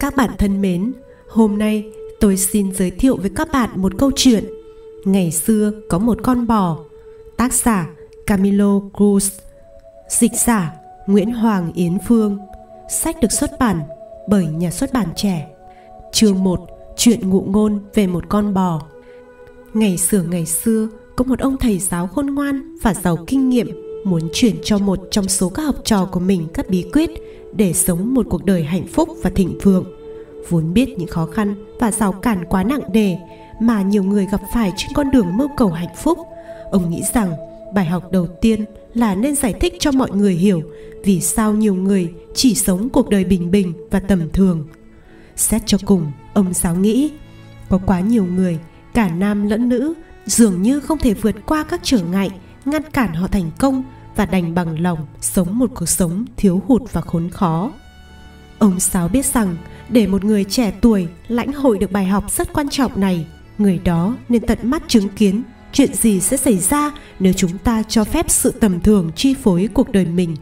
Các bạn thân mến, hôm nay tôi xin giới thiệu với các bạn một câu chuyện. Ngày xưa có một con bò, tác giả Camilo Cruz, dịch giả Nguyễn Hoàng Yến Phương. Sách được xuất bản bởi nhà xuất bản trẻ. Chương 1: Chuyện ngụ ngôn về một con bò. Ngày xưa ngày xưa có một ông thầy giáo khôn ngoan và giàu kinh nghiệm muốn chuyển cho một trong số các học trò của mình các bí quyết để sống một cuộc đời hạnh phúc và thịnh vượng. Vốn biết những khó khăn và rào cản quá nặng nề mà nhiều người gặp phải trên con đường mưu cầu hạnh phúc, ông nghĩ rằng bài học đầu tiên là nên giải thích cho mọi người hiểu vì sao nhiều người chỉ sống cuộc đời bình bình và tầm thường. Xét cho cùng, ông giáo nghĩ, có quá nhiều người, cả nam lẫn nữ, dường như không thể vượt qua các trở ngại ngăn cản họ thành công và đành bằng lòng sống một cuộc sống thiếu hụt và khốn khó. Ông sáu biết rằng để một người trẻ tuổi lãnh hội được bài học rất quan trọng này, người đó nên tận mắt chứng kiến chuyện gì sẽ xảy ra nếu chúng ta cho phép sự tầm thường chi phối cuộc đời mình.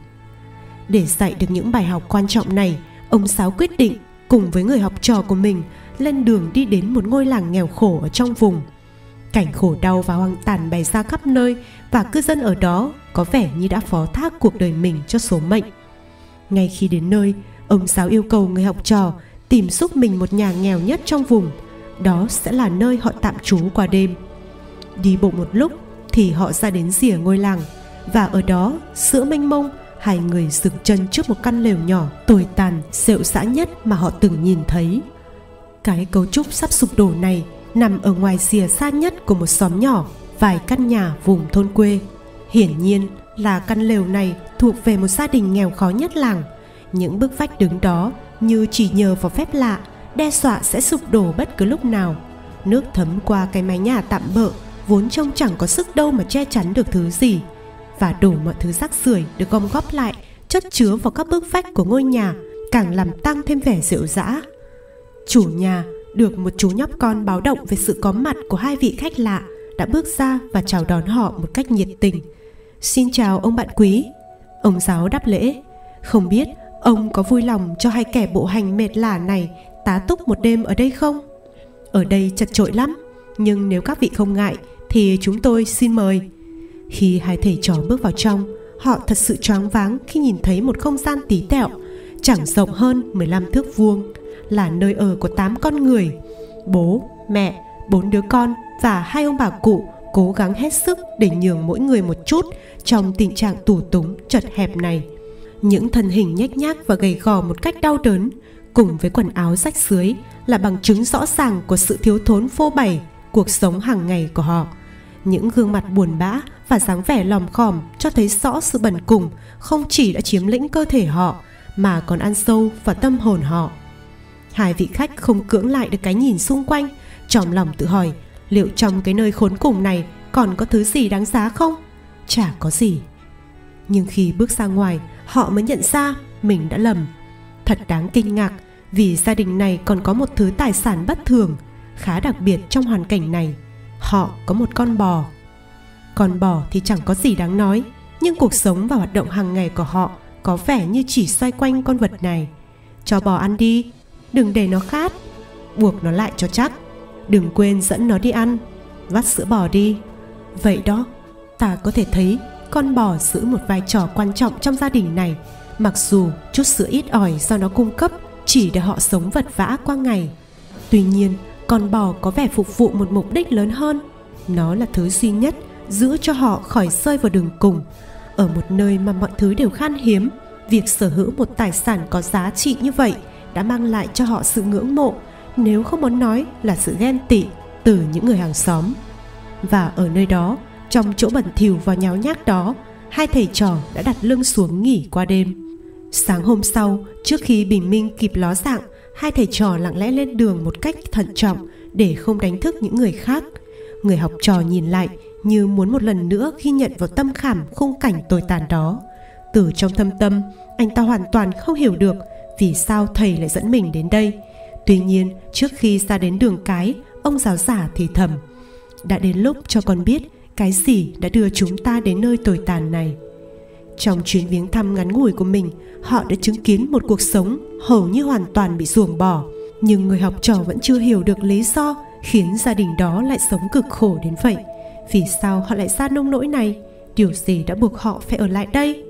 Để dạy được những bài học quan trọng này, ông sáu quyết định cùng với người học trò của mình lên đường đi đến một ngôi làng nghèo khổ ở trong vùng. Cảnh khổ đau và hoang tàn bày ra khắp nơi và cư dân ở đó có vẻ như đã phó thác cuộc đời mình cho số mệnh. Ngay khi đến nơi, ông giáo yêu cầu người học trò tìm giúp mình một nhà nghèo nhất trong vùng. Đó sẽ là nơi họ tạm trú qua đêm. Đi bộ một lúc thì họ ra đến rìa ngôi làng. Và ở đó, giữa mênh mông, hai người dừng chân trước một căn lều nhỏ tồi tàn, rệu rã nhất mà họ từng nhìn thấy. Cái cấu trúc sắp sụp đổ này nằm ở ngoài rìa xa nhất của một xóm nhỏ vài căn nhà vùng thôn quê. Hiển nhiên là căn lều này thuộc về một gia đình nghèo khó nhất làng. Những bức vách đứng đó như chỉ nhờ vào phép lạ, đe dọa sẽ sụp đổ bất cứ lúc nào. Nước thấm qua cái mái nhà tạm bợ vốn trông chẳng có sức đâu mà che chắn được thứ gì. Và đủ mọi thứ rác rưởi được gom góp lại, chất chứa vào các bức vách của ngôi nhà, càng làm tăng thêm vẻ rượu dã. Chủ nhà được một chú nhóc con báo động về sự có mặt của hai vị khách lạ đã bước ra và chào đón họ một cách nhiệt tình. Xin chào ông bạn quý. Ông giáo đáp lễ. Không biết ông có vui lòng cho hai kẻ bộ hành mệt lả này tá túc một đêm ở đây không? Ở đây chật trội lắm, nhưng nếu các vị không ngại thì chúng tôi xin mời. Khi hai thầy trò bước vào trong, họ thật sự choáng váng khi nhìn thấy một không gian tí tẹo, chẳng rộng hơn 15 thước vuông, là nơi ở của 8 con người, bố, mẹ, bốn đứa con và hai ông bà cụ cố gắng hết sức để nhường mỗi người một chút trong tình trạng tù túng chật hẹp này. Những thân hình nhếch nhác và gầy gò một cách đau đớn, cùng với quần áo rách rưới, là bằng chứng rõ ràng của sự thiếu thốn phô bày cuộc sống hàng ngày của họ. Những gương mặt buồn bã và dáng vẻ lòm khòm cho thấy rõ sự bẩn cùng không chỉ đã chiếm lĩnh cơ thể họ, mà còn ăn sâu vào tâm hồn họ. Hai vị khách không cưỡng lại được cái nhìn xung quanh trong lòng tự hỏi liệu trong cái nơi khốn cùng này còn có thứ gì đáng giá không? Chả có gì. Nhưng khi bước ra ngoài, họ mới nhận ra mình đã lầm. Thật đáng kinh ngạc vì gia đình này còn có một thứ tài sản bất thường, khá đặc biệt trong hoàn cảnh này. Họ có một con bò. Con bò thì chẳng có gì đáng nói, nhưng cuộc sống và hoạt động hàng ngày của họ có vẻ như chỉ xoay quanh con vật này. Cho bò ăn đi, đừng để nó khát. Buộc nó lại cho chắc đừng quên dẫn nó đi ăn. Vắt sữa bò đi. Vậy đó, ta có thể thấy con bò giữ một vai trò quan trọng trong gia đình này. Mặc dù chút sữa ít ỏi do nó cung cấp chỉ để họ sống vật vã qua ngày. Tuy nhiên, con bò có vẻ phục vụ một mục đích lớn hơn. Nó là thứ duy nhất giữ cho họ khỏi rơi vào đường cùng. Ở một nơi mà mọi thứ đều khan hiếm, việc sở hữu một tài sản có giá trị như vậy đã mang lại cho họ sự ngưỡng mộ nếu không muốn nói là sự ghen tị từ những người hàng xóm. Và ở nơi đó, trong chỗ bẩn thỉu và nháo nhác đó, hai thầy trò đã đặt lưng xuống nghỉ qua đêm. Sáng hôm sau, trước khi bình minh kịp ló dạng, hai thầy trò lặng lẽ lên đường một cách thận trọng để không đánh thức những người khác. Người học trò nhìn lại như muốn một lần nữa ghi nhận vào tâm khảm khung cảnh tồi tàn đó. Từ trong thâm tâm, anh ta hoàn toàn không hiểu được vì sao thầy lại dẫn mình đến đây tuy nhiên trước khi ra đến đường cái ông giáo giả thì thầm đã đến lúc cho con biết cái gì đã đưa chúng ta đến nơi tồi tàn này Trong chuyến viếng thăm ngắn ngủi của mình, họ đã chứng kiến một cuộc sống hầu như hoàn toàn bị ruồng bỏ. Nhưng người học trò vẫn chưa hiểu được lý do khiến gia đình đó lại sống cực khổ đến vậy. Vì sao họ lại ra nông nỗi này? Điều gì đã buộc họ phải ở lại đây?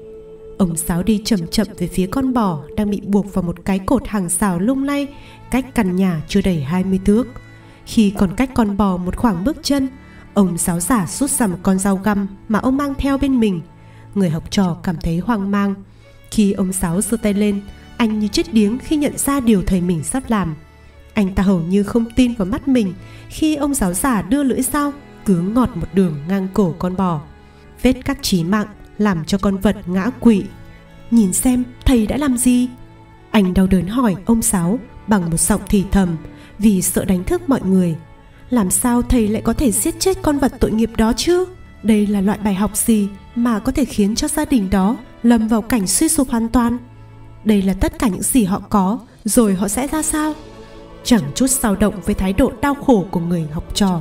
Ông Sáu đi chậm chậm về phía con bò đang bị buộc vào một cái cột hàng xào lung lay cách căn nhà chưa đầy 20 thước. Khi còn cách con bò một khoảng bước chân, ông giáo giả rút ra một con dao găm mà ông mang theo bên mình. Người học trò cảm thấy hoang mang. Khi ông giáo giơ tay lên, anh như chết điếng khi nhận ra điều thầy mình sắp làm. Anh ta hầu như không tin vào mắt mình khi ông giáo giả đưa lưỡi dao cứ ngọt một đường ngang cổ con bò. Vết cắt chí mạng làm cho con vật ngã quỵ. Nhìn xem thầy đã làm gì? Anh đau đớn hỏi ông Sáu bằng một giọng thì thầm vì sợ đánh thức mọi người. Làm sao thầy lại có thể giết chết con vật tội nghiệp đó chứ? Đây là loại bài học gì mà có thể khiến cho gia đình đó lâm vào cảnh suy sụp hoàn toàn? Đây là tất cả những gì họ có, rồi họ sẽ ra sao? Chẳng chút sao động với thái độ đau khổ của người học trò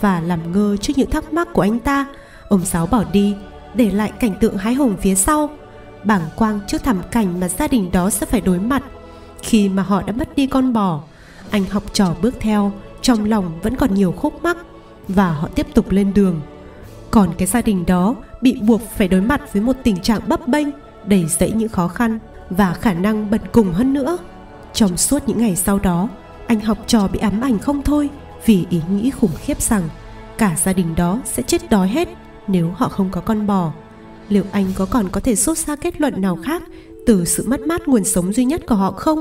và làm ngơ trước những thắc mắc của anh ta, ông Sáu bỏ đi, để lại cảnh tượng hái hùng phía sau, bảng quang trước thảm cảnh mà gia đình đó sẽ phải đối mặt. Khi mà họ đã mất đi con bò anh học trò bước theo trong lòng vẫn còn nhiều khúc mắc và họ tiếp tục lên đường. Còn cái gia đình đó bị buộc phải đối mặt với một tình trạng bấp bênh đầy dẫy những khó khăn và khả năng bật cùng hơn nữa. Trong suốt những ngày sau đó anh học trò bị ám ảnh không thôi vì ý nghĩ khủng khiếp rằng cả gia đình đó sẽ chết đói hết nếu họ không có con bò? Liệu anh có còn có thể rút ra kết luận nào khác từ sự mất mát nguồn sống duy nhất của họ không?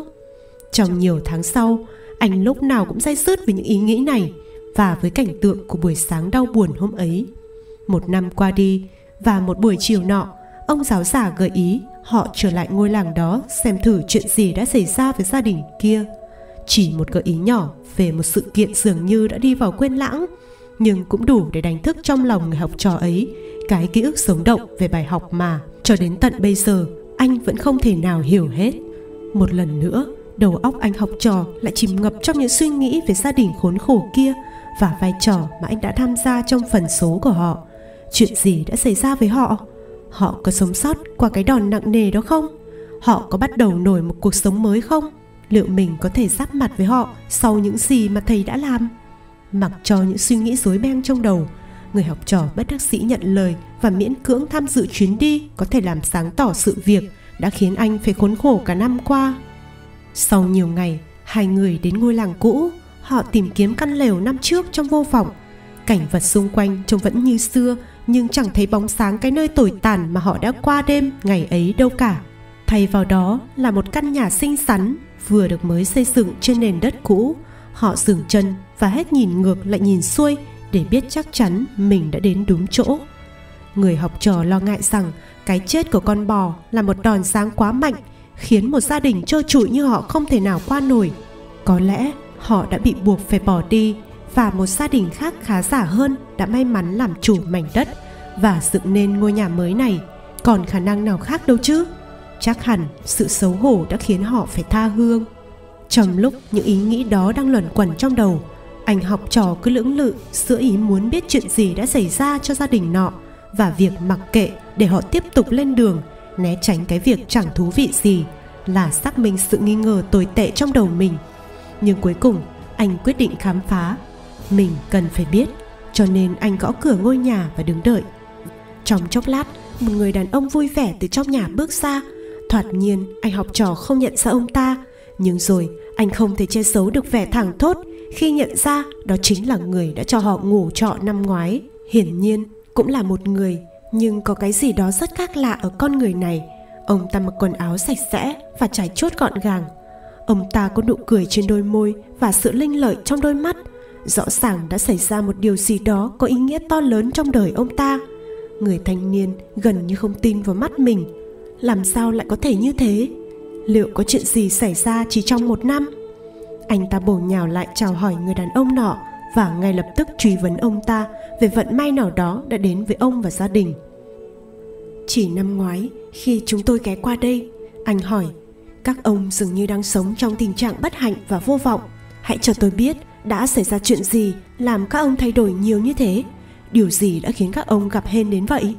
Trong nhiều tháng sau, anh lúc nào cũng say sứt với những ý nghĩ này và với cảnh tượng của buổi sáng đau buồn hôm ấy. Một năm qua đi và một buổi chiều nọ, ông giáo giả gợi ý họ trở lại ngôi làng đó xem thử chuyện gì đã xảy ra với gia đình kia. Chỉ một gợi ý nhỏ về một sự kiện dường như đã đi vào quên lãng nhưng cũng đủ để đánh thức trong lòng người học trò ấy. Cái ký ức sống động về bài học mà, cho đến tận bây giờ, anh vẫn không thể nào hiểu hết. Một lần nữa, đầu óc anh học trò lại chìm ngập trong những suy nghĩ về gia đình khốn khổ kia và vai trò mà anh đã tham gia trong phần số của họ. Chuyện gì đã xảy ra với họ? Họ có sống sót qua cái đòn nặng nề đó không? Họ có bắt đầu nổi một cuộc sống mới không? Liệu mình có thể giáp mặt với họ sau những gì mà thầy đã làm? Mặc cho những suy nghĩ rối beng trong đầu. Người học trò bất đắc sĩ nhận lời và miễn cưỡng tham dự chuyến đi có thể làm sáng tỏ sự việc đã khiến anh phải khốn khổ cả năm qua. Sau nhiều ngày, hai người đến ngôi làng cũ. Họ tìm kiếm căn lều năm trước trong vô vọng. Cảnh vật xung quanh trông vẫn như xưa, nhưng chẳng thấy bóng sáng cái nơi tồi tàn mà họ đã qua đêm ngày ấy đâu cả. Thay vào đó là một căn nhà xinh xắn, vừa được mới xây dựng trên nền đất cũ họ dừng chân và hết nhìn ngược lại nhìn xuôi để biết chắc chắn mình đã đến đúng chỗ. Người học trò lo ngại rằng cái chết của con bò là một đòn sáng quá mạnh, khiến một gia đình trơ trụi như họ không thể nào qua nổi. Có lẽ họ đã bị buộc phải bỏ đi và một gia đình khác khá giả hơn đã may mắn làm chủ mảnh đất và dựng nên ngôi nhà mới này. Còn khả năng nào khác đâu chứ? Chắc hẳn sự xấu hổ đã khiến họ phải tha hương trong lúc những ý nghĩ đó đang luẩn quẩn trong đầu, anh học trò cứ lưỡng lự giữa ý muốn biết chuyện gì đã xảy ra cho gia đình nọ và việc mặc kệ để họ tiếp tục lên đường, né tránh cái việc chẳng thú vị gì là xác minh sự nghi ngờ tồi tệ trong đầu mình. Nhưng cuối cùng, anh quyết định khám phá. Mình cần phải biết, cho nên anh gõ cửa ngôi nhà và đứng đợi. Trong chốc lát, một người đàn ông vui vẻ từ trong nhà bước ra. Thoạt nhiên, anh học trò không nhận ra ông ta nhưng rồi, anh không thể che giấu được vẻ thẳng thốt khi nhận ra đó chính là người đã cho họ ngủ trọ năm ngoái. Hiển nhiên, cũng là một người, nhưng có cái gì đó rất khác lạ ở con người này. Ông ta mặc quần áo sạch sẽ và trải chốt gọn gàng. Ông ta có nụ cười trên đôi môi và sự linh lợi trong đôi mắt. Rõ ràng đã xảy ra một điều gì đó có ý nghĩa to lớn trong đời ông ta. Người thanh niên gần như không tin vào mắt mình. Làm sao lại có thể như thế? Liệu có chuyện gì xảy ra chỉ trong một năm? Anh ta bổ nhào lại chào hỏi người đàn ông nọ và ngay lập tức truy vấn ông ta về vận may nào đó đã đến với ông và gia đình. Chỉ năm ngoái, khi chúng tôi ghé qua đây, anh hỏi, các ông dường như đang sống trong tình trạng bất hạnh và vô vọng. Hãy cho tôi biết đã xảy ra chuyện gì làm các ông thay đổi nhiều như thế. Điều gì đã khiến các ông gặp hên đến vậy?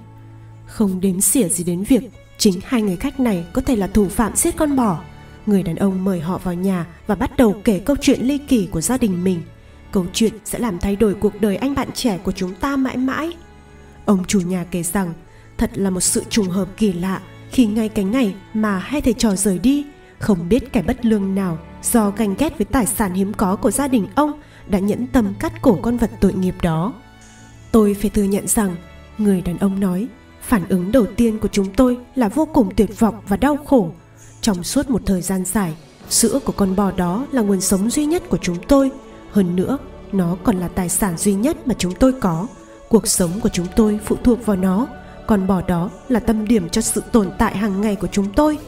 Không đếm xỉa gì đến việc chính hai người khách này có thể là thủ phạm giết con bò. Người đàn ông mời họ vào nhà và bắt đầu kể câu chuyện ly kỳ của gia đình mình. Câu chuyện sẽ làm thay đổi cuộc đời anh bạn trẻ của chúng ta mãi mãi. Ông chủ nhà kể rằng, thật là một sự trùng hợp kỳ lạ khi ngay cái ngày mà hai thầy trò rời đi, không biết kẻ bất lương nào do ganh ghét với tài sản hiếm có của gia đình ông đã nhẫn tâm cắt cổ con vật tội nghiệp đó. Tôi phải thừa nhận rằng, người đàn ông nói phản ứng đầu tiên của chúng tôi là vô cùng tuyệt vọng và đau khổ. Trong suốt một thời gian dài, sữa của con bò đó là nguồn sống duy nhất của chúng tôi. Hơn nữa, nó còn là tài sản duy nhất mà chúng tôi có. Cuộc sống của chúng tôi phụ thuộc vào nó. Con bò đó là tâm điểm cho sự tồn tại hàng ngày của chúng tôi.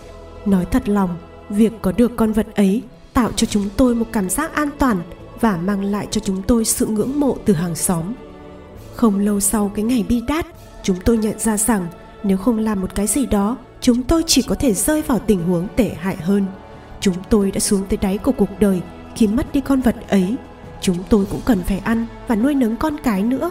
Nói thật lòng, việc có được con vật ấy tạo cho chúng tôi một cảm giác an toàn và mang lại cho chúng tôi sự ngưỡng mộ từ hàng xóm. Không lâu sau cái ngày bi đát chúng tôi nhận ra rằng nếu không làm một cái gì đó, chúng tôi chỉ có thể rơi vào tình huống tệ hại hơn. Chúng tôi đã xuống tới đáy của cuộc đời khi mất đi con vật ấy. Chúng tôi cũng cần phải ăn và nuôi nấng con cái nữa.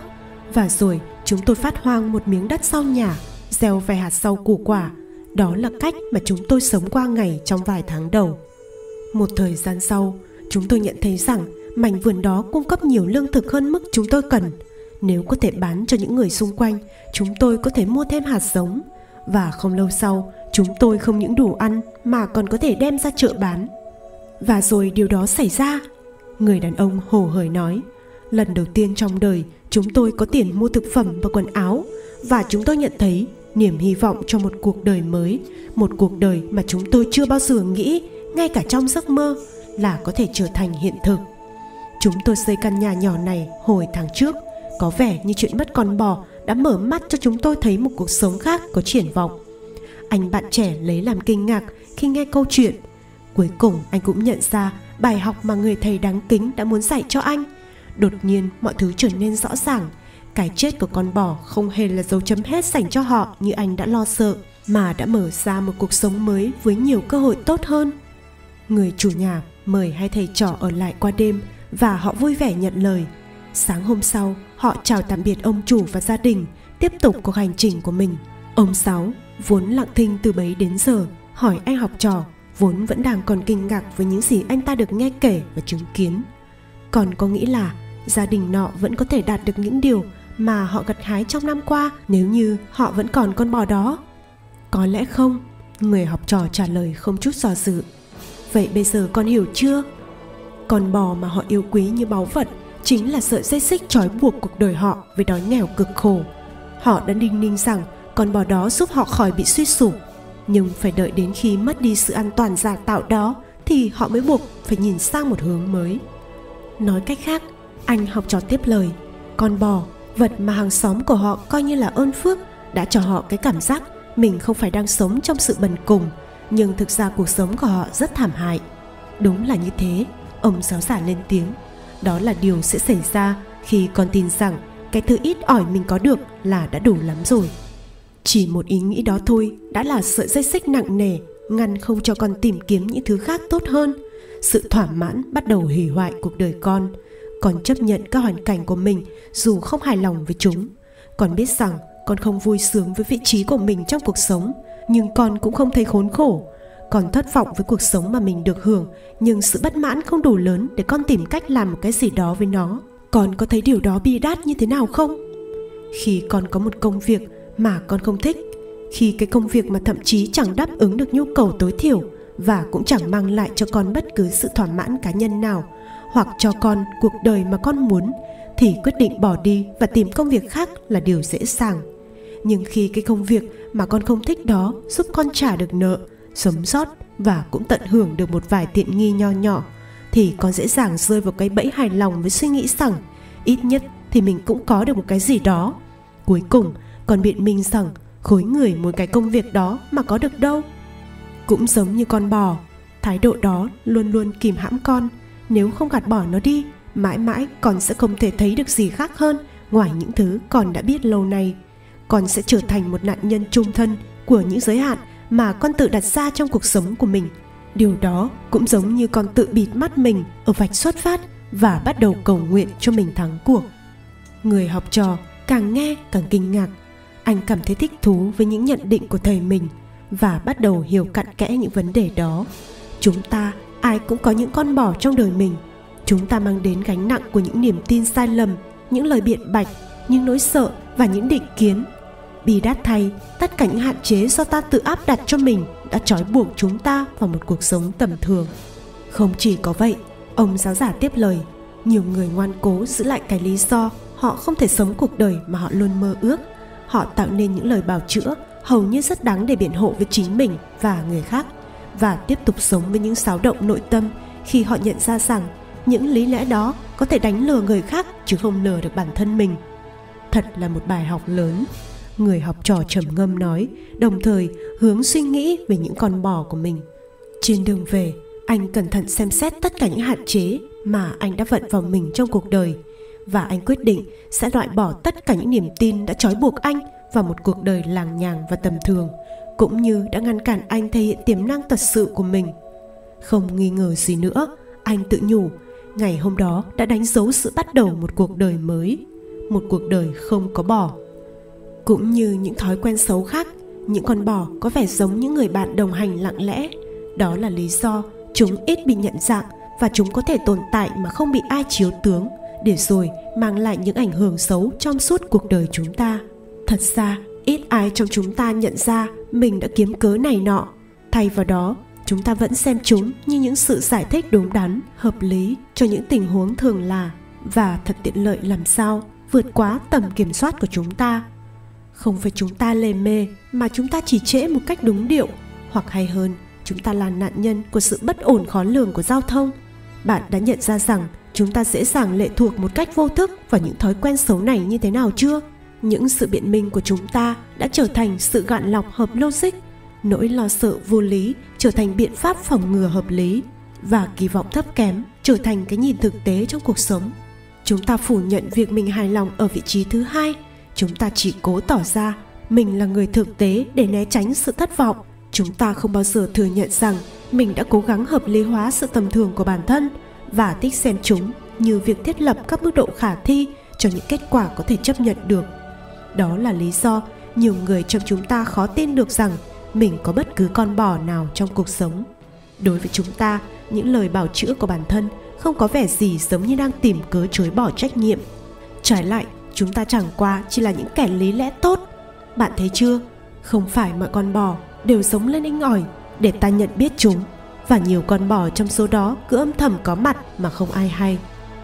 Và rồi, chúng tôi phát hoang một miếng đất sau nhà, gieo vài hạt rau củ quả. Đó là cách mà chúng tôi sống qua ngày trong vài tháng đầu. Một thời gian sau, chúng tôi nhận thấy rằng mảnh vườn đó cung cấp nhiều lương thực hơn mức chúng tôi cần nếu có thể bán cho những người xung quanh, chúng tôi có thể mua thêm hạt giống. Và không lâu sau, chúng tôi không những đủ ăn mà còn có thể đem ra chợ bán. Và rồi điều đó xảy ra. Người đàn ông hồ hởi nói, lần đầu tiên trong đời, chúng tôi có tiền mua thực phẩm và quần áo. Và chúng tôi nhận thấy niềm hy vọng cho một cuộc đời mới, một cuộc đời mà chúng tôi chưa bao giờ nghĩ, ngay cả trong giấc mơ, là có thể trở thành hiện thực. Chúng tôi xây căn nhà nhỏ này hồi tháng trước có vẻ như chuyện mất con bò đã mở mắt cho chúng tôi thấy một cuộc sống khác có triển vọng. Anh bạn trẻ lấy làm kinh ngạc khi nghe câu chuyện. Cuối cùng anh cũng nhận ra bài học mà người thầy đáng kính đã muốn dạy cho anh. Đột nhiên mọi thứ trở nên rõ ràng. Cái chết của con bò không hề là dấu chấm hết dành cho họ như anh đã lo sợ, mà đã mở ra một cuộc sống mới với nhiều cơ hội tốt hơn. Người chủ nhà mời hai thầy trò ở lại qua đêm và họ vui vẻ nhận lời. Sáng hôm sau họ chào tạm biệt ông chủ và gia đình, tiếp tục cuộc hành trình của mình. Ông sáu, vốn lặng thinh từ bấy đến giờ, hỏi anh học trò, vốn vẫn đang còn kinh ngạc với những gì anh ta được nghe kể và chứng kiến. Còn có nghĩ là gia đình nọ vẫn có thể đạt được những điều mà họ gặt hái trong năm qua nếu như họ vẫn còn con bò đó? Có lẽ không, người học trò trả lời không chút do dự. Vậy bây giờ con hiểu chưa? Con bò mà họ yêu quý như báu vật chính là sợi dây xích trói buộc cuộc đời họ với đói nghèo cực khổ. Họ đã đinh ninh rằng con bò đó giúp họ khỏi bị suy sụp, nhưng phải đợi đến khi mất đi sự an toàn giả tạo đó thì họ mới buộc phải nhìn sang một hướng mới. Nói cách khác, anh học trò tiếp lời, con bò, vật mà hàng xóm của họ coi như là ơn phước, đã cho họ cái cảm giác mình không phải đang sống trong sự bần cùng, nhưng thực ra cuộc sống của họ rất thảm hại. Đúng là như thế, ông giáo giả lên tiếng đó là điều sẽ xảy ra khi con tin rằng cái thứ ít ỏi mình có được là đã đủ lắm rồi. Chỉ một ý nghĩ đó thôi đã là sợi dây xích nặng nề, ngăn không cho con tìm kiếm những thứ khác tốt hơn. Sự thỏa mãn bắt đầu hủy hoại cuộc đời con con chấp nhận các hoàn cảnh của mình dù không hài lòng với chúng. Con biết rằng con không vui sướng với vị trí của mình trong cuộc sống, nhưng con cũng không thấy khốn khổ con thất vọng với cuộc sống mà mình được hưởng, nhưng sự bất mãn không đủ lớn để con tìm cách làm một cái gì đó với nó. Con có thấy điều đó bi đát như thế nào không? Khi con có một công việc mà con không thích, khi cái công việc mà thậm chí chẳng đáp ứng được nhu cầu tối thiểu và cũng chẳng mang lại cho con bất cứ sự thỏa mãn cá nhân nào, hoặc cho con cuộc đời mà con muốn, thì quyết định bỏ đi và tìm công việc khác là điều dễ dàng. Nhưng khi cái công việc mà con không thích đó giúp con trả được nợ sống sót và cũng tận hưởng được một vài tiện nghi nho nhỏ, thì con dễ dàng rơi vào cái bẫy hài lòng với suy nghĩ rằng ít nhất thì mình cũng có được một cái gì đó. Cuối cùng, còn biện minh rằng khối người muốn cái công việc đó mà có được đâu. Cũng giống như con bò, thái độ đó luôn luôn kìm hãm con. Nếu không gạt bỏ nó đi, mãi mãi con sẽ không thể thấy được gì khác hơn ngoài những thứ con đã biết lâu nay. Con sẽ trở thành một nạn nhân trung thân của những giới hạn mà con tự đặt ra trong cuộc sống của mình. Điều đó cũng giống như con tự bịt mắt mình ở vạch xuất phát và bắt đầu cầu nguyện cho mình thắng cuộc. Người học trò càng nghe càng kinh ngạc. Anh cảm thấy thích thú với những nhận định của thầy mình và bắt đầu hiểu cặn kẽ những vấn đề đó. Chúng ta, ai cũng có những con bò trong đời mình. Chúng ta mang đến gánh nặng của những niềm tin sai lầm, những lời biện bạch, những nỗi sợ và những định kiến bi đát thay, tất cả những hạn chế do ta tự áp đặt cho mình đã trói buộc chúng ta vào một cuộc sống tầm thường. Không chỉ có vậy, ông giáo giả tiếp lời, nhiều người ngoan cố giữ lại cái lý do họ không thể sống cuộc đời mà họ luôn mơ ước. Họ tạo nên những lời bào chữa hầu như rất đáng để biện hộ với chính mình và người khác và tiếp tục sống với những xáo động nội tâm khi họ nhận ra rằng những lý lẽ đó có thể đánh lừa người khác chứ không lừa được bản thân mình. Thật là một bài học lớn người học trò trầm ngâm nói, đồng thời hướng suy nghĩ về những con bò của mình. Trên đường về, anh cẩn thận xem xét tất cả những hạn chế mà anh đã vận vào mình trong cuộc đời. Và anh quyết định sẽ loại bỏ tất cả những niềm tin đã trói buộc anh vào một cuộc đời làng nhàng và tầm thường, cũng như đã ngăn cản anh thể hiện tiềm năng thật sự của mình. Không nghi ngờ gì nữa, anh tự nhủ, ngày hôm đó đã đánh dấu sự bắt đầu một cuộc đời mới. Một cuộc đời không có bò cũng như những thói quen xấu khác, những con bò có vẻ giống những người bạn đồng hành lặng lẽ. Đó là lý do chúng ít bị nhận dạng và chúng có thể tồn tại mà không bị ai chiếu tướng, để rồi mang lại những ảnh hưởng xấu trong suốt cuộc đời chúng ta. Thật ra, ít ai trong chúng ta nhận ra mình đã kiếm cớ này nọ. Thay vào đó, chúng ta vẫn xem chúng như những sự giải thích đúng đắn, hợp lý cho những tình huống thường là. Và thật tiện lợi làm sao vượt quá tầm kiểm soát của chúng ta không phải chúng ta lề mê mà chúng ta chỉ trễ một cách đúng điệu. Hoặc hay hơn, chúng ta là nạn nhân của sự bất ổn khó lường của giao thông. Bạn đã nhận ra rằng chúng ta dễ dàng lệ thuộc một cách vô thức vào những thói quen xấu này như thế nào chưa? Những sự biện minh của chúng ta đã trở thành sự gạn lọc hợp logic. Nỗi lo sợ vô lý trở thành biện pháp phòng ngừa hợp lý và kỳ vọng thấp kém trở thành cái nhìn thực tế trong cuộc sống. Chúng ta phủ nhận việc mình hài lòng ở vị trí thứ hai chúng ta chỉ cố tỏ ra mình là người thực tế để né tránh sự thất vọng. Chúng ta không bao giờ thừa nhận rằng mình đã cố gắng hợp lý hóa sự tầm thường của bản thân và thích xem chúng như việc thiết lập các mức độ khả thi cho những kết quả có thể chấp nhận được. Đó là lý do nhiều người trong chúng ta khó tin được rằng mình có bất cứ con bò nào trong cuộc sống. Đối với chúng ta, những lời bào chữa của bản thân không có vẻ gì giống như đang tìm cớ chối bỏ trách nhiệm. Trái lại chúng ta chẳng qua chỉ là những kẻ lý lẽ tốt. Bạn thấy chưa? Không phải mọi con bò đều sống lên inh ỏi để ta nhận biết chúng. Và nhiều con bò trong số đó cứ âm thầm có mặt mà không ai hay.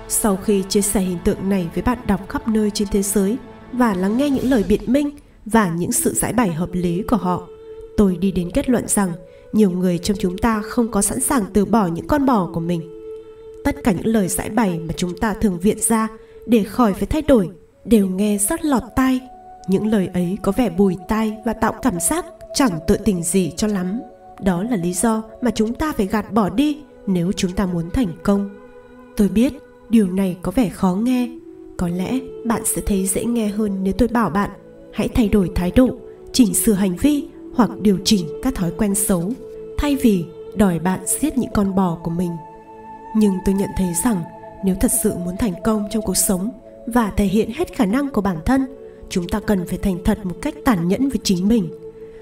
Sau khi chia sẻ hình tượng này với bạn đọc khắp nơi trên thế giới và lắng nghe những lời biện minh và những sự giải bày hợp lý của họ, tôi đi đến kết luận rằng nhiều người trong chúng ta không có sẵn sàng từ bỏ những con bò của mình. Tất cả những lời giải bày mà chúng ta thường viện ra để khỏi phải thay đổi đều nghe rất lọt tai. Những lời ấy có vẻ bùi tai và tạo cảm giác chẳng tự tình gì cho lắm. Đó là lý do mà chúng ta phải gạt bỏ đi nếu chúng ta muốn thành công. Tôi biết điều này có vẻ khó nghe. Có lẽ bạn sẽ thấy dễ nghe hơn nếu tôi bảo bạn, hãy thay đổi thái độ, chỉnh sửa hành vi hoặc điều chỉnh các thói quen xấu, thay vì đòi bạn giết những con bò của mình. Nhưng tôi nhận thấy rằng nếu thật sự muốn thành công trong cuộc sống và thể hiện hết khả năng của bản thân, chúng ta cần phải thành thật một cách tàn nhẫn với chính mình.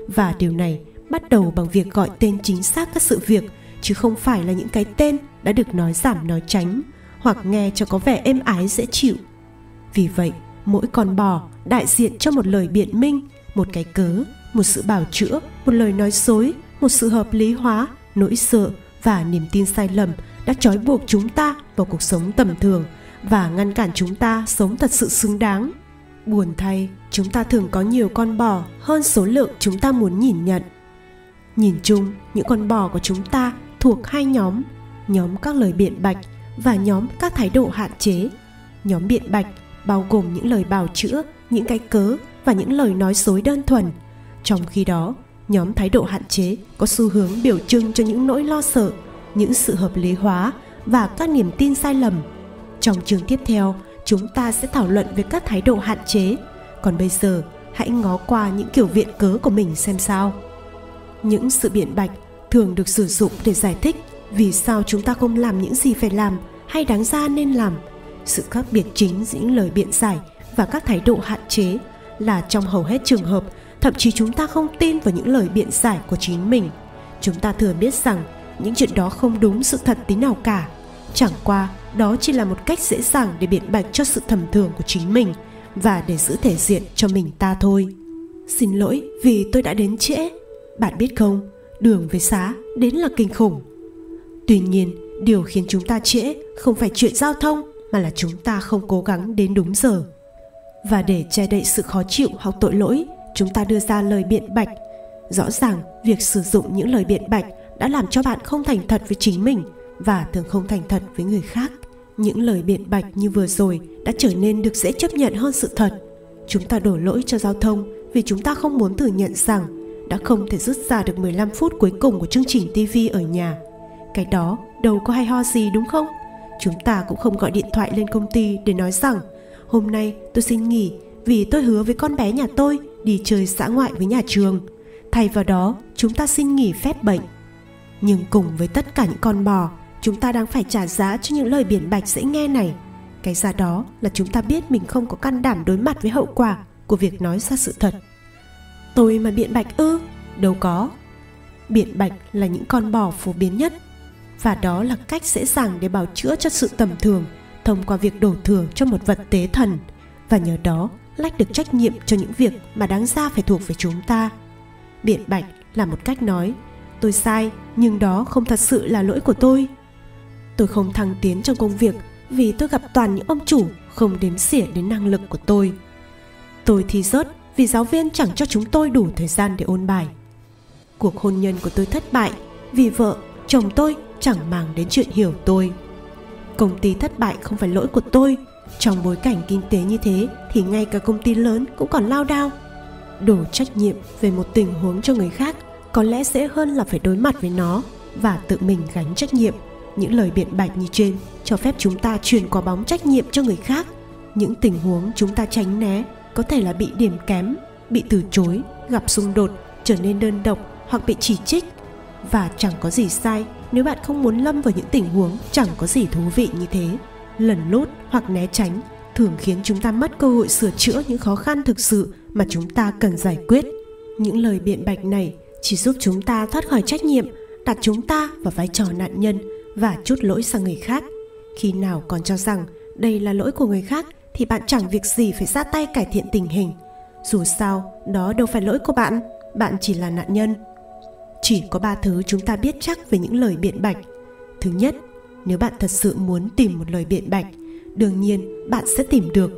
Và điều này bắt đầu bằng việc gọi tên chính xác các sự việc, chứ không phải là những cái tên đã được nói giảm, nói tránh, hoặc nghe cho có vẻ êm ái, dễ chịu. Vì vậy, mỗi con bò đại diện cho một lời biện minh, một cái cớ, một sự bảo chữa, một lời nói dối, một sự hợp lý hóa, nỗi sợ và niềm tin sai lầm đã trói buộc chúng ta vào cuộc sống tầm thường và ngăn cản chúng ta sống thật sự xứng đáng. Buồn thay, chúng ta thường có nhiều con bò hơn số lượng chúng ta muốn nhìn nhận. Nhìn chung, những con bò của chúng ta thuộc hai nhóm nhóm các lời biện bạch và nhóm các thái độ hạn chế. Nhóm biện bạch bao gồm những lời bào chữa, những cái cớ và những lời nói dối đơn thuần. Trong khi đó, nhóm thái độ hạn chế có xu hướng biểu trưng cho những nỗi lo sợ, những sự hợp lý hóa và các niềm tin sai lầm trong chương tiếp theo, chúng ta sẽ thảo luận về các thái độ hạn chế. Còn bây giờ, hãy ngó qua những kiểu viện cớ của mình xem sao. Những sự biện bạch thường được sử dụng để giải thích vì sao chúng ta không làm những gì phải làm hay đáng ra nên làm. Sự khác biệt chính giữa những lời biện giải và các thái độ hạn chế là trong hầu hết trường hợp, thậm chí chúng ta không tin vào những lời biện giải của chính mình. Chúng ta thừa biết rằng những chuyện đó không đúng sự thật tí nào cả. Chẳng qua đó chỉ là một cách dễ dàng để biện bạch cho sự thầm thường của chính mình và để giữ thể diện cho mình ta thôi. Xin lỗi vì tôi đã đến trễ. Bạn biết không, đường với xá đến là kinh khủng. Tuy nhiên, điều khiến chúng ta trễ không phải chuyện giao thông mà là chúng ta không cố gắng đến đúng giờ. Và để che đậy sự khó chịu hoặc tội lỗi, chúng ta đưa ra lời biện bạch. Rõ ràng, việc sử dụng những lời biện bạch đã làm cho bạn không thành thật với chính mình và thường không thành thật với người khác những lời biện bạch như vừa rồi đã trở nên được dễ chấp nhận hơn sự thật chúng ta đổ lỗi cho giao thông vì chúng ta không muốn thừa nhận rằng đã không thể rút ra được 15 phút cuối cùng của chương trình TV ở nhà. Cái đó đâu có hay ho gì đúng không? Chúng ta cũng không gọi điện thoại lên công ty để nói rằng hôm nay tôi xin nghỉ vì tôi hứa với con bé nhà tôi đi chơi xã ngoại với nhà trường. Thay vào đó, chúng ta xin nghỉ phép bệnh. Nhưng cùng với tất cả những con bò, chúng ta đang phải trả giá cho những lời biển bạch dễ nghe này. Cái giá đó là chúng ta biết mình không có can đảm đối mặt với hậu quả của việc nói ra sự thật. Tôi mà biện bạch ư? Đâu có. Biện bạch là những con bò phổ biến nhất, và đó là cách dễ dàng để bào chữa cho sự tầm thường thông qua việc đổ thừa cho một vật tế thần, và nhờ đó lách được trách nhiệm cho những việc mà đáng ra phải thuộc về chúng ta biện bạch là một cách nói, tôi sai, nhưng đó không thật sự là lỗi của tôi tôi không thăng tiến trong công việc vì tôi gặp toàn những ông chủ không đếm xỉa đến năng lực của tôi. Tôi thi rớt vì giáo viên chẳng cho chúng tôi đủ thời gian để ôn bài. Cuộc hôn nhân của tôi thất bại vì vợ, chồng tôi chẳng màng đến chuyện hiểu tôi. Công ty thất bại không phải lỗi của tôi. Trong bối cảnh kinh tế như thế thì ngay cả công ty lớn cũng còn lao đao. Đổ trách nhiệm về một tình huống cho người khác có lẽ dễ hơn là phải đối mặt với nó và tự mình gánh trách nhiệm những lời biện bạch như trên, cho phép chúng ta truyền quả bóng trách nhiệm cho người khác. Những tình huống chúng ta tránh né có thể là bị điểm kém, bị từ chối, gặp xung đột, trở nên đơn độc hoặc bị chỉ trích. Và chẳng có gì sai nếu bạn không muốn lâm vào những tình huống chẳng có gì thú vị như thế. Lần lút hoặc né tránh thường khiến chúng ta mất cơ hội sửa chữa những khó khăn thực sự mà chúng ta cần giải quyết. Những lời biện bạch này chỉ giúp chúng ta thoát khỏi trách nhiệm, đặt chúng ta vào vai trò nạn nhân và chút lỗi sang người khác. Khi nào còn cho rằng đây là lỗi của người khác, thì bạn chẳng việc gì phải ra tay cải thiện tình hình. Dù sao, đó đâu phải lỗi của bạn bạn chỉ là nạn nhân. Chỉ có ba thứ chúng ta biết chắc về những lời biện bạch. Thứ nhất, nếu bạn thật sự muốn tìm một lời biện bạch, đương nhiên bạn sẽ tìm được.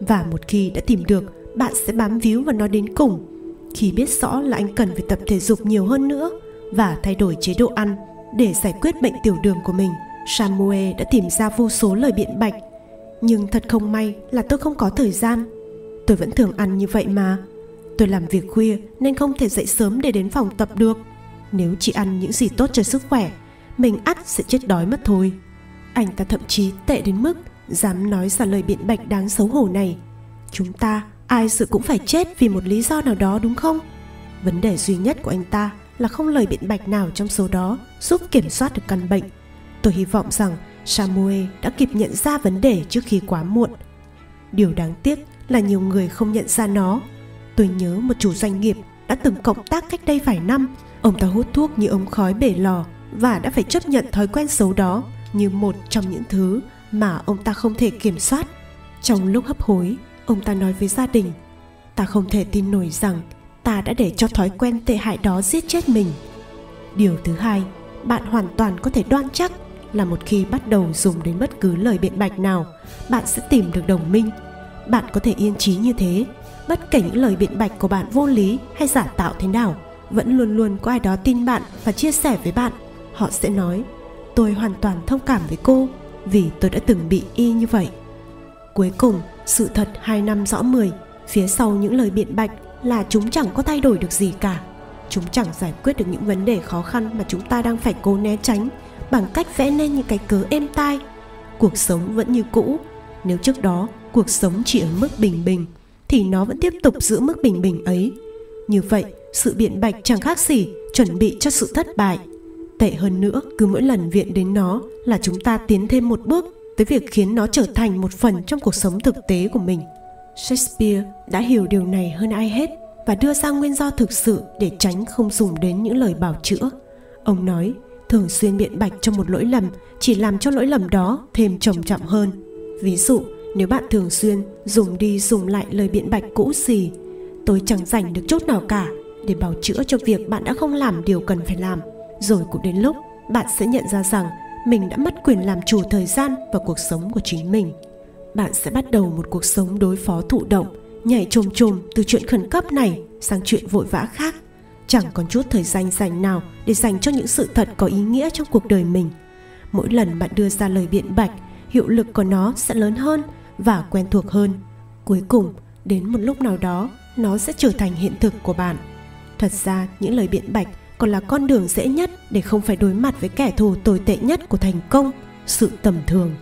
Và một khi đã tìm được, bạn sẽ bám víu vào nó đến cùng. Khi biết rõ là anh cần phải tập thể dục nhiều hơn nữa và thay đổi chế độ ăn để giải quyết bệnh tiểu đường của mình, samuel đã tìm ra vô số lời biện bạch. Nhưng thật không may là tôi không có thời gian. Tôi vẫn thường ăn như vậy mà. Tôi làm việc khuya nên không thể dậy sớm để đến phòng tập được. Nếu chỉ ăn những gì tốt cho sức khỏe, mình ắt sẽ chết đói mất thôi. Anh ta thậm chí tệ đến mức dám nói ra lời biện bạch đáng xấu hổ này. Chúng ta, ai sự cũng phải chết vì một lý do nào đó đúng không? Vấn đề duy nhất của anh ta là không lời biện bạch nào trong số đó giúp kiểm soát được căn bệnh. Tôi hy vọng rằng samuel đã kịp nhận ra vấn đề trước khi quá muộn. Điều đáng tiếc là nhiều người không nhận ra nó. Tôi nhớ một chủ doanh nghiệp đã từng cộng tác cách đây vài năm. Ông ta hút thuốc như ống khói bể lò và đã phải chấp nhận thói quen xấu đó như một trong những thứ mà ông ta không thể kiểm soát. Trong lúc hấp hối, ông ta nói với gia đình, ta không thể tin nổi rằng ta đã để cho thói quen tệ hại đó giết chết mình. Điều thứ hai, bạn hoàn toàn có thể đoan chắc là một khi bắt đầu dùng đến bất cứ lời biện bạch nào, bạn sẽ tìm được đồng minh. Bạn có thể yên trí như thế, bất kể những lời biện bạch của bạn vô lý hay giả tạo thế nào, vẫn luôn luôn có ai đó tin bạn và chia sẻ với bạn. Họ sẽ nói, tôi hoàn toàn thông cảm với cô vì tôi đã từng bị y như vậy. Cuối cùng, sự thật hai năm rõ mười, phía sau những lời biện bạch là chúng chẳng có thay đổi được gì cả. Chúng chẳng giải quyết được những vấn đề khó khăn mà chúng ta đang phải cố né tránh bằng cách vẽ nên những cái cớ êm tai. Cuộc sống vẫn như cũ. Nếu trước đó cuộc sống chỉ ở mức bình bình, thì nó vẫn tiếp tục giữ mức bình bình ấy. Như vậy, sự biện bạch chẳng khác gì chuẩn bị cho sự thất bại. Tệ hơn nữa, cứ mỗi lần viện đến nó là chúng ta tiến thêm một bước tới việc khiến nó trở thành một phần trong cuộc sống thực tế của mình shakespeare đã hiểu điều này hơn ai hết và đưa ra nguyên do thực sự để tránh không dùng đến những lời bảo chữa. Ông nói, thường xuyên biện bạch cho một lỗi lầm, chỉ làm cho lỗi lầm đó thêm trầm trọng hơn. Ví dụ, nếu bạn thường xuyên dùng đi dùng lại lời biện bạch cũ xì, tôi chẳng dành được chút nào cả để bào chữa cho việc bạn đã không làm điều cần phải làm. Rồi cũng đến lúc bạn sẽ nhận ra rằng mình đã mất quyền làm chủ thời gian và cuộc sống của chính mình bạn sẽ bắt đầu một cuộc sống đối phó thụ động, nhảy chồm chồm từ chuyện khẩn cấp này sang chuyện vội vã khác. Chẳng còn chút thời gian dành nào để dành cho những sự thật có ý nghĩa trong cuộc đời mình. Mỗi lần bạn đưa ra lời biện bạch, hiệu lực của nó sẽ lớn hơn và quen thuộc hơn. Cuối cùng, đến một lúc nào đó, nó sẽ trở thành hiện thực của bạn. Thật ra, những lời biện bạch còn là con đường dễ nhất để không phải đối mặt với kẻ thù tồi tệ nhất của thành công, sự tầm thường.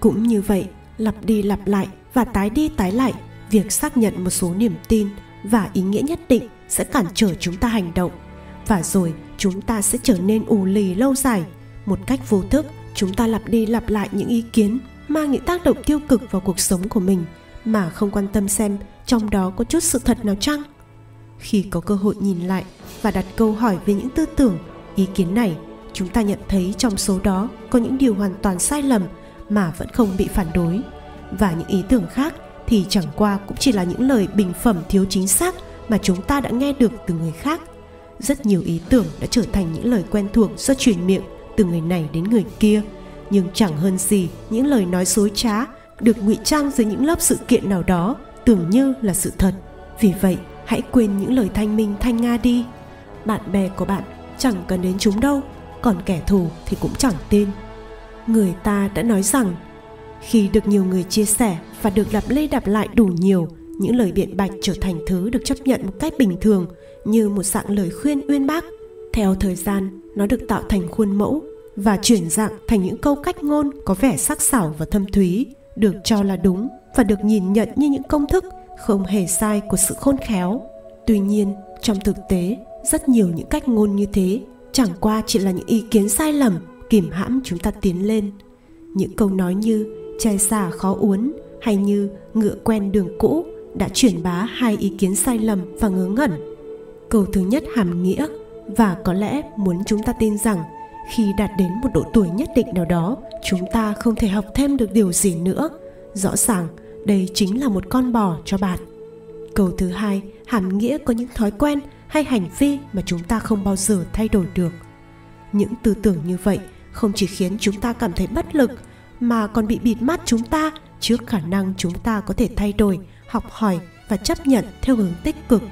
Cũng như vậy lặp đi lặp lại và tái đi tái lại, việc xác nhận một số niềm tin và ý nghĩa nhất định sẽ cản trở chúng ta hành động. Và rồi, chúng ta sẽ trở nên ù lì lâu dài. Một cách vô thức, chúng ta lặp đi lặp lại những ý kiến mang những tác động tiêu cực vào cuộc sống của mình mà không quan tâm xem trong đó có chút sự thật nào chăng? Khi có cơ hội nhìn lại và đặt câu hỏi về những tư tưởng, ý kiến này, chúng ta nhận thấy trong số đó có những điều hoàn toàn sai lầm mà vẫn không bị phản đối. Và những ý tưởng khác thì chẳng qua cũng chỉ là những lời bình phẩm thiếu chính xác mà chúng ta đã nghe được từ người khác. Rất nhiều ý tưởng đã trở thành những lời quen thuộc do truyền miệng từ người này đến người kia. Nhưng chẳng hơn gì những lời nói dối trá được ngụy trang dưới những lớp sự kiện nào đó tưởng như là sự thật. Vì vậy, hãy quên những lời thanh minh thanh nga đi. Bạn bè của bạn chẳng cần đến chúng đâu, còn kẻ thù thì cũng chẳng tin người ta đã nói rằng, khi được nhiều người chia sẻ và được lặp lê đạp lại đủ nhiều, những lời biện bạch trở thành thứ được chấp nhận một cách bình thường, như một dạng lời khuyên uyên bác. Theo thời gian, nó được tạo thành khuôn mẫu và chuyển dạng thành những câu cách ngôn có vẻ sắc sảo và thâm thúy, được cho là đúng và được nhìn nhận như những công thức không hề sai của sự khôn khéo. Tuy nhiên, trong thực tế, rất nhiều những cách ngôn như thế chẳng qua chỉ là những ý kiến sai lầm kìm hãm chúng ta tiến lên. Những câu nói như chai xả khó uốn hay như ngựa quen đường cũ đã truyền bá hai ý kiến sai lầm và ngớ ngẩn. Câu thứ nhất hàm nghĩa và có lẽ muốn chúng ta tin rằng khi đạt đến một độ tuổi nhất định nào đó, chúng ta không thể học thêm được điều gì nữa. Rõ ràng, đây chính là một con bò cho bạn. Câu thứ hai hàm nghĩa có những thói quen hay hành vi mà chúng ta không bao giờ thay đổi được. Những tư tưởng như vậy không chỉ khiến chúng ta cảm thấy bất lực, mà còn bị bịt mắt chúng ta trước khả năng chúng ta có thể thay đổi, học hỏi và chấp nhận theo hướng tích cực.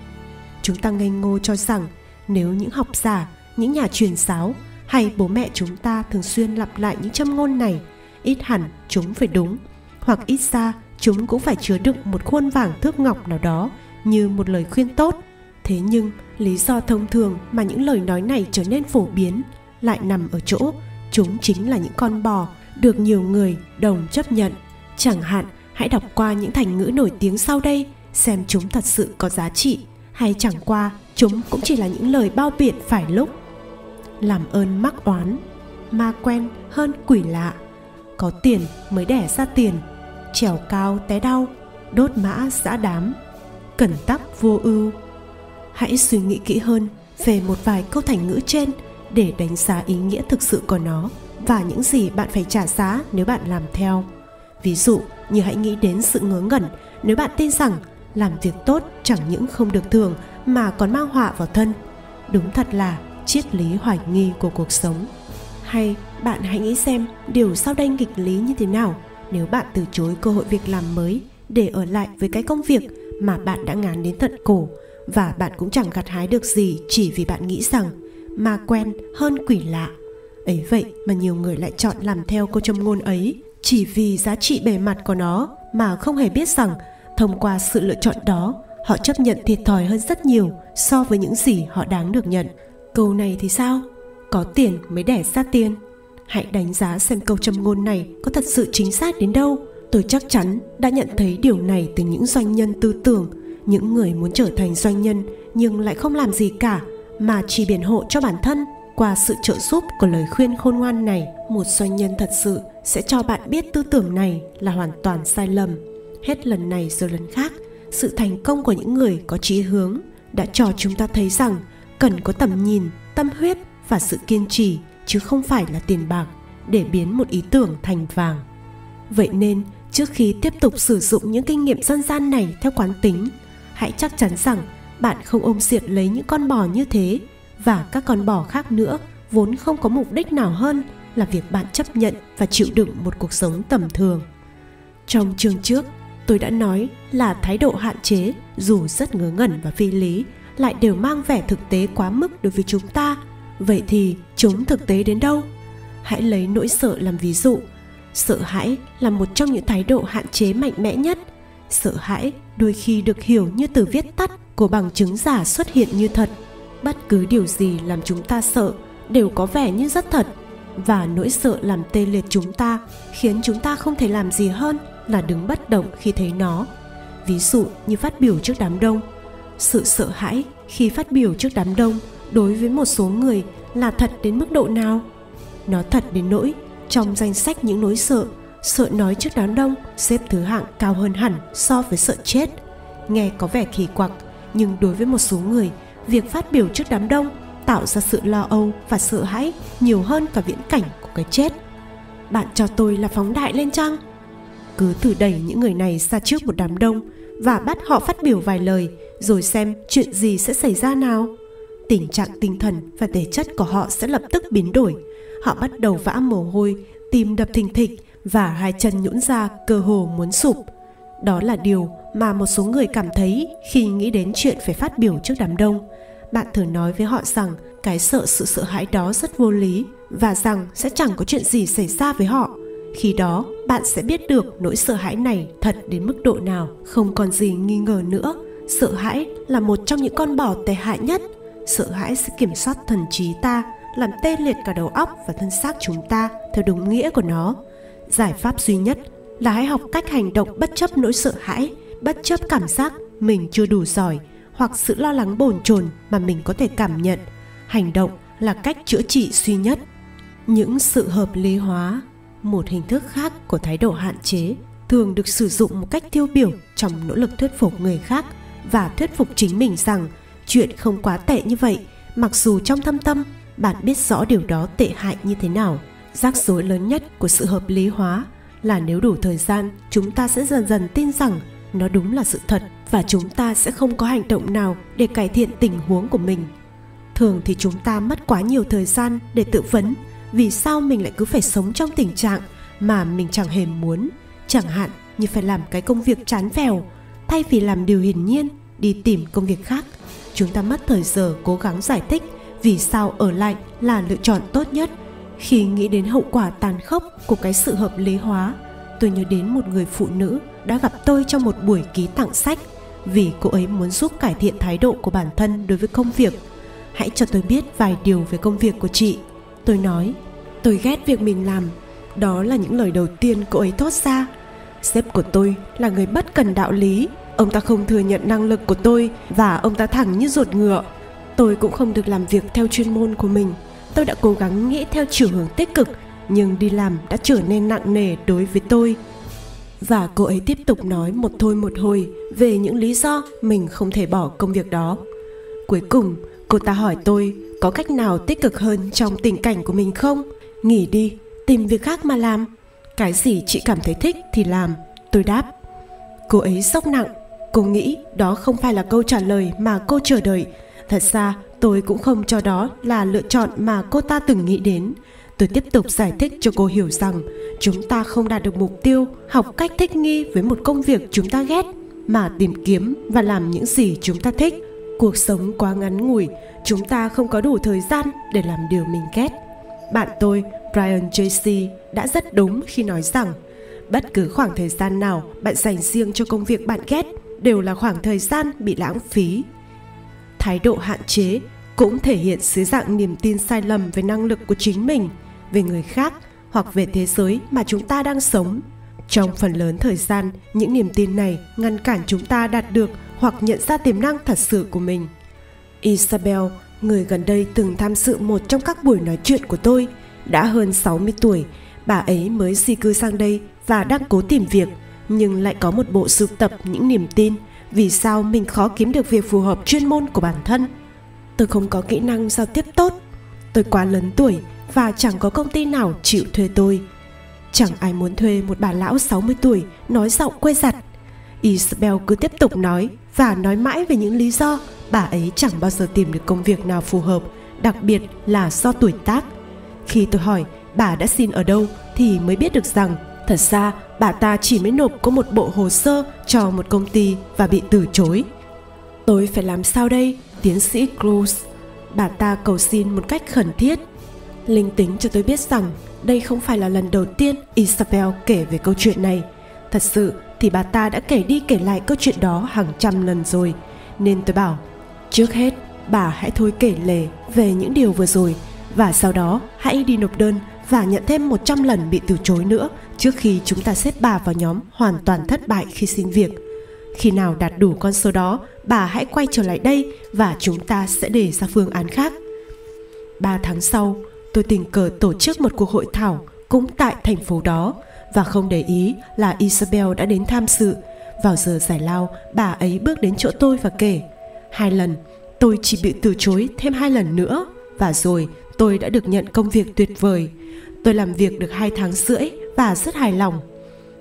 Chúng ta ngây ngô cho rằng nếu những học giả, những nhà truyền giáo hay bố mẹ chúng ta thường xuyên lặp lại những châm ngôn này, ít hẳn chúng phải đúng, hoặc ít ra chúng cũng phải chứa đựng một khuôn vàng thước ngọc nào đó như một lời khuyên tốt. Thế nhưng, lý do thông thường mà những lời nói này trở nên phổ biến lại nằm ở chỗ chúng chính là những con bò được nhiều người đồng chấp nhận. Chẳng hạn, hãy đọc qua những thành ngữ nổi tiếng sau đây, xem chúng thật sự có giá trị, hay chẳng qua chúng cũng chỉ là những lời bao biện phải lúc. Làm ơn mắc oán, ma quen hơn quỷ lạ. Có tiền mới đẻ ra tiền, trèo cao té đau, đốt mã giã đám. Cẩn tắc vô ưu. Hãy suy nghĩ kỹ hơn về một vài câu thành ngữ trên để đánh giá ý nghĩa thực sự của nó và những gì bạn phải trả giá nếu bạn làm theo. Ví dụ, như hãy nghĩ đến sự ngớ ngẩn nếu bạn tin rằng làm việc tốt chẳng những không được thường mà còn mang họa vào thân. Đúng thật là triết lý hoài nghi của cuộc sống. Hay bạn hãy nghĩ xem điều sau đây nghịch lý như thế nào nếu bạn từ chối cơ hội việc làm mới để ở lại với cái công việc mà bạn đã ngán đến tận cổ và bạn cũng chẳng gặt hái được gì chỉ vì bạn nghĩ rằng ma quen hơn quỷ lạ. Ấy vậy mà nhiều người lại chọn làm theo câu châm ngôn ấy, chỉ vì giá trị bề mặt của nó mà không hề biết rằng thông qua sự lựa chọn đó, họ chấp nhận thiệt thòi hơn rất nhiều so với những gì họ đáng được nhận. Câu này thì sao? Có tiền mới đẻ ra tiền. Hãy đánh giá xem câu châm ngôn này có thật sự chính xác đến đâu. Tôi chắc chắn đã nhận thấy điều này từ những doanh nhân tư tưởng. Những người muốn trở thành doanh nhân nhưng lại không làm gì cả mà chỉ biện hộ cho bản thân qua sự trợ giúp của lời khuyên khôn ngoan này. Một doanh nhân thật sự sẽ cho bạn biết tư tưởng này là hoàn toàn sai lầm. Hết lần này rồi lần khác, sự thành công của những người có chí hướng đã cho chúng ta thấy rằng cần có tầm nhìn, tâm huyết và sự kiên trì, chứ không phải là tiền bạc để biến một ý tưởng thành vàng. Vậy nên, trước khi tiếp tục sử dụng những kinh nghiệm dân gian này theo quán tính, hãy chắc chắn rằng bạn không ôm diệt lấy những con bò như thế. Và các con bò khác nữa, vốn không có mục đích nào hơn là việc bạn chấp nhận và chịu đựng một cuộc sống tầm thường. Trong chương trước, tôi đã nói là thái độ hạn chế, dù rất ngớ ngẩn và phi lý, lại đều mang vẻ thực tế quá mức đối với chúng ta. Vậy thì chúng thực tế đến đâu? Hãy lấy nỗi sợ làm ví dụ. Sợ hãi là một trong những thái độ hạn chế mạnh mẽ nhất. Sợ hãi đôi khi được hiểu như từ viết tắt của bằng chứng giả xuất hiện như thật. Bất cứ điều gì làm chúng ta sợ đều có vẻ như rất thật, và nỗi sợ làm tê liệt chúng ta khiến chúng ta không thể làm gì hơn là đứng bất động khi thấy nó. Ví dụ như phát biểu trước đám đông. Sự sợ hãi khi phát biểu trước đám đông đối với một số người là thật đến mức độ nào? Nó thật đến nỗi trong danh sách những nỗi sợ sợ nói trước đám đông xếp thứ hạng cao hơn hẳn so với sợ chết. Nghe có vẻ kỳ quặc nhưng đối với một số người, việc phát biểu trước đám đông tạo ra sự lo âu và sợ hãi nhiều hơn cả viễn cảnh của cái chết. Bạn cho tôi là phóng đại lên chăng? Cứ thử đẩy những người này ra trước một đám đông và bắt họ phát biểu vài lời, rồi xem chuyện gì sẽ xảy ra nào. Tình trạng tinh thần và thể chất của họ sẽ lập tức biến đổi. Họ bắt đầu vã mồ hôi, tim đập thình thịch và hai chân nhũn ra cơ hồ muốn sụp đó là điều mà một số người cảm thấy khi nghĩ đến chuyện phải phát biểu trước đám đông. Bạn thử nói với họ rằng cái sợ sự sợ hãi đó rất vô lý và rằng sẽ chẳng có chuyện gì xảy ra với họ. Khi đó, bạn sẽ biết được nỗi sợ hãi này thật đến mức độ nào. Không còn gì nghi ngờ nữa, sợ hãi là một trong những con bò tệ hại nhất. Sợ hãi sẽ kiểm soát thần trí ta, làm tê liệt cả đầu óc và thân xác chúng ta theo đúng nghĩa của nó. Giải pháp duy nhất là hãy học cách hành động bất chấp nỗi sợ hãi, bất chấp cảm giác mình chưa đủ giỏi hoặc sự lo lắng bồn chồn mà mình có thể cảm nhận, hành động là cách chữa trị duy nhất. Những sự hợp lý hóa, một hình thức khác của thái độ hạn chế, thường được sử dụng một cách tiêu biểu trong nỗ lực thuyết phục người khác và thuyết phục chính mình rằng chuyện không quá tệ như vậy, mặc dù trong thâm tâm bạn biết rõ điều đó tệ hại như thế nào. Rắc rối lớn nhất của sự hợp lý hóa là nếu đủ thời gian, chúng ta sẽ dần dần tin rằng nó đúng là sự thật và chúng ta sẽ không có hành động nào để cải thiện tình huống của mình. Thường thì chúng ta mất quá nhiều thời gian để tự vấn vì sao mình lại cứ phải sống trong tình trạng mà mình chẳng hề muốn, chẳng hạn như phải làm cái công việc chán phèo thay vì làm điều hiển nhiên, đi tìm công việc khác. Chúng ta mất thời giờ cố gắng giải thích vì sao ở lại là lựa chọn tốt nhất khi nghĩ đến hậu quả tàn khốc của cái sự hợp lý hóa, tôi nhớ đến một người phụ nữ đã gặp tôi trong một buổi ký tặng sách vì cô ấy muốn giúp cải thiện thái độ của bản thân đối với công việc. Hãy cho tôi biết vài điều về công việc của chị. Tôi nói, tôi ghét việc mình làm. Đó là những lời đầu tiên cô ấy thốt ra. Sếp của tôi là người bất cần đạo lý. Ông ta không thừa nhận năng lực của tôi và ông ta thẳng như ruột ngựa. Tôi cũng không được làm việc theo chuyên môn của mình tôi đã cố gắng nghĩ theo chiều hướng tích cực, nhưng đi làm đã trở nên nặng nề đối với tôi. Và cô ấy tiếp tục nói một thôi một hồi về những lý do mình không thể bỏ công việc đó. Cuối cùng, cô ta hỏi tôi có cách nào tích cực hơn trong tình cảnh của mình không? Nghỉ đi, tìm việc khác mà làm. Cái gì chị cảm thấy thích thì làm, tôi đáp. Cô ấy sốc nặng, cô nghĩ đó không phải là câu trả lời mà cô chờ đợi. Thật ra tôi cũng không cho đó là lựa chọn mà cô ta từng nghĩ đến. Tôi tiếp tục giải thích cho cô hiểu rằng chúng ta không đạt được mục tiêu học cách thích nghi với một công việc chúng ta ghét, mà tìm kiếm và làm những gì chúng ta thích. Cuộc sống quá ngắn ngủi, chúng ta không có đủ thời gian để làm điều mình ghét. Bạn tôi, brian tracy đã rất đúng khi nói rằng bất cứ khoảng thời gian nào bạn dành riêng cho công việc bạn ghét đều là khoảng thời gian bị lãng phí. Thái độ hạn chế cũng thể hiện dưới dạng niềm tin sai lầm về năng lực của chính mình, về người khác hoặc về thế giới mà chúng ta đang sống. Trong phần lớn thời gian, những niềm tin này ngăn cản chúng ta đạt được hoặc nhận ra tiềm năng thật sự của mình. Isabel, người gần đây từng tham dự một trong các buổi nói chuyện của tôi, đã hơn 60 tuổi. Bà ấy mới di cư sang đây và đang cố tìm việc, nhưng lại có một bộ sưu tập những niềm tin vì sao mình khó kiếm được việc phù hợp chuyên môn của bản thân. Tôi không có kỹ năng giao tiếp tốt. Tôi quá lớn tuổi và chẳng có công ty nào chịu thuê tôi. Chẳng ai muốn thuê một bà lão 60 tuổi nói giọng quê giặt. Isabel cứ tiếp tục nói và nói mãi về những lý do bà ấy chẳng bao giờ tìm được công việc nào phù hợp, đặc biệt là do tuổi tác. Khi tôi hỏi bà đã xin ở đâu thì mới biết được rằng thật ra bà ta chỉ mới nộp có một bộ hồ sơ cho một công ty và bị từ chối. Tôi phải làm sao đây? Tiến sĩ Cruz. Bà ta cầu xin một cách khẩn thiết. Linh tính cho tôi biết rằng đây không phải là lần đầu tiên Isabel kể về câu chuyện này. Thật sự thì bà ta đã kể đi kể lại câu chuyện đó hàng trăm lần rồi. Nên tôi bảo, trước hết bà hãy thôi kể lể về những điều vừa rồi và sau đó hãy đi nộp đơn và nhận thêm 100 lần bị từ chối nữa trước khi chúng ta xếp bà vào nhóm hoàn toàn thất bại khi xin việc. Khi nào đạt đủ con số đó, bà hãy quay trở lại đây và chúng ta sẽ đề ra phương án khác. 3 tháng sau, tôi tình cờ tổ chức một cuộc hội thảo cũng tại thành phố đó và không để ý là Isabel đã đến tham dự. Vào giờ giải lao, bà ấy bước đến chỗ tôi và kể Hai lần, tôi chỉ bị từ chối thêm hai lần nữa và rồi tôi đã được nhận công việc tuyệt vời. Tôi làm việc được hai tháng rưỡi và rất hài lòng.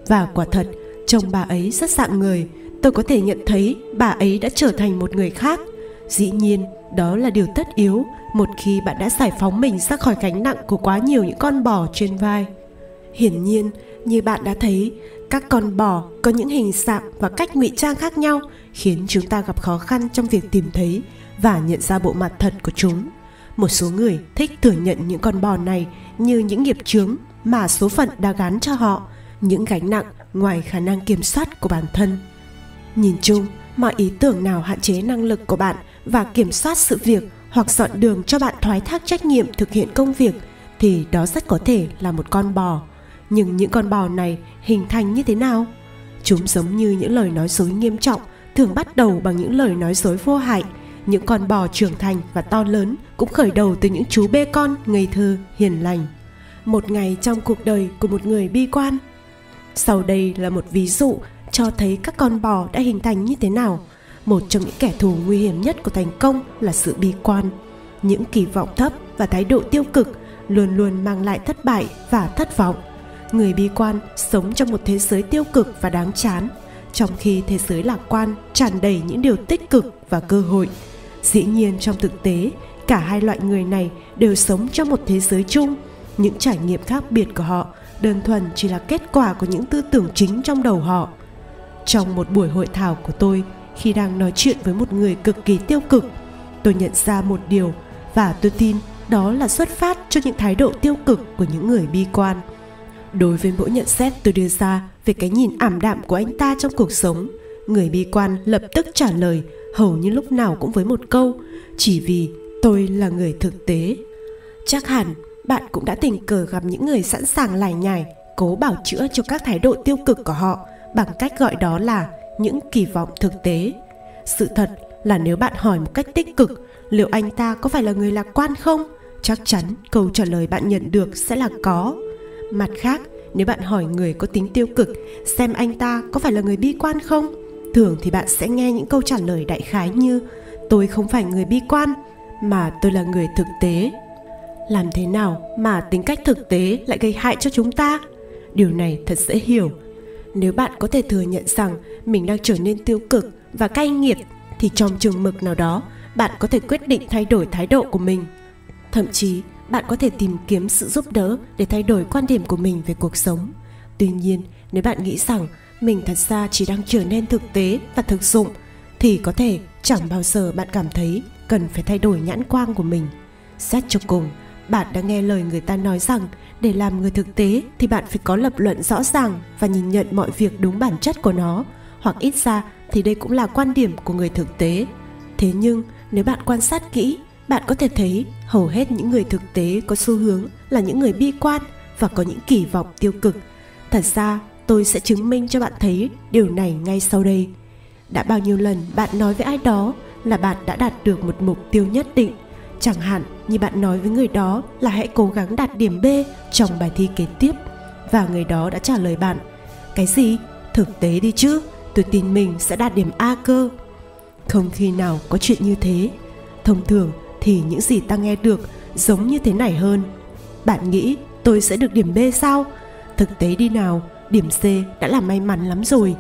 Và quả thật, chồng bà ấy rất dạng người. Tôi có thể nhận thấy bà ấy đã trở thành một người khác. Dĩ nhiên, đó là điều tất yếu một khi bạn đã giải phóng mình ra khỏi gánh nặng của quá nhiều những con bò trên vai. Hiển nhiên, như bạn đã thấy, các con bò có những hình dạng và cách ngụy trang khác nhau khiến chúng ta gặp khó khăn trong việc tìm thấy và nhận ra bộ mặt thật của chúng một số người thích thừa nhận những con bò này như những nghiệp chướng mà số phận đã gắn cho họ những gánh nặng ngoài khả năng kiểm soát của bản thân nhìn chung mọi ý tưởng nào hạn chế năng lực của bạn và kiểm soát sự việc hoặc dọn đường cho bạn thoái thác trách nhiệm thực hiện công việc thì đó rất có thể là một con bò. Nhưng những con bò này hình thành như thế nào? Chúng giống như những lời nói dối nghiêm trọng, thường bắt đầu bằng những lời nói dối vô hại. Những con bò trưởng thành và to lớn cũng khởi đầu từ những chú bê con ngây thơ, hiền lành. Một ngày trong cuộc đời của một người bi quan. Sau đây là một ví dụ cho thấy các con bò đã hình thành như thế nào. Một trong những kẻ thù nguy hiểm nhất của thành công là sự bi quan. Những kỳ vọng thấp và thái độ tiêu cực luôn luôn mang lại thất bại và thất vọng. Người bi quan sống trong một thế giới tiêu cực và đáng chán, trong khi thế giới lạc quan tràn đầy những điều tích cực và cơ hội. Dĩ nhiên trong thực tế, cả hai loại người này đều sống trong một thế giới chung. Những trải nghiệm khác biệt của họ đơn thuần chỉ là kết quả của những tư tưởng chính trong đầu họ trong một buổi hội thảo của tôi khi đang nói chuyện với một người cực kỳ tiêu cực. Tôi nhận ra một điều và tôi tin đó là xuất phát cho những thái độ tiêu cực của những người bi quan. Đối với mỗi nhận xét tôi đưa ra về cái nhìn ảm đạm của anh ta trong cuộc sống, người bi quan lập tức trả lời hầu như lúc nào cũng với một câu, chỉ vì tôi là người thực tế. Chắc hẳn bạn cũng đã tình cờ gặp những người sẵn sàng lải nhải, cố bảo chữa cho các thái độ tiêu cực của họ bằng cách gọi đó là những kỳ vọng thực tế. Sự thật là nếu bạn hỏi một cách tích cực, liệu anh ta có phải là người lạc quan không? Chắc chắn câu trả lời bạn nhận được sẽ là có. Mặt khác, nếu bạn hỏi người có tính tiêu cực xem anh ta có phải là người bi quan không, thường thì bạn sẽ nghe những câu trả lời đại khái như, tôi không phải người bi quan, mà tôi là người thực tế. Làm thế nào mà tính cách thực tế lại gây hại cho chúng ta? Điều này thật dễ hiểu nếu bạn có thể thừa nhận rằng mình đang trở nên tiêu cực và cay nghiệt, thì trong trường mực nào đó, bạn có thể quyết định thay đổi thái độ của mình. Thậm chí, bạn có thể tìm kiếm sự giúp đỡ để thay đổi quan điểm của mình về cuộc sống. Tuy nhiên, nếu bạn nghĩ rằng mình thật ra chỉ đang trở nên thực tế và thực dụng, thì có thể chẳng bao giờ bạn cảm thấy cần phải thay đổi nhãn quang của mình. Xét cho cùng bạn đã nghe lời người ta nói rằng, để làm người thực tế thì bạn phải có lập luận rõ ràng và nhìn nhận mọi việc đúng bản chất của nó. Hoặc ít ra thì đây cũng là quan điểm của người thực tế. Thế nhưng, nếu bạn quan sát kỹ, bạn có thể thấy hầu hết những người thực tế có xu hướng là những người bi quan và có những kỳ vọng tiêu cực. Thật ra, tôi sẽ chứng minh cho bạn thấy điều này ngay sau đây. Đã bao nhiêu lần bạn nói với ai đó là bạn đã đạt được một mục tiêu nhất định, chẳng hạn như bạn nói với người đó là hãy cố gắng đạt điểm b trong bài thi kế tiếp và người đó đã trả lời bạn cái gì thực tế đi chứ tôi tin mình sẽ đạt điểm A cơ. Không khi nào có chuyện như thế. Thông thường thì những gì ta nghe được giống như thế này hơn. Bạn nghĩ tôi sẽ được điểm B sao? Thực tế đi nào, điểm C đã là may mắn lắm rồi.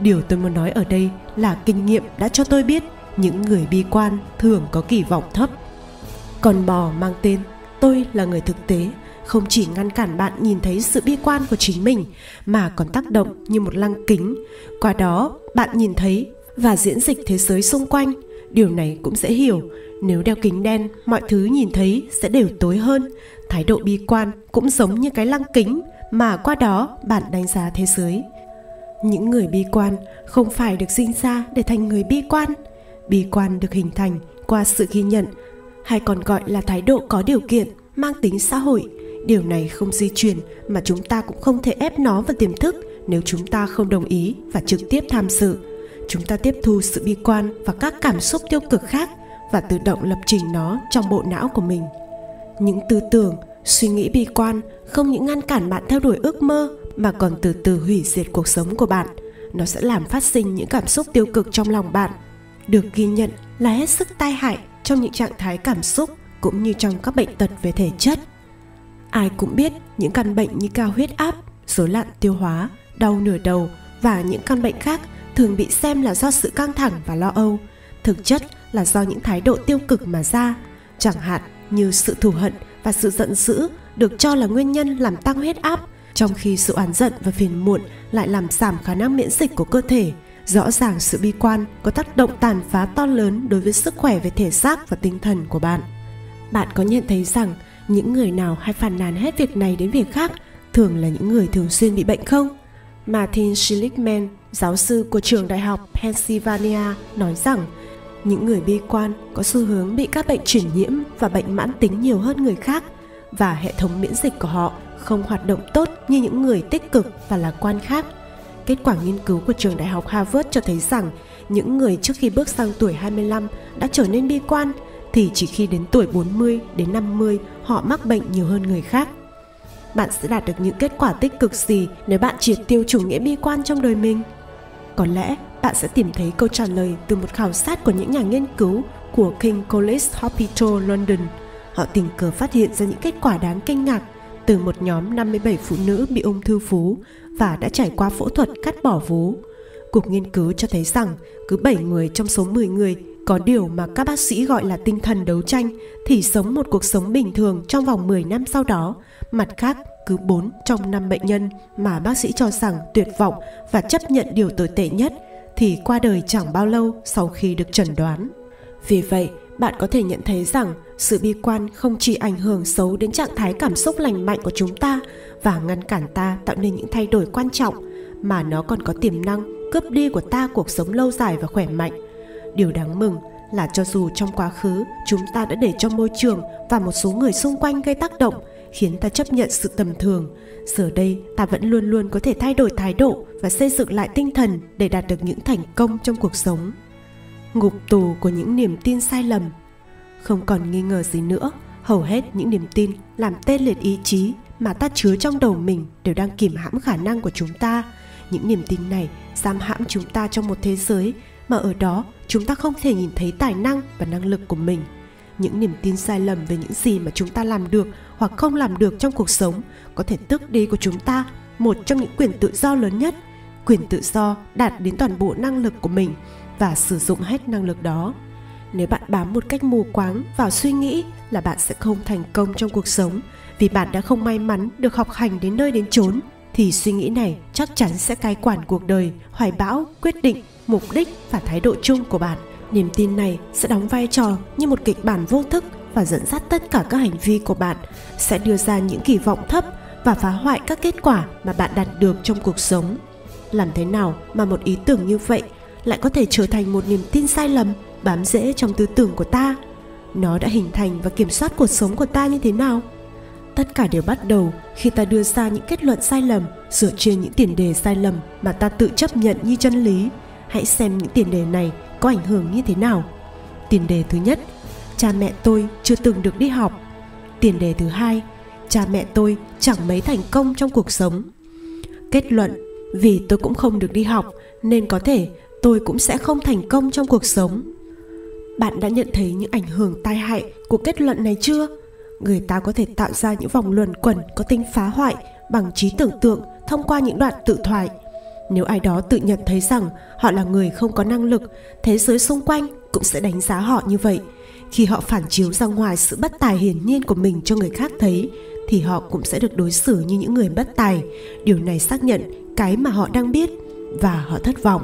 Điều tôi muốn nói ở đây là kinh nghiệm đã cho tôi biết những người bi quan thường có kỳ vọng thấp còn bò mang tên tôi là người thực tế, không chỉ ngăn cản bạn nhìn thấy sự bi quan của chính mình, mà còn tác động như một lăng kính. Qua đó, bạn nhìn thấy và diễn dịch thế giới xung quanh. Điều này cũng dễ hiểu. Nếu đeo kính đen, mọi thứ nhìn thấy sẽ đều tối hơn. Thái độ bi quan cũng giống như cái lăng kính mà qua đó bạn đánh giá thế giới. Những người bi quan không phải được sinh ra để thành người bi quan. Bi quan được hình thành qua sự ghi nhận hay còn gọi là thái độ có điều kiện, mang tính xã hội. Điều này không di truyền mà chúng ta cũng không thể ép nó vào tiềm thức nếu chúng ta không đồng ý và trực tiếp tham dự. Chúng ta tiếp thu sự bi quan và các cảm xúc tiêu cực khác và tự động lập trình nó trong bộ não của mình. Những tư tưởng, suy nghĩ bi quan không những ngăn cản bạn theo đuổi ước mơ mà còn từ từ hủy diệt cuộc sống của bạn. Nó sẽ làm phát sinh những cảm xúc tiêu cực trong lòng bạn. Được ghi nhận là hết sức tai hại trong những trạng thái cảm xúc cũng như trong các bệnh tật về thể chất. Ai cũng biết những căn bệnh như cao huyết áp, rối loạn tiêu hóa, đau nửa đầu và những căn bệnh khác thường bị xem là do sự căng thẳng và lo âu, thực chất là do những thái độ tiêu cực mà ra. Chẳng hạn như sự thù hận và sự giận dữ được cho là nguyên nhân làm tăng huyết áp, trong khi sự oán giận và phiền muộn lại làm giảm khả năng miễn dịch của cơ thể rõ ràng sự bi quan có tác động tàn phá to lớn đối với sức khỏe về thể xác và tinh thần của bạn bạn có nhận thấy rằng những người nào hay phàn nàn hết việc này đến việc khác thường là những người thường xuyên bị bệnh không martin schlickman, giáo sư của trường đại học pennsylvania, nói rằng những người bi quan có xu hướng bị các bệnh truyền nhiễm và bệnh mãn tính nhiều hơn người khác và hệ thống miễn dịch của họ không hoạt động tốt như những người tích cực và lạc quan khác. Kết quả nghiên cứu của trường đại học Harvard cho thấy rằng những người trước khi bước sang tuổi 25 đã trở nên bi quan thì chỉ khi đến tuổi 40 đến 50 họ mắc bệnh nhiều hơn người khác. Bạn sẽ đạt được những kết quả tích cực gì nếu bạn triệt tiêu chủ nghĩa bi quan trong đời mình? Có lẽ bạn sẽ tìm thấy câu trả lời từ một khảo sát của những nhà nghiên cứu của King College Hospital, London. Họ tình cờ phát hiện ra những kết quả đáng kinh ngạc từ một nhóm 57 phụ nữ bị ung thư vú và đã trải qua phẫu thuật cắt bỏ vú. Cuộc nghiên cứu cho thấy rằng cứ 7 người trong số 10 người có điều mà các bác sĩ gọi là tinh thần đấu tranh thì sống một cuộc sống bình thường trong vòng 10 năm sau đó. Mặt khác, cứ 4 trong 5 bệnh nhân mà bác sĩ cho rằng tuyệt vọng và chấp nhận điều tồi tệ nhất thì qua đời chẳng bao lâu sau khi được chẩn đoán. Vì vậy, bạn có thể nhận thấy rằng sự bi quan không chỉ ảnh hưởng xấu đến trạng thái cảm xúc lành mạnh của chúng ta và ngăn cản ta tạo nên những thay đổi quan trọng, mà nó còn có tiềm năng cướp đi của ta cuộc sống lâu dài và khỏe mạnh. Điều đáng mừng là cho dù trong quá khứ chúng ta đã để cho môi trường và một số người xung quanh gây tác động, khiến ta chấp nhận sự tầm thường, giờ đây ta vẫn luôn luôn có thể thay đổi thái độ và xây dựng lại tinh thần để đạt được những thành công trong cuộc sống. Ngục tù của những niềm tin sai lầm không còn nghi ngờ gì nữa. Hầu hết những niềm tin làm tê liệt ý chí mà ta chứa trong đầu mình đều đang kìm hãm khả năng của chúng ta. Những niềm tin này giam hãm chúng ta trong một thế giới mà ở đó chúng ta không thể nhìn thấy tài năng và năng lực của mình. Những niềm tin sai lầm về những gì mà chúng ta làm được hoặc không làm được trong cuộc sống có thể tước đi của chúng ta một trong những quyền tự do lớn nhất. Quyền tự do đạt đến toàn bộ năng lực của mình và sử dụng hết năng lực đó nếu bạn bám một cách mù quáng vào suy nghĩ là bạn sẽ không thành công trong cuộc sống. Vì bạn đã không may mắn được học hành đến nơi đến chốn, thì suy nghĩ này chắc chắn sẽ cai quản cuộc đời, hoài bão, quyết định, mục đích và thái độ chung của bạn. Niềm tin này sẽ đóng vai trò như một kịch bản vô thức và dẫn dắt tất cả các hành vi của bạn, sẽ đưa ra những kỳ vọng thấp và phá hoại các kết quả mà bạn đạt được trong cuộc sống. Làm thế nào mà một ý tưởng như vậy lại có thể trở thành một niềm tin sai lầm? Bám rễ trong tư tưởng của ta. Nó đã hình thành và kiểm soát cuộc sống của ta như thế nào? Tất cả đều bắt đầu khi ta đưa ra những kết luận sai lầm dựa trên những tiền đề sai lầm mà ta tự chấp nhận như chân lý. Hãy xem những tiền đề này có ảnh hưởng như thế nào. Tiền đề thứ nhất, cha mẹ tôi chưa từng được đi học. Tiền đề thứ hai, cha mẹ tôi chẳng mấy thành công trong cuộc sống. Kết luận, vì tôi cũng không được đi học nên có thể tôi cũng sẽ không thành công trong cuộc sống bạn đã nhận thấy những ảnh hưởng tai hại của kết luận này chưa? Người ta có thể tạo ra những vòng luẩn quẩn có tính phá hoại bằng trí tưởng tượng thông qua những đoạn tự thoại. Nếu ai đó tự nhận thấy rằng họ là người không có năng lực, thế giới xung quanh cũng sẽ đánh giá họ như vậy. Khi họ phản chiếu ra ngoài sự bất tài hiển nhiên của mình cho người khác thấy, thì họ cũng sẽ được đối xử như những người bất tài. Điều này xác nhận cái mà họ đang biết và họ thất vọng.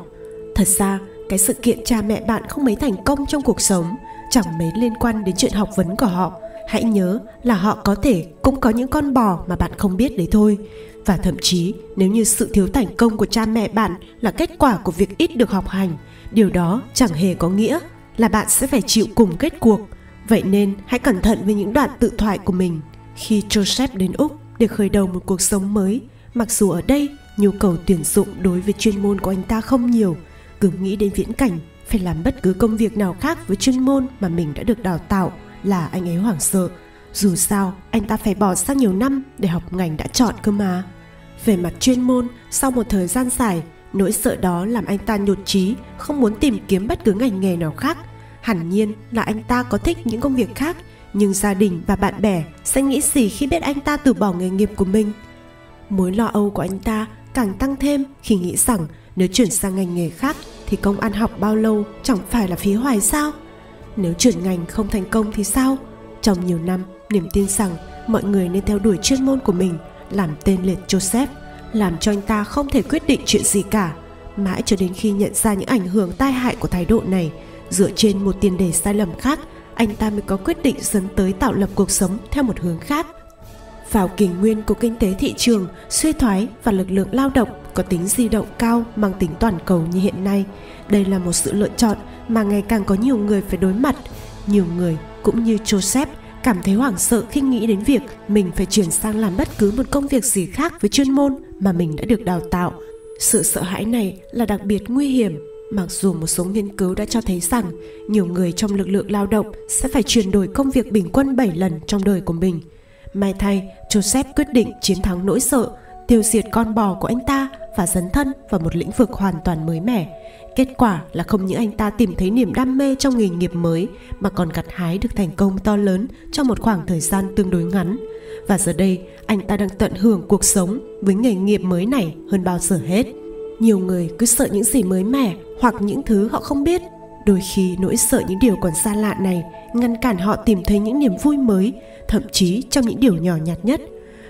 Thật ra cái sự kiện cha mẹ bạn không mấy thành công trong cuộc sống, chẳng mấy liên quan đến chuyện học vấn của họ. Hãy nhớ là họ có thể cũng có những con bò mà bạn không biết đấy thôi. Và thậm chí, nếu như sự thiếu thành công của cha mẹ bạn là kết quả của việc ít được học hành, điều đó chẳng hề có nghĩa là bạn sẽ phải chịu cùng kết cuộc. Vậy nên hãy cẩn thận với những đoạn tự thoại của mình. Khi joseph đến úc để khởi đầu một cuộc sống mới, mặc dù ở đây nhu cầu tuyển dụng đối với chuyên môn của anh ta không nhiều cứ nghĩ đến viễn cảnh, phải làm bất cứ công việc nào khác với chuyên môn mà mình đã được đào tạo là anh ấy hoảng sợ. Dù sao, anh ta phải bỏ ra nhiều năm để học ngành đã chọn cơ mà. Về mặt chuyên môn, sau một thời gian dài, nỗi sợ đó làm anh ta nhột trí không muốn tìm kiếm bất cứ ngành nghề nào khác. Hẳn nhiên là anh ta có thích những công việc khác, nhưng gia đình và bạn bè sẽ nghĩ gì khi biết anh ta từ bỏ nghề nghiệp của mình? Mối lo âu của anh ta càng tăng thêm khi nghĩ rằng nếu chuyển sang ngành nghề khác thì công ăn học bao lâu chẳng phải là phí hoài sao? Nếu chuyển ngành không thành công thì sao? Trong nhiều năm, niềm tin rằng mọi người nên theo đuổi chuyên môn của mình, làm tên liệt joseph, làm cho anh ta không thể quyết định chuyện gì cả. Mãi cho đến khi nhận ra những ảnh hưởng tai hại của thái độ này, dựa trên một tiền đề sai lầm khác, anh ta mới có quyết định dẫn tới tạo lập cuộc sống theo một hướng khác vào kỷ nguyên của kinh tế thị trường suy thoái và lực lượng lao động có tính di động cao mang tính toàn cầu như hiện nay. Đây là một sự lựa chọn mà ngày càng có nhiều người phải đối mặt. Nhiều người cũng như joseph cảm thấy hoảng sợ khi nghĩ đến việc mình phải chuyển sang làm bất cứ một công việc gì khác với chuyên môn mà mình đã được đào tạo. Sự sợ hãi này là đặc biệt nguy hiểm. Mặc dù một số nghiên cứu đã cho thấy rằng nhiều người trong lực lượng lao động sẽ phải chuyển đổi công việc bình quân 7 lần trong đời của mình. May thay, Joseph quyết định chiến thắng nỗi sợ, tiêu diệt con bò của anh ta và dấn thân vào một lĩnh vực hoàn toàn mới mẻ. Kết quả là không những anh ta tìm thấy niềm đam mê trong nghề nghiệp mới mà còn gặt hái được thành công to lớn trong một khoảng thời gian tương đối ngắn. Và giờ đây, anh ta đang tận hưởng cuộc sống với nghề nghiệp mới này hơn bao giờ hết. Nhiều người cứ sợ những gì mới mẻ hoặc những thứ họ không biết. Đôi khi nỗi sợ những điều còn xa lạ này ngăn cản họ tìm thấy những niềm vui mới, thậm chí trong những điều nhỏ nhặt nhất.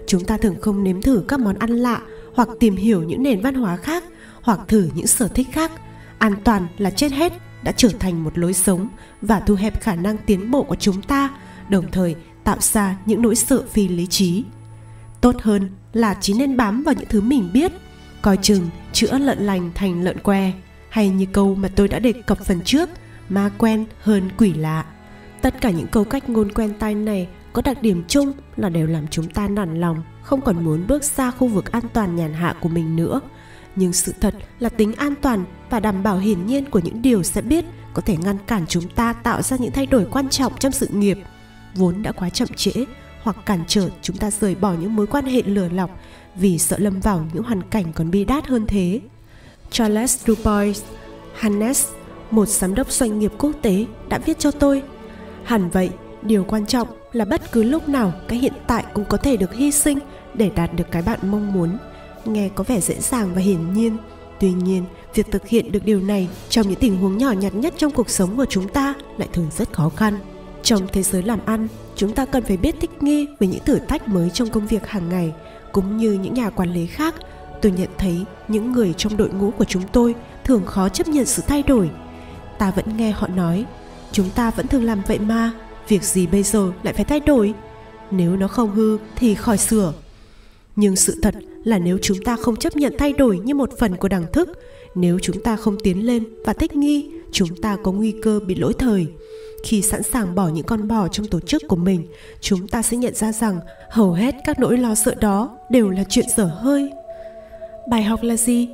Chúng ta thường không nếm thử các món ăn lạ hoặc tìm hiểu những nền văn hóa khác hoặc thử những sở thích khác. An toàn là chết hết đã trở thành một lối sống và thu hẹp khả năng tiến bộ của chúng ta đồng thời tạo ra những nỗi sợ phi lý trí. Tốt hơn là chỉ nên bám vào những thứ mình biết coi chừng chữa lợn lành thành lợn que hay như câu mà tôi đã đề cập phần trước, ma quen hơn quỷ lạ. Tất cả những câu cách ngôn quen tai này có đặc điểm chung là đều làm chúng ta nản lòng, không còn muốn bước ra khu vực an toàn nhàn hạ của mình nữa. Nhưng sự thật là tính an toàn và đảm bảo hiển nhiên của những điều sẽ biết có thể ngăn cản chúng ta tạo ra những thay đổi quan trọng trong sự nghiệp. Vốn đã quá chậm trễ hoặc cản trở chúng ta rời bỏ những mối quan hệ lừa lọc vì sợ lâm vào những hoàn cảnh còn bi đát hơn thế. Charles Dubois Hannes, một giám đốc doanh nghiệp quốc tế đã viết cho tôi. Hẳn vậy, điều quan trọng là bất cứ lúc nào cái hiện tại cũng có thể được hy sinh để đạt được cái bạn mong muốn. Nghe có vẻ dễ dàng và hiển nhiên. Tuy nhiên việc thực hiện được điều này trong những tình huống nhỏ nhặt nhất trong cuộc sống của chúng ta lại thường rất khó khăn. Trong thế giới làm ăn chúng ta cần phải biết thích nghi với những thử thách mới trong công việc hàng ngày cũng như những nhà quản lý khác tôi nhận thấy những người trong đội ngũ của chúng tôi thường khó chấp nhận sự thay đổi. Ta vẫn nghe họ nói, chúng ta vẫn thường làm vậy mà, việc gì bây giờ lại phải thay đổi? Nếu nó không hư thì khỏi sửa. Nhưng sự thật là nếu chúng ta không chấp nhận thay đổi như một phần của đẳng thức, nếu chúng ta không tiến lên và thích nghi, chúng ta có nguy cơ bị lỗi thời. Khi sẵn sàng bỏ những con bò trong tổ chức của mình, chúng ta sẽ nhận ra rằng hầu hết các nỗi lo sợ đó đều là chuyện dở hơi bài học là gì?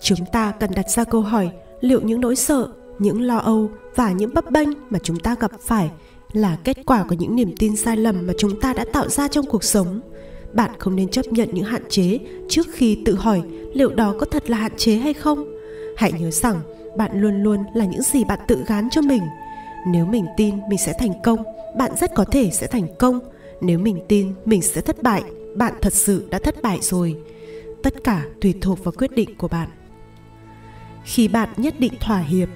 Chúng ta cần đặt ra câu hỏi liệu những nỗi sợ, những lo âu và những bấp bênh mà chúng ta gặp phải là kết quả của những niềm tin sai lầm mà chúng ta đã tạo ra trong cuộc sống. Bạn không nên chấp nhận những hạn chế trước khi tự hỏi liệu đó có thật là hạn chế hay không. Hãy nhớ rằng bạn luôn luôn là những gì bạn tự gán cho mình. Nếu mình tin mình sẽ thành công, bạn rất có thể sẽ thành công. Nếu mình tin mình sẽ thất bại, bạn thật sự đã thất bại rồi tất cả tùy thuộc vào quyết định của bạn. Khi bạn nhất định thỏa hiệp,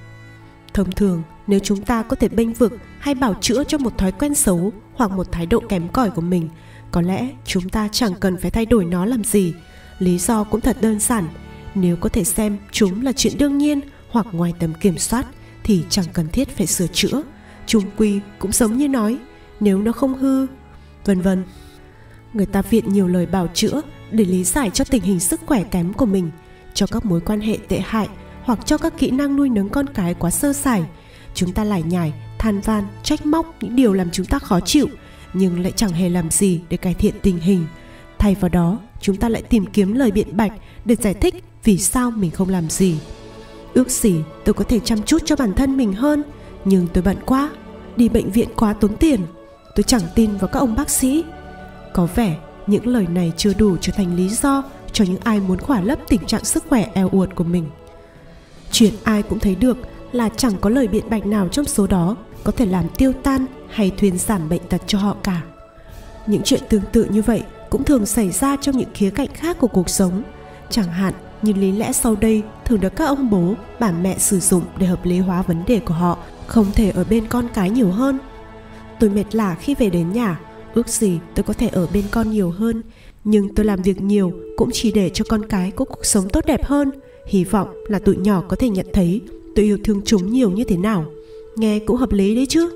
thông thường nếu chúng ta có thể bênh vực hay bảo chữa cho một thói quen xấu hoặc một thái độ kém cỏi của mình, có lẽ chúng ta chẳng cần phải thay đổi nó làm gì. Lý do cũng thật đơn giản, nếu có thể xem chúng là chuyện đương nhiên hoặc ngoài tầm kiểm soát thì chẳng cần thiết phải sửa chữa. Trung quy cũng giống như nói, nếu nó không hư, vân vân. Người ta viện nhiều lời bảo chữa để lý giải cho tình hình sức khỏe kém của mình, cho các mối quan hệ tệ hại hoặc cho các kỹ năng nuôi nấng con cái quá sơ sài. Chúng ta lải nhải than van, trách móc những điều làm chúng ta khó chịu, nhưng lại chẳng hề làm gì để cải thiện tình hình. Thay vào đó, chúng ta lại tìm kiếm lời biện bạch để giải thích vì sao mình không làm gì. Ước gì tôi có thể chăm chút cho bản thân mình hơn, nhưng tôi bận quá, đi bệnh viện quá tốn tiền. Tôi chẳng tin vào các ông bác sĩ. Có vẻ những lời này chưa đủ trở thành lý do cho những ai muốn khỏa lấp tình trạng sức khỏe eo uột của mình. Chuyện ai cũng thấy được là chẳng có lời biện bạch nào trong số đó có thể làm tiêu tan hay thuyên giảm bệnh tật cho họ cả. Những chuyện tương tự như vậy cũng thường xảy ra trong những khía cạnh khác của cuộc sống. Chẳng hạn như lý lẽ sau đây thường được các ông bố, bà mẹ sử dụng để hợp lý hóa vấn đề của họ, không thể ở bên con cái nhiều hơn. Tôi mệt lả khi về đến nhà ước gì tôi có thể ở bên con nhiều hơn, nhưng tôi làm việc nhiều cũng chỉ để cho con cái có cuộc sống tốt đẹp hơn. Hy vọng là tụi nhỏ có thể nhận thấy tôi yêu thương chúng nhiều như thế nào. Nghe cũng hợp lý đấy chứ?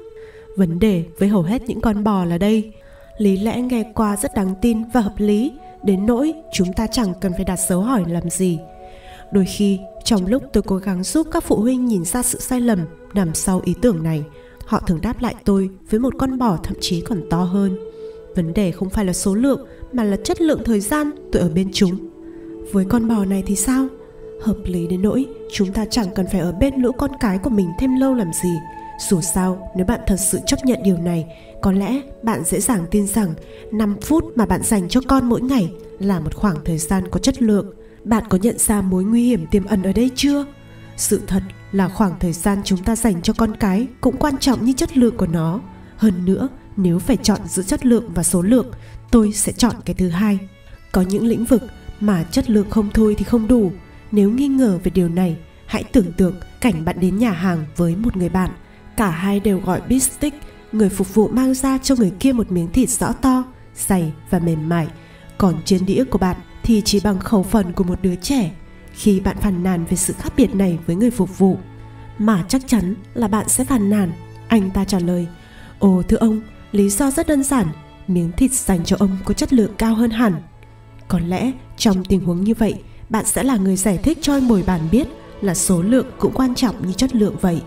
Vấn đề với hầu hết những con bò là đây. Lý lẽ nghe qua rất đáng tin và hợp lý. Đến nỗi chúng ta chẳng cần phải đặt dấu hỏi làm gì. Đôi khi, trong lúc tôi cố gắng giúp các phụ huynh nhìn ra sự sai lầm nằm sau ý tưởng này họ thường đáp lại tôi với một con bò thậm chí còn to hơn. Vấn đề không phải là số lượng, mà là chất lượng thời gian tôi ở bên chúng. Với con bò này thì sao? Hợp lý đến nỗi, chúng ta chẳng cần phải ở bên lũ con cái của mình thêm lâu làm gì. Dù sao, nếu bạn thật sự chấp nhận điều này, có lẽ bạn dễ dàng tin rằng 5 phút mà bạn dành cho con mỗi ngày là một khoảng thời gian có chất lượng. Bạn có nhận ra mối nguy hiểm tiềm ẩn ở đây chưa? Sự thật là khoảng thời gian chúng ta dành cho con cái cũng quan trọng như chất lượng của nó. Hơn nữa, nếu phải chọn giữa chất lượng và số lượng, tôi sẽ chọn cái thứ hai. Có những lĩnh vực mà chất lượng không thôi thì không đủ. Nếu nghi ngờ về điều này, hãy tưởng tượng cảnh bạn đến nhà hàng với một người bạn. Cả hai đều gọi bistic người phục vụ mang ra cho người kia một miếng thịt rõ to, dày và mềm mại. Còn trên đĩa của bạn thì chỉ bằng khẩu phần của một đứa trẻ khi bạn phàn nàn về sự khác biệt này với người phục vụ, mà chắc chắn là bạn sẽ phàn nàn, anh ta trả lời, ồ, thưa ông, lý do rất đơn giản, miếng thịt dành cho ông có chất lượng cao hơn hẳn. Có lẽ trong tình huống như vậy, bạn sẽ là người giải thích cho mồi bàn biết là số lượng cũng quan trọng như chất lượng vậy.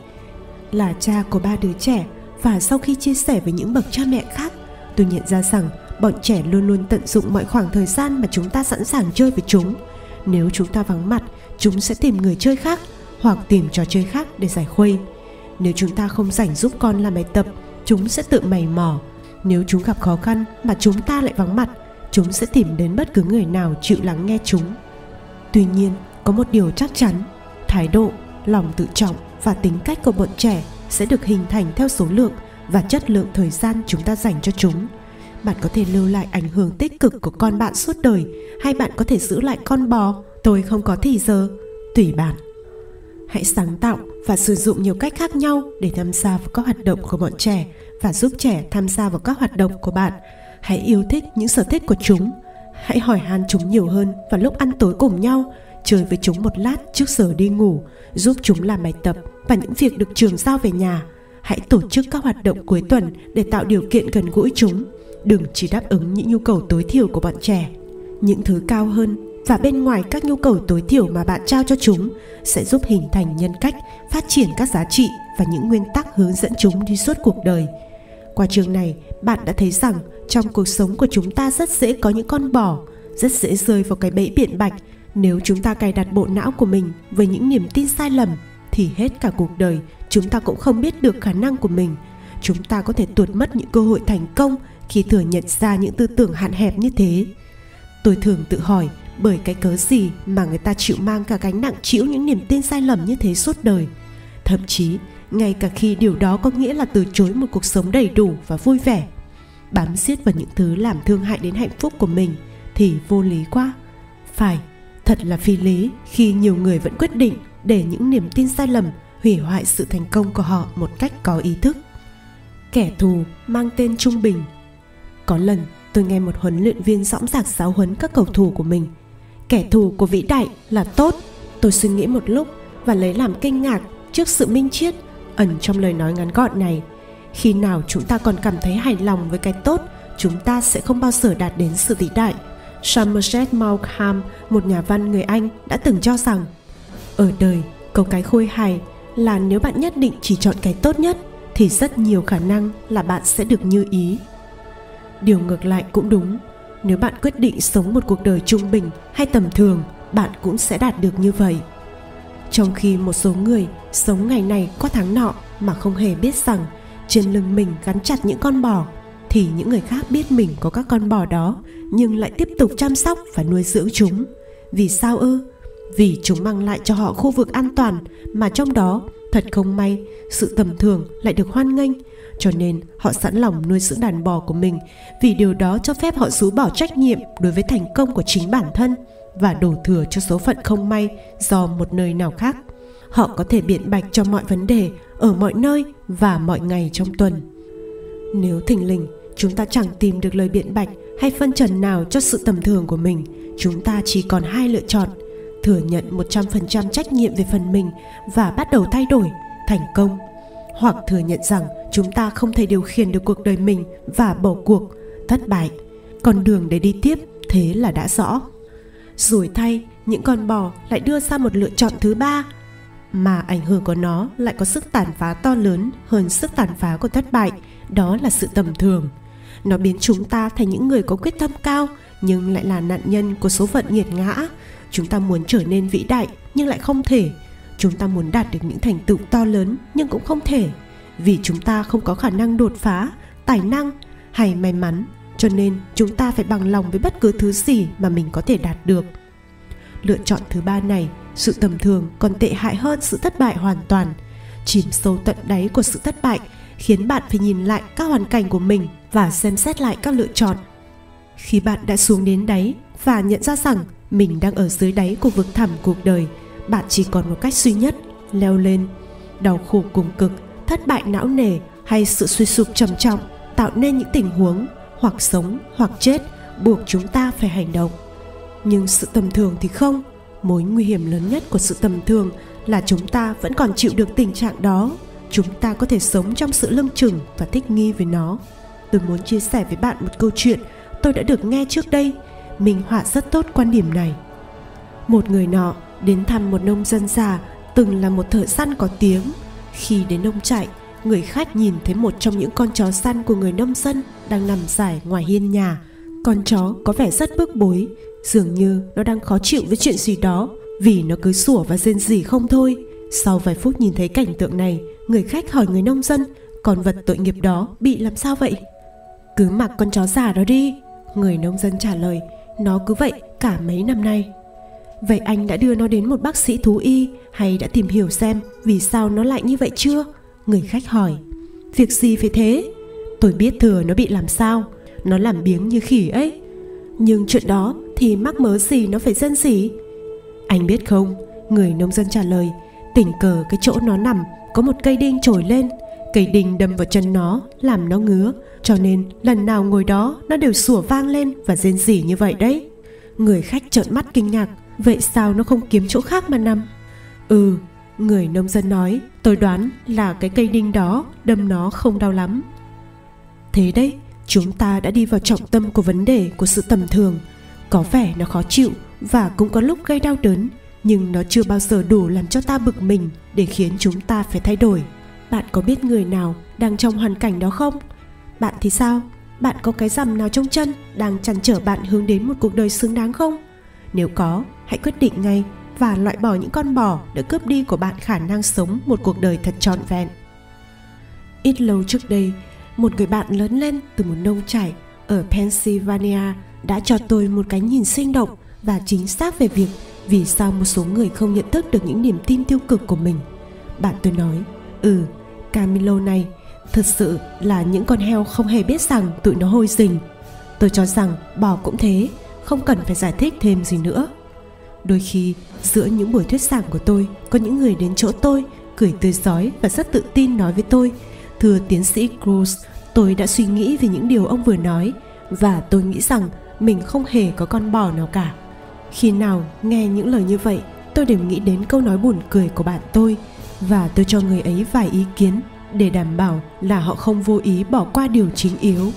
Là cha của ba đứa trẻ và sau khi chia sẻ với những bậc cha mẹ khác, tôi nhận ra rằng bọn trẻ luôn luôn tận dụng mọi khoảng thời gian mà chúng ta sẵn sàng chơi với chúng nếu chúng ta vắng mặt, chúng sẽ tìm người chơi khác hoặc tìm trò chơi khác để giải khuây. Nếu chúng ta không rảnh giúp con làm bài tập, chúng sẽ tự mày mò. Nếu chúng gặp khó khăn mà chúng ta lại vắng mặt, chúng sẽ tìm đến bất cứ người nào chịu lắng nghe chúng. Tuy nhiên, có một điều chắc chắn, thái độ, lòng tự trọng và tính cách của bọn trẻ sẽ được hình thành theo số lượng và chất lượng thời gian chúng ta dành cho chúng bạn có thể lưu lại ảnh hưởng tích cực của con bạn suốt đời, hay bạn có thể giữ lại con bò. Tôi không có thì giờ. Tùy bạn. Hãy sáng tạo và sử dụng nhiều cách khác nhau để tham gia vào các hoạt động của bọn trẻ và giúp trẻ tham gia vào các hoạt động của bạn. Hãy yêu thích những sở thích của chúng. Hãy hỏi han chúng nhiều hơn vào lúc ăn tối cùng nhau, chơi với chúng một lát trước giờ đi ngủ, giúp chúng làm bài tập và những việc được trường giao về nhà. Hãy tổ chức các hoạt động cuối tuần để tạo điều kiện gần gũi chúng đừng chỉ đáp ứng những nhu cầu tối thiểu của bọn trẻ. Những thứ cao hơn và bên ngoài các nhu cầu tối thiểu mà bạn trao cho chúng sẽ giúp hình thành nhân cách, phát triển các giá trị và những nguyên tắc hướng dẫn chúng đi suốt cuộc đời. Qua trường này, bạn đã thấy rằng trong cuộc sống của chúng ta rất dễ có những con bò, rất dễ rơi vào cái bẫy biện bạch. Nếu chúng ta cài đặt bộ não của mình với những niềm tin sai lầm, thì hết cả cuộc đời, chúng ta cũng không biết được khả năng của mình. Chúng ta có thể tuột mất những cơ hội thành công khi thừa nhận ra những tư tưởng hạn hẹp như thế. Tôi thường tự hỏi, bởi cái cớ gì mà người ta chịu mang cả gánh nặng chịu những niềm tin sai lầm như thế suốt đời? Thậm chí, ngay cả khi điều đó có nghĩa là từ chối một cuộc sống đầy đủ và vui vẻ, bám xiết vào những thứ làm thương hại đến hạnh phúc của mình thì vô lý quá. Phải, thật là phi lý khi nhiều người vẫn quyết định để những niềm tin sai lầm hủy hoại sự thành công của họ một cách có ý thức. Kẻ thù mang tên trung bình có lần tôi nghe một huấn luyện viên dõng dạc giáo huấn các cầu thủ của mình. Kẻ thù của vĩ đại là tốt. Tôi suy nghĩ một lúc và lấy làm kinh ngạc trước sự minh triết ẩn trong lời nói ngắn gọn này. Khi nào chúng ta còn cảm thấy hài lòng với cái tốt chúng ta sẽ không bao giờ đạt đến sự vĩ đại. Somerset Maugham, một nhà văn người Anh, đã từng cho rằng ở đời, câu cái khôi hài là nếu bạn nhất định chỉ chọn cái tốt nhất thì rất nhiều khả năng là bạn sẽ được như ý. Điều ngược lại cũng đúng, nếu bạn quyết định sống một cuộc đời trung bình hay tầm thường, bạn cũng sẽ đạt được như vậy. Trong khi một số người sống ngày này qua tháng nọ mà không hề biết rằng trên lưng mình gắn chặt những con bò thì những người khác biết mình có các con bò đó nhưng lại tiếp tục chăm sóc và nuôi dưỡng chúng. Vì sao ư? Vì chúng mang lại cho họ khu vực an toàn mà trong đó thật không may sự tầm thường lại được hoan nghênh cho nên, họ sẵn lòng nuôi dưỡng đàn bò của mình, vì điều đó cho phép họ rũ bỏ trách nhiệm đối với thành công của chính bản thân và đổ thừa cho số phận không may do một nơi nào khác. Họ có thể biện bạch cho mọi vấn đề, ở mọi nơi và mọi ngày trong tuần. Nếu thình lình, chúng ta chẳng tìm được lời biện bạch hay phân trần nào cho sự tầm thường của mình, chúng ta chỉ còn hai lựa chọn, thừa nhận 100% trách nhiệm về phần mình và bắt đầu thay đổi, thành công hoặc thừa nhận rằng chúng ta không thể điều khiển được cuộc đời mình và bỏ cuộc, thất bại. Con đường để đi tiếp, thế là đã rõ. Rồi thay, những con bò lại đưa ra một lựa chọn thứ ba, mà ảnh hưởng của nó lại có sức tàn phá to lớn hơn sức tàn phá của thất bại, đó là sự tầm thường. Nó biến chúng ta thành những người có quyết tâm cao, nhưng lại là nạn nhân của số phận nghiệt ngã. Chúng ta muốn trở nên vĩ đại, nhưng lại không thể chúng ta muốn đạt được những thành tựu to lớn nhưng cũng không thể, vì chúng ta không có khả năng đột phá, tài năng hay may mắn, cho nên chúng ta phải bằng lòng với bất cứ thứ gì mà mình có thể đạt được. Lựa chọn thứ ba này, sự tầm thường còn tệ hại hơn sự thất bại hoàn toàn. Chìm sâu tận đáy của sự thất bại khiến bạn phải nhìn lại các hoàn cảnh của mình và xem xét lại các lựa chọn. Khi bạn đã xuống đến đáy và nhận ra rằng mình đang ở dưới đáy của vực thẳm cuộc đời bạn chỉ còn một cách duy nhất, leo lên. Đau khổ cùng cực, thất bại não nề hay sự suy sụp trầm trọng tạo nên những tình huống hoặc sống hoặc chết buộc chúng ta phải hành động. Nhưng sự tầm thường thì không. Mối nguy hiểm lớn nhất của sự tầm thường là chúng ta vẫn còn chịu được tình trạng đó. Chúng ta có thể sống trong sự lưng chừng và thích nghi với nó. Tôi muốn chia sẻ với bạn một câu chuyện tôi đã được nghe trước đây. Minh họa rất tốt quan điểm này. Một người nọ đến thăm một nông dân già, từng là một thợ săn có tiếng. Khi đến nông trại, người khách nhìn thấy một trong những con chó săn của người nông dân đang nằm dài ngoài hiên nhà. Con chó có vẻ rất bức bối, dường như nó đang khó chịu với chuyện gì đó, vì nó cứ sủa và rên rỉ không thôi. Sau vài phút nhìn thấy cảnh tượng này, người khách hỏi người nông dân con vật tội nghiệp đó bị làm sao vậy? Cứ mặc con chó già đó đi, người nông dân trả lời. Nó cứ vậy cả mấy năm nay vậy anh đã đưa nó đến một bác sĩ thú y hay đã tìm hiểu xem vì sao nó lại như vậy chưa? Người khách hỏi. Việc gì phải thế? Tôi biết thừa nó bị làm sao. Nó làm biếng như khỉ ấy. Nhưng chuyện đó thì mắc mớ gì nó phải dân gì? Anh biết không? Người nông dân trả lời, tình cờ cái chỗ nó nằm có một cây đinh trồi lên. Cây đinh đâm vào chân nó, làm nó ngứa. Cho nên lần nào ngồi đó nó đều sủa vang lên và rên rỉ như vậy đấy. Người khách trợn mắt kinh ngạc vậy sao nó không kiếm chỗ khác mà nằm? Ừ người nông dân nói, tôi đoán là cái cây đinh đó, đâm nó không đau lắm. Thế đấy, chúng ta đã đi vào trọng tâm của vấn đề của sự tầm thường. Có vẻ nó khó chịu và cũng có lúc gây đau đớn, nhưng nó chưa bao giờ đủ làm cho ta bực mình để khiến chúng ta phải thay đổi. Bạn có biết người nào đang trong hoàn cảnh đó không? Bạn thì sao? Bạn có cái rằm nào trong chân đang chăn trở bạn hướng đến một cuộc đời xứng đáng không? Nếu có hãy quyết định ngay và loại bỏ những con bò đã cướp đi của bạn khả năng sống một cuộc đời thật trọn vẹn ít lâu trước đây một người bạn lớn lên từ một nông trại ở Pennsylvania đã cho tôi một cái nhìn sinh động và chính xác về việc vì sao một số người không nhận thức được những niềm tin tiêu cực của mình. Bạn tôi nói, ừ, Camilo này thật sự là những con heo không hề biết rằng tụi nó hôi rình. Tôi cho rằng bò cũng thế, không cần phải giải thích thêm gì nữa. Đôi khi, giữa những buổi thuyết giảng của tôi, có những người đến chỗ tôi, cười tươi giói và rất tự tin nói với tôi, Thưa tiến sĩ Cruz, tôi đã suy nghĩ về những điều ông vừa nói và tôi nghĩ rằng mình không hề có con bò nào cả. Khi nào nghe những lời như vậy, tôi đều nghĩ đến câu nói buồn cười của bạn tôi và tôi cho người ấy vài ý kiến để đảm bảo là họ không vô ý bỏ qua điều chính yếu.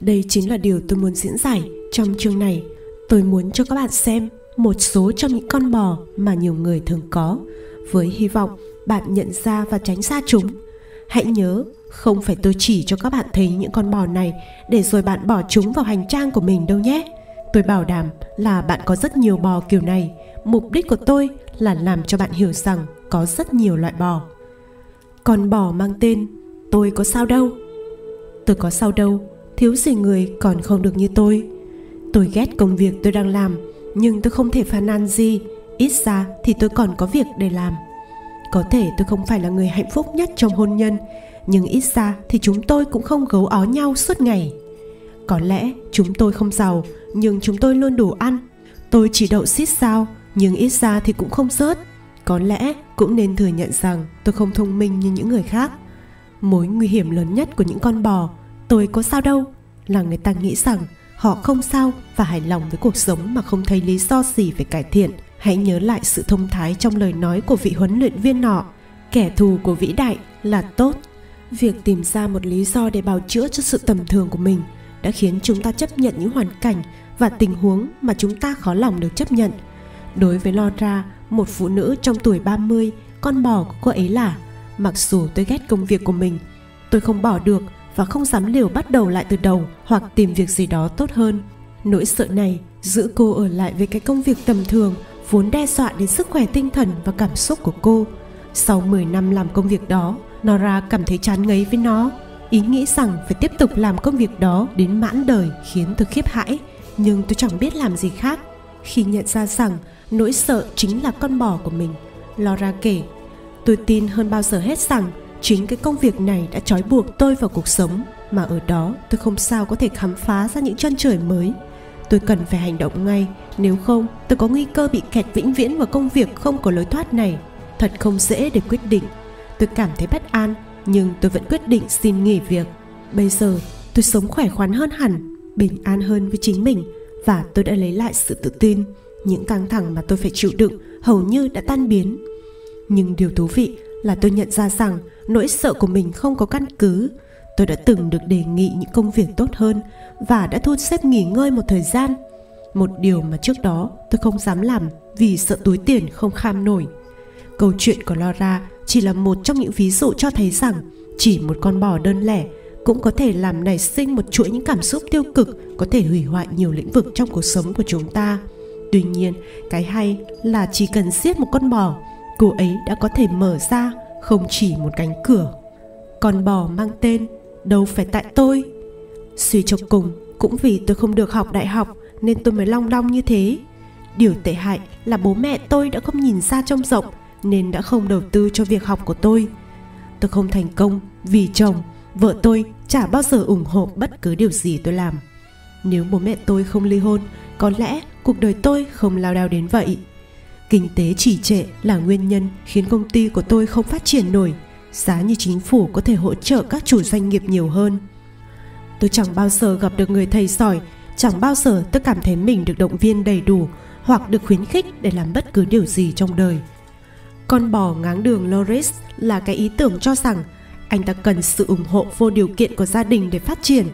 Đây chính là điều tôi muốn diễn giải trong chương này. Tôi muốn cho các bạn xem một số trong những con bò mà nhiều người thường có với hy vọng bạn nhận ra và tránh xa chúng. Hãy nhớ, không phải tôi chỉ cho các bạn thấy những con bò này để rồi bạn bỏ chúng vào hành trang của mình đâu nhé. Tôi bảo đảm là bạn có rất nhiều bò kiểu này. Mục đích của tôi là làm cho bạn hiểu rằng có rất nhiều loại bò. Con bò mang tên Tôi có sao đâu. Tôi có sao đâu, thiếu gì người còn không được như tôi. Tôi ghét công việc tôi đang làm, nhưng tôi không thể phàn nàn gì, ít ra thì tôi còn có việc để làm. Có thể tôi không phải là người hạnh phúc nhất trong hôn nhân, nhưng ít ra thì chúng tôi cũng không gấu ó nhau suốt ngày. Có lẽ chúng tôi không giàu, nhưng chúng tôi luôn đủ ăn. Tôi chỉ đậu xít sao, nhưng ít ra thì cũng không rớt. Có lẽ cũng nên thừa nhận rằng tôi không thông minh như những người khác. Mối nguy hiểm lớn nhất của những con bò, tôi có sao đâu, là người ta nghĩ rằng họ không sao và hài lòng với cuộc sống mà không thấy lý do gì phải cải thiện. Hãy nhớ lại sự thông thái trong lời nói của vị huấn luyện viên nọ. Kẻ thù của vĩ đại là tốt. Việc tìm ra một lý do để bào chữa cho sự tầm thường của mình đã khiến chúng ta chấp nhận những hoàn cảnh và tình huống mà chúng ta khó lòng được chấp nhận. Đối với Laura, một phụ nữ trong tuổi 30, con bò của cô ấy là Mặc dù tôi ghét công việc của mình, tôi không bỏ được và không dám liều bắt đầu lại từ đầu hoặc tìm việc gì đó tốt hơn. Nỗi sợ này giữ cô ở lại với cái công việc tầm thường vốn đe dọa đến sức khỏe tinh thần và cảm xúc của cô. Sau 10 năm làm công việc đó, Nora cảm thấy chán ngấy với nó. Ý nghĩ rằng phải tiếp tục làm công việc đó đến mãn đời khiến tôi khiếp hãi, nhưng tôi chẳng biết làm gì khác. Khi nhận ra rằng nỗi sợ chính là con bò của mình, Laura kể, tôi tin hơn bao giờ hết rằng chính cái công việc này đã trói buộc tôi vào cuộc sống, mà ở đó tôi không sao có thể khám phá ra những chân trời mới. Tôi cần phải hành động ngay, nếu không, tôi có nguy cơ bị kẹt vĩnh viễn vào công việc không có lối thoát này. Thật không dễ để quyết định. Tôi cảm thấy bất an, nhưng tôi vẫn quyết định xin nghỉ việc. Bây giờ, tôi sống khỏe khoắn hơn hẳn, bình an hơn với chính mình, và tôi đã lấy lại sự tự tin. Những căng thẳng mà tôi phải chịu đựng hầu như đã tan biến. Nhưng điều thú vị là tôi nhận ra rằng nỗi sợ của mình không có căn cứ. Tôi đã từng được đề nghị những công việc tốt hơn và đã thu xếp nghỉ ngơi một thời gian. Một điều mà trước đó tôi không dám làm vì sợ túi tiền không kham nổi. Câu chuyện của Laura chỉ là một trong những ví dụ cho thấy rằng chỉ một con bò đơn lẻ cũng có thể làm nảy sinh một chuỗi những cảm xúc tiêu cực, có thể hủy hoại nhiều lĩnh vực trong cuộc sống của chúng ta. Tuy nhiên, cái hay là chỉ cần giết một con bò cô ấy đã có thể mở ra không chỉ một cánh cửa. Con bò mang tên đâu phải tại tôi. Suy cho cùng, cũng vì tôi không được học đại học nên tôi mới long đong như thế. Điều tệ hại là bố mẹ tôi đã không nhìn xa trông rộng nên đã không đầu tư cho việc học của tôi. Tôi không thành công vì chồng, vợ tôi chả bao giờ ủng hộ bất cứ điều gì tôi làm. Nếu bố mẹ tôi không ly hôn, có lẽ cuộc đời tôi không lao đao đến vậy kinh tế trì trệ là nguyên nhân khiến công ty của tôi không phát triển nổi. Giá như chính phủ có thể hỗ trợ các chủ doanh nghiệp nhiều hơn. Tôi chẳng bao giờ gặp được người thầy giỏi, chẳng bao giờ tôi cảm thấy mình được động viên đầy đủ hoặc được khuyến khích để làm bất cứ điều gì trong đời. Con bò ngáng đường loris là cái ý tưởng cho rằng anh ta cần sự ủng hộ vô điều kiện của gia đình để phát triển.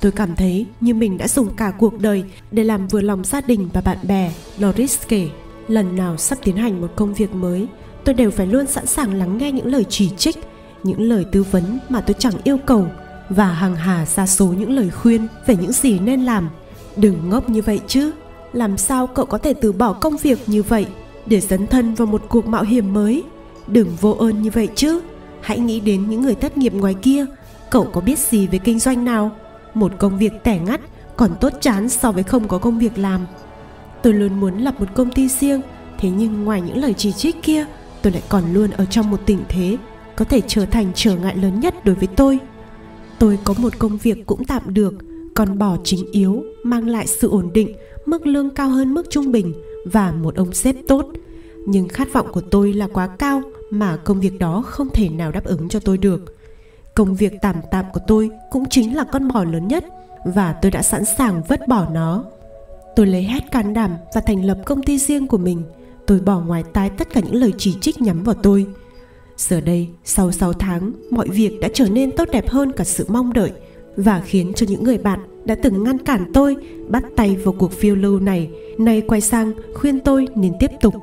Tôi cảm thấy như mình đã dùng cả cuộc đời để làm vừa lòng gia đình và bạn bè, loris kể lần nào sắp tiến hành một công việc mới, tôi đều phải luôn sẵn sàng lắng nghe những lời chỉ trích, những lời tư vấn mà tôi chẳng yêu cầu và hàng hà ra số những lời khuyên về những gì nên làm. Đừng ngốc như vậy chứ, làm sao cậu có thể từ bỏ công việc như vậy để dấn thân vào một cuộc mạo hiểm mới? Đừng vô ơn như vậy chứ, hãy nghĩ đến những người thất nghiệp ngoài kia, cậu có biết gì về kinh doanh nào? Một công việc tẻ ngắt còn tốt chán so với không có công việc làm tôi luôn muốn lập một công ty riêng, thế nhưng ngoài những lời chỉ trích kia, tôi lại còn luôn ở trong một tình thế có thể trở thành trở ngại lớn nhất đối với tôi. Tôi có một công việc cũng tạm được, còn bỏ chính yếu, mang lại sự ổn định, mức lương cao hơn mức trung bình và một ông sếp tốt. Nhưng khát vọng của tôi là quá cao mà công việc đó không thể nào đáp ứng cho tôi được. Công việc tạm tạm của tôi cũng chính là con bò lớn nhất và tôi đã sẵn sàng vứt bỏ nó tôi lấy hết can đảm và thành lập công ty riêng của mình. Tôi bỏ ngoài tai tất cả những lời chỉ trích nhắm vào tôi. Giờ đây, sau 6 tháng, mọi việc đã trở nên tốt đẹp hơn cả sự mong đợi và khiến cho những người bạn đã từng ngăn cản tôi bắt tay vào cuộc phiêu lưu này nay quay sang khuyên tôi nên tiếp tục.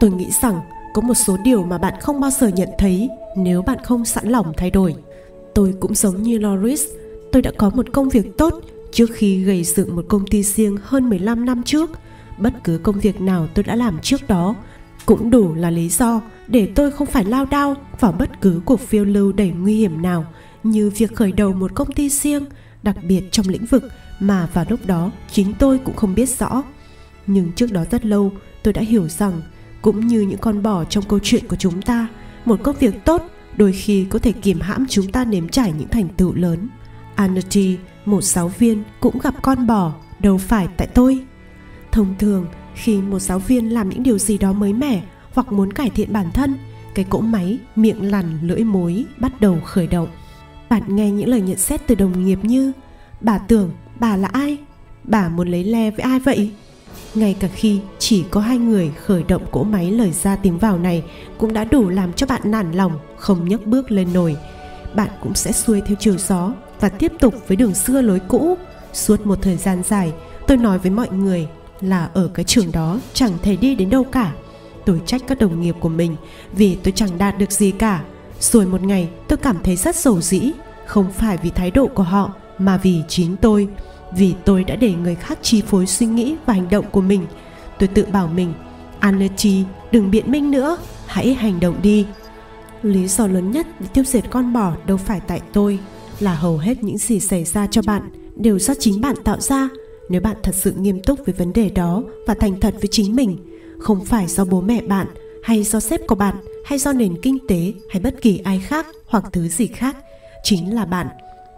Tôi nghĩ rằng có một số điều mà bạn không bao giờ nhận thấy nếu bạn không sẵn lòng thay đổi. Tôi cũng giống như Loris, tôi đã có một công việc tốt trước khi gây dựng một công ty riêng hơn 15 năm trước bất cứ công việc nào tôi đã làm trước đó cũng đủ là lý do để tôi không phải lao đao vào bất cứ cuộc phiêu lưu đầy nguy hiểm nào như việc khởi đầu một công ty riêng đặc biệt trong lĩnh vực mà vào lúc đó chính tôi cũng không biết rõ. Nhưng trước đó rất lâu tôi đã hiểu rằng cũng như những con bò trong câu chuyện của chúng ta một công việc tốt đôi khi có thể kiềm hãm chúng ta nếm trải những thành tựu lớn. Anarchy, một giáo viên cũng gặp con bò đâu phải tại tôi. Thông thường, khi một giáo viên làm những điều gì đó mới mẻ hoặc muốn cải thiện bản thân, cái cỗ máy, miệng lằn, lưỡi mối bắt đầu khởi động. Bạn nghe những lời nhận xét từ đồng nghiệp như, bà tưởng bà là ai? Bà muốn lấy le với ai vậy? Ngay cả khi chỉ có hai người khởi động cỗ máy lời ra tiếng vào này cũng đã đủ làm cho bạn nản lòng, không nhấc bước lên nổi bạn cũng sẽ xuôi theo chiều gió và tiếp tục với đường xưa lối cũ. Suốt một thời gian dài, tôi nói với mọi người là ở cái trường đó chẳng thể đi đến đâu cả. Tôi trách các đồng nghiệp của mình vì tôi chẳng đạt được gì cả. Rồi một ngày, tôi cảm thấy rất sầu dĩ, không phải vì thái độ của họ, mà vì chính tôi. Vì tôi đã để người khác chi phối suy nghĩ và hành động của mình. Tôi tự bảo mình Anerty đừng biện minh nữa, hãy hành động đi. Lý do lớn nhất để tiêu diệt con bò đâu phải tại tôi là hầu hết những gì xảy ra cho bạn đều do chính bạn tạo ra. Nếu bạn thật sự nghiêm túc với vấn đề đó và thành thật với chính mình, không phải do bố mẹ bạn, hay do sếp của bạn, hay do nền kinh tế, hay bất kỳ ai khác hoặc thứ gì khác, chính là bạn.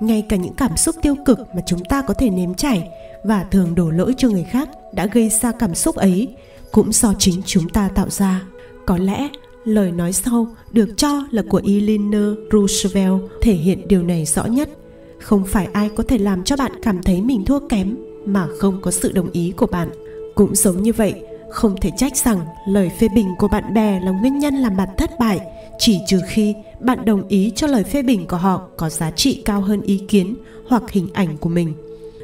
Ngay cả những cảm xúc tiêu cực mà chúng ta có thể nếm trải và thường đổ lỗi cho người khác đã gây ra cảm xúc ấy cũng do chính chúng ta tạo ra. Có lẽ lời nói sau được cho là của Eleanor Roosevelt thể hiện điều này rõ nhất. Không phải ai có thể làm cho bạn cảm thấy mình thua kém mà không có sự đồng ý của bạn. Cũng giống như vậy, không thể trách rằng lời phê bình của bạn bè là nguyên nhân làm bạn thất bại, chỉ trừ khi bạn đồng ý cho lời phê bình của họ có giá trị cao hơn ý kiến hoặc hình ảnh của mình.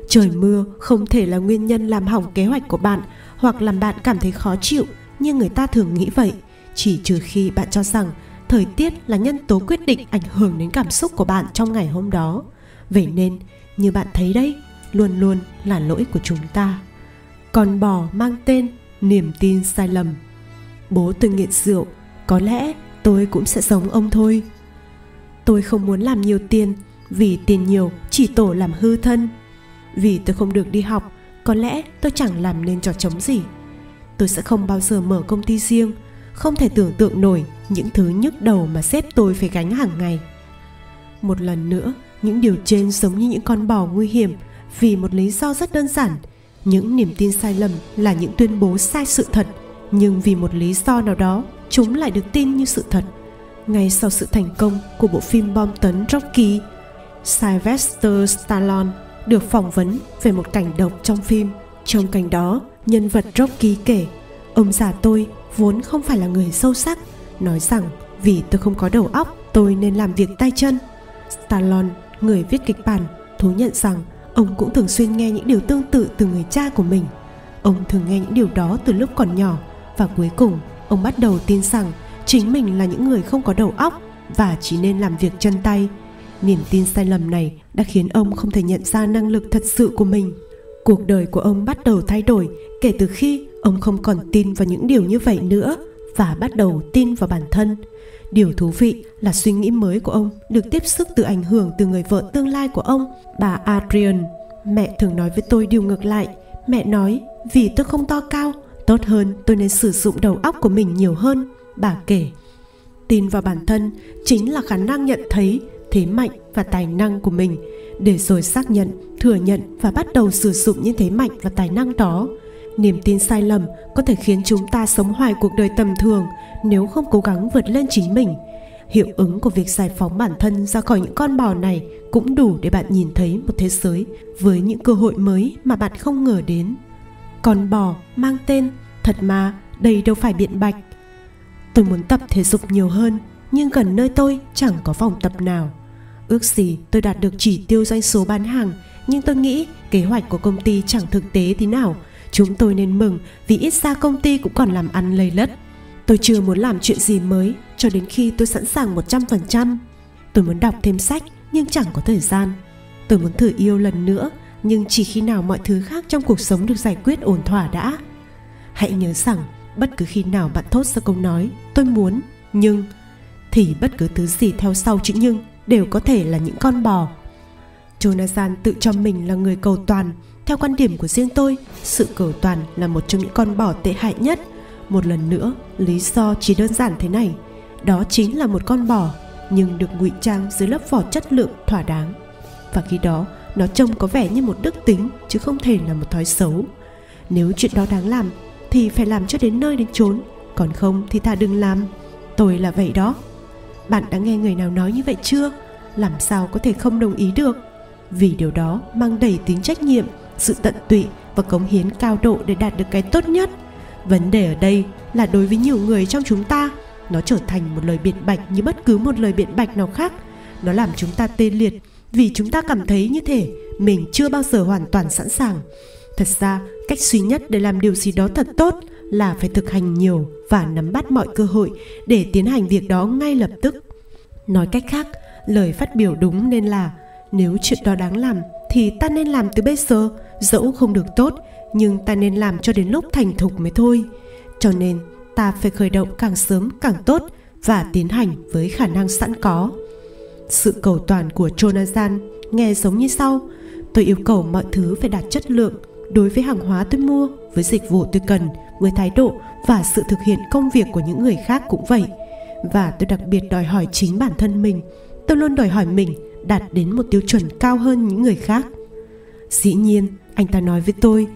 Trời mưa không thể là nguyên nhân làm hỏng kế hoạch của bạn hoặc làm bạn cảm thấy khó chịu như người ta thường nghĩ vậy chỉ trừ khi bạn cho rằng thời tiết là nhân tố quyết định ảnh hưởng đến cảm xúc của bạn trong ngày hôm đó. Vậy nên, như bạn thấy đấy, luôn luôn là lỗi của chúng ta. Còn bò mang tên niềm tin sai lầm. Bố tôi nghiện rượu, có lẽ tôi cũng sẽ giống ông thôi. Tôi không muốn làm nhiều tiền, vì tiền nhiều chỉ tổ làm hư thân. Vì tôi không được đi học, có lẽ tôi chẳng làm nên trò trống gì. Tôi sẽ không bao giờ mở công ty riêng không thể tưởng tượng nổi những thứ nhức đầu mà sếp tôi phải gánh hàng ngày. Một lần nữa, những điều trên giống như những con bò nguy hiểm. Vì một lý do rất đơn giản, những niềm tin sai lầm là những tuyên bố sai sự thật. Nhưng vì một lý do nào đó, chúng lại được tin như sự thật. Ngay sau sự thành công của bộ phim bom tấn Rocky, Sylvester Stallone được phỏng vấn về một cảnh độc trong phim. Trong cảnh đó, nhân vật Rocky kể, ông già tôi vốn không phải là người sâu sắc, nói rằng vì tôi không có đầu óc, tôi nên làm việc tay chân. Stallone, người viết kịch bản, thú nhận rằng ông cũng thường xuyên nghe những điều tương tự từ người cha của mình. Ông thường nghe những điều đó từ lúc còn nhỏ và cuối cùng ông bắt đầu tin rằng chính mình là những người không có đầu óc và chỉ nên làm việc chân tay. Niềm tin sai lầm này đã khiến ông không thể nhận ra năng lực thật sự của mình cuộc đời của ông bắt đầu thay đổi kể từ khi ông không còn tin vào những điều như vậy nữa và bắt đầu tin vào bản thân. Điều thú vị là suy nghĩ mới của ông được tiếp sức từ ảnh hưởng từ người vợ tương lai của ông, bà adrian. Mẹ thường nói với tôi điều ngược lại. Mẹ nói, vì tôi không to cao, Tốt hơn, tôi nên sử dụng đầu óc của mình nhiều hơn. Bà kể, Tin vào bản thân chính là khả năng nhận thấy thế mạnh và tài năng của mình để rồi xác nhận, thừa nhận và bắt đầu sử dụng những thế mạnh và tài năng đó. Niềm tin sai lầm có thể khiến chúng ta sống hoài cuộc đời tầm thường nếu không cố gắng vượt lên chính mình. Hiệu ứng của việc giải phóng bản thân ra khỏi những con bò này cũng đủ để bạn nhìn thấy một thế giới với những cơ hội mới mà bạn không ngờ đến. Con bò mang tên thật mà đây đâu phải biện bạch. Tôi muốn tập thể dục nhiều hơn nhưng gần nơi tôi chẳng có phòng tập nào Ước gì tôi đạt được chỉ tiêu doanh số bán hàng, Nhưng tôi nghĩ kế hoạch của công ty chẳng thực tế thế nào Chúng tôi nên mừng vì ít ra công ty cũng còn làm ăn lây lất Tôi chưa muốn làm chuyện gì mới cho đến khi tôi sẵn sàng 100%. Tôi muốn đọc thêm sách nhưng chẳng có thời gian. Tôi muốn thử yêu lần nữa, nhưng chỉ khi nào mọi thứ khác trong cuộc sống được giải quyết ổn thỏa đã. Hãy nhớ rằng bất cứ khi nào bạn thốt ra câu nói, tôi muốn nhưng thì bất cứ thứ gì theo sau chữ nhưng đều có thể là những con bò. Jonathan tự cho mình là người cầu toàn. Theo quan điểm của riêng tôi, sự cầu toàn là một trong những con bò tệ hại nhất. Một lần nữa, lý do chỉ đơn giản thế này. Đó chính là một con bò, nhưng được ngụy trang dưới lớp vỏ chất lượng thỏa đáng. Và khi đó, nó trông có vẻ như một đức tính chứ không thể là một thói xấu. Nếu chuyện đó đáng làm thì phải làm cho đến nơi đến chốn, còn không thì thà đừng làm. Tôi là vậy đó. Bạn đã nghe người nào nói như vậy chưa? Làm sao có thể không đồng ý được? Vì điều đó mang đầy tính trách nhiệm, sự tận tụy và cống hiến cao độ để đạt được cái tốt nhất. Vấn đề ở đây là đối với nhiều người trong chúng ta, nó trở thành một lời biện bạch như bất cứ một lời biện bạch nào khác. Nó làm chúng ta tê liệt vì chúng ta cảm thấy như thể mình chưa bao giờ hoàn toàn sẵn sàng. Thật ra, cách duy nhất để làm điều gì đó thật tốt là phải thực hành nhiều và nắm bắt mọi cơ hội để tiến hành việc đó ngay lập tức. Nói cách khác, lời phát biểu đúng nên là, nếu chuyện đó đáng làm thì ta nên làm từ bây giờ, dẫu không được tốt, nhưng ta nên làm cho đến lúc thành thục mới thôi. Cho nên, ta phải khởi động càng sớm càng tốt và tiến hành với khả năng sẵn có. Sự cầu toàn của jonathan nghe giống như sau. Tôi yêu cầu mọi thứ phải đạt chất lượng đối với hàng hóa tôi mua, với dịch vụ tôi cần, với thái độ và sự thực hiện công việc của những người khác cũng vậy. Và tôi đặc biệt đòi hỏi chính bản thân mình, tôi luôn đòi hỏi mình đạt đến một tiêu chuẩn cao hơn những người khác. Dĩ nhiên, anh ta nói với tôi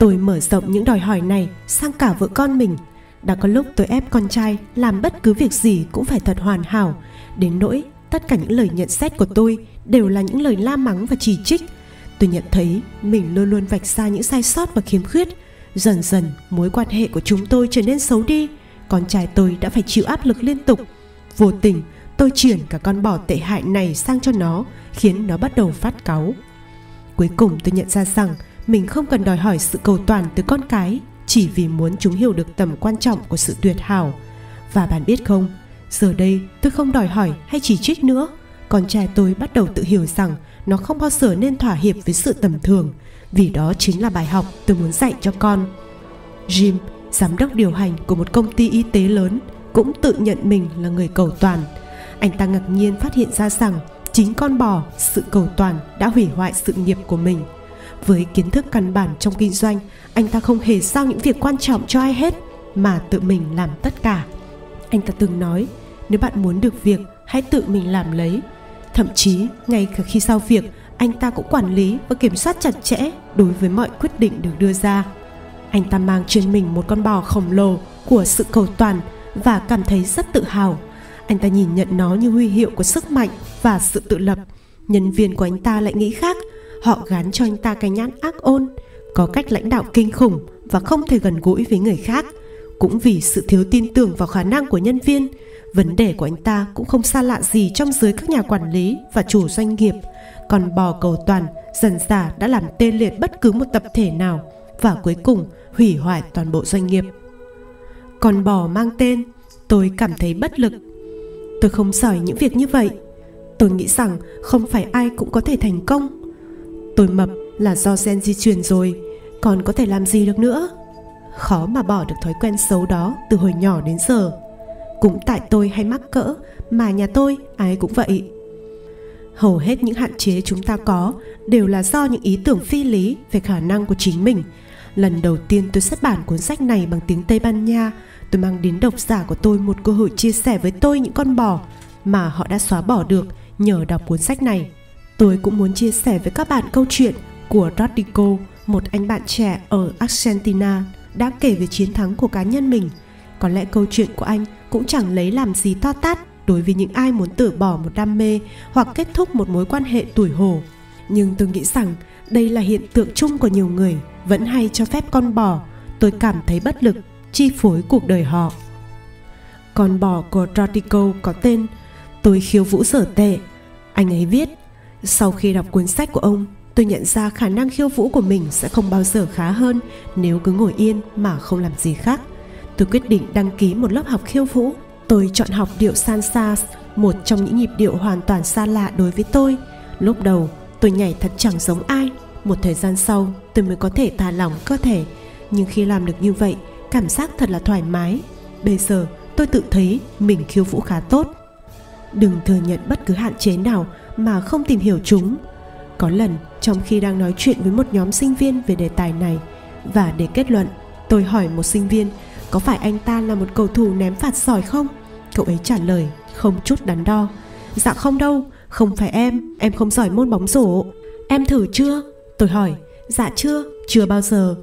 tôi mở rộng những đòi hỏi này sang cả vợ con mình. Đã có lúc tôi ép con trai làm bất cứ việc gì cũng phải thật hoàn hảo. Đến nỗi tất cả những lời nhận xét của tôi đều là những lời la mắng và chỉ trích tôi nhận thấy mình luôn luôn vạch ra những sai sót và khiếm khuyết. Dần dần, mối quan hệ của chúng tôi trở nên xấu đi. Con trai tôi đã phải chịu áp lực liên tục. Vô tình, tôi chuyển cả con bò tệ hại này sang cho nó, khiến nó bắt đầu phát cáu. Cuối cùng, tôi nhận ra rằng mình không cần đòi hỏi sự cầu toàn từ con cái, chỉ vì muốn chúng hiểu được tầm quan trọng của sự tuyệt hảo. Và bạn biết không, giờ đây tôi không đòi hỏi hay chỉ trích nữa. Con trai tôi bắt đầu tự hiểu rằng nó không bao giờ nên thỏa hiệp với sự tầm thường, vì đó chính là bài học tôi muốn dạy cho con. Jim, giám đốc điều hành của một công ty y tế lớn, cũng tự nhận mình là người cầu toàn. Anh ta ngạc nhiên phát hiện ra rằng chính con bò, sự cầu toàn đã hủy hoại sự nghiệp của mình. Với kiến thức căn bản trong kinh doanh, anh ta không hề giao những việc quan trọng cho ai hết, mà tự mình làm tất cả. Anh ta từng nói, nếu bạn muốn được việc, hãy tự mình làm lấy thậm chí, ngay cả khi giao việc, anh ta cũng quản lý và kiểm soát chặt chẽ đối với mọi quyết định được đưa ra. Anh ta mang trên mình một con bò khổng lồ của sự cầu toàn và cảm thấy rất tự hào. Anh ta nhìn nhận nó như huy hiệu của sức mạnh và sự tự lập. Nhân viên của anh ta lại nghĩ khác. Họ gán cho anh ta cái nhãn ác ôn, có cách lãnh đạo kinh khủng và không thể gần gũi với người khác. Cũng vì sự thiếu tin tưởng vào khả năng của nhân viên vấn đề của anh ta cũng không xa lạ gì trong giới các nhà quản lý và chủ doanh nghiệp. Còn bò cầu toàn, dần dà đã làm tê liệt bất cứ một tập thể nào và cuối cùng hủy hoại toàn bộ doanh nghiệp. Còn bò mang tên, tôi cảm thấy bất lực. Tôi không giỏi những việc như vậy. Tôi nghĩ rằng không phải ai cũng có thể thành công. Tôi mập là do gen di truyền rồi, còn có thể làm gì được nữa? Khó mà bỏ được thói quen xấu đó từ hồi nhỏ đến giờ cũng tại tôi hay mắc cỡ mà nhà tôi ai cũng vậy. Hầu hết những hạn chế chúng ta có đều là do những ý tưởng phi lý về khả năng của chính mình. Lần đầu tiên tôi xuất bản cuốn sách này bằng tiếng tây ban nha tôi mang đến độc giả của tôi một cơ hội chia sẻ với tôi những con bò mà họ đã xóa bỏ được nhờ đọc cuốn sách này. Tôi cũng muốn chia sẻ với các bạn câu chuyện của Rodrigo, một anh bạn trẻ ở Argentina đã kể về chiến thắng của cá nhân mình. Có lẽ câu chuyện của anh cũng chẳng lấy làm gì to tát đối với những ai muốn từ bỏ một đam mê hoặc kết thúc một mối quan hệ tuổi hổ Nhưng tôi nghĩ rằng đây là hiện tượng chung của nhiều người vẫn hay cho phép con bò. Tôi cảm thấy bất lực chi phối cuộc đời họ. Con bò của Trotico có tên Tôi khiêu vũ sở tệ. Anh ấy viết, sau khi đọc cuốn sách của ông, tôi nhận ra khả năng khiêu vũ của mình sẽ không bao giờ khá hơn nếu cứ ngồi yên mà không làm gì khác. Tôi quyết định đăng ký một lớp học khiêu vũ. Tôi chọn học điệu salsa, một trong những nhịp điệu hoàn toàn xa lạ đối với tôi. Lúc đầu, tôi nhảy thật chẳng giống ai. Một thời gian sau, tôi mới có thể thả lỏng cơ thể. Nhưng khi làm được như vậy, cảm giác thật là thoải mái. Bây giờ, tôi tự thấy mình khiêu vũ khá tốt. Đừng thừa nhận bất cứ hạn chế nào mà không tìm hiểu chúng có lần trong khi đang nói chuyện với một nhóm sinh viên về đề tài này và để kết luận tôi hỏi một sinh viên có phải anh ta là một cầu thủ ném phạt giỏi không? Cậu ấy trả lời, không chút đắn đo. Dạ không đâu, không phải em em không giỏi môn bóng rổ. Em thử chưa? Tôi hỏi dạ chưa chưa bao giờ.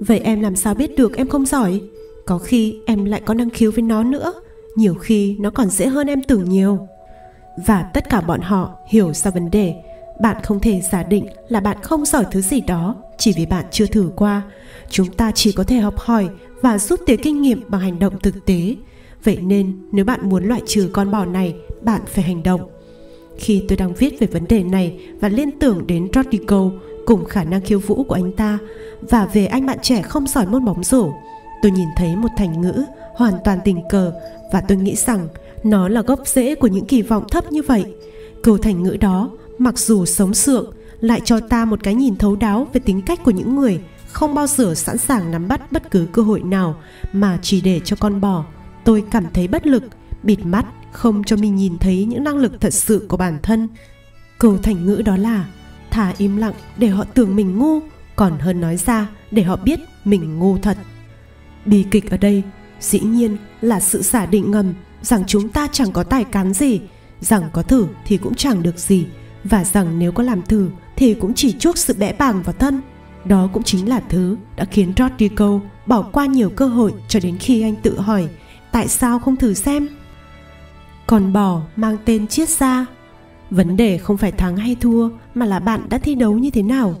Vậy em làm sao biết được em không giỏi? Có khi em lại có năng khiếu với nó nữa, nhiều khi nó còn dễ hơn em tưởng nhiều. Và tất cả bọn họ hiểu ra vấn đề. Bạn không thể giả định là bạn không giỏi thứ gì đó, chỉ vì bạn chưa thử qua. Chúng ta chỉ có thể học hỏi và rút tỉa kinh nghiệm bằng hành động thực tế. Vậy nên, nếu bạn muốn loại trừ con bò này, bạn phải hành động. Khi tôi đang viết về vấn đề này và liên tưởng đến Rodrigo cùng khả năng khiêu vũ của anh ta và về anh bạn trẻ không giỏi môn bóng rổ, tôi nhìn thấy một thành ngữ hoàn toàn tình cờ và tôi nghĩ rằng nó là gốc rễ của những kỳ vọng thấp như vậy. Câu thành ngữ đó, mặc dù sống sượng, lại cho ta một cái nhìn thấu đáo về tính cách của những người không bao giờ sẵn sàng nắm bắt bất cứ cơ hội nào mà chỉ để cho con bò. Tôi cảm thấy bất lực, bịt mắt, không cho mình nhìn thấy những năng lực thật sự của bản thân. Câu thành ngữ đó là thả im lặng để họ tưởng mình ngu, còn hơn nói ra để họ biết mình ngu thật. Bi kịch ở đây dĩ nhiên là sự giả định ngầm rằng chúng ta chẳng có tài cán gì, rằng có thử thì cũng chẳng được gì, và rằng nếu có làm thử thì cũng chỉ chuốc sự bẽ bàng vào thân đó cũng chính là thứ đã khiến Rodrigo bỏ qua nhiều cơ hội cho đến khi anh tự hỏi, tại sao không thử xem? Còn bò mang tên chiết ra vấn đề không phải thắng hay thua, mà là bạn đã thi đấu như thế nào.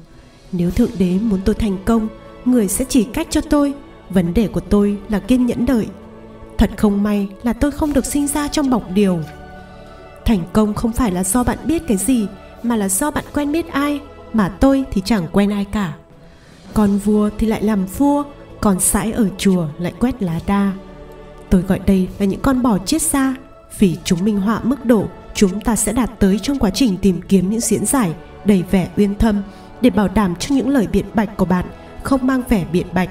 Nếu thượng đế muốn tôi thành công, người sẽ chỉ cách cho tôi. Vấn đề của tôi là kiên nhẫn đợi. Thật không may là tôi không được sinh ra trong bọc điều. Thành công không phải là do bạn biết cái gì, mà là do bạn quen biết ai, mà tôi thì chẳng quen ai cả con vua thì lại làm vua, còn sãi ở chùa lại quét lá đa. Tôi gọi đây là những con bò chết xa, vì chúng minh họa mức độ chúng ta sẽ đạt tới trong quá trình tìm kiếm những diễn giải đầy vẻ uyên thâm để bảo đảm cho những lời biện bạch của bạn không mang vẻ biện bạch.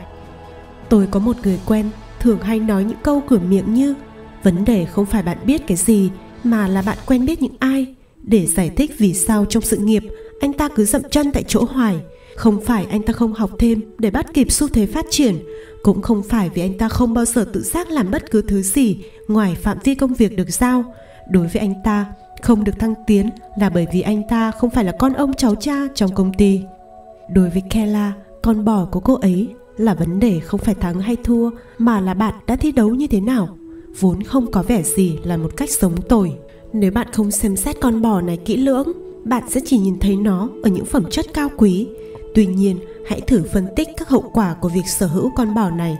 Tôi có một người quen thường hay nói những câu cửa miệng như, vấn đề không phải bạn biết cái gì, mà là bạn quen biết những ai. Để giải thích vì sao trong sự nghiệp, anh ta cứ dậm chân tại chỗ hoài không phải anh ta không học thêm để bắt kịp xu thế phát triển. Cũng không phải vì anh ta không bao giờ tự giác làm bất cứ thứ gì ngoài phạm vi công việc được giao. Đối với anh ta, không được thăng tiến là bởi vì anh ta không phải là con ông cháu cha trong công ty. Đối với kela, con bò của cô ấy là vấn đề không phải thắng hay thua, mà là bạn đã thi đấu như thế nào. Vốn không có vẻ gì là một cách sống tồi. Nếu bạn không xem xét con bò này kỹ lưỡng, bạn sẽ chỉ nhìn thấy nó ở những phẩm chất cao quý tuy nhiên, hãy thử phân tích các hậu quả của việc sở hữu con bò này.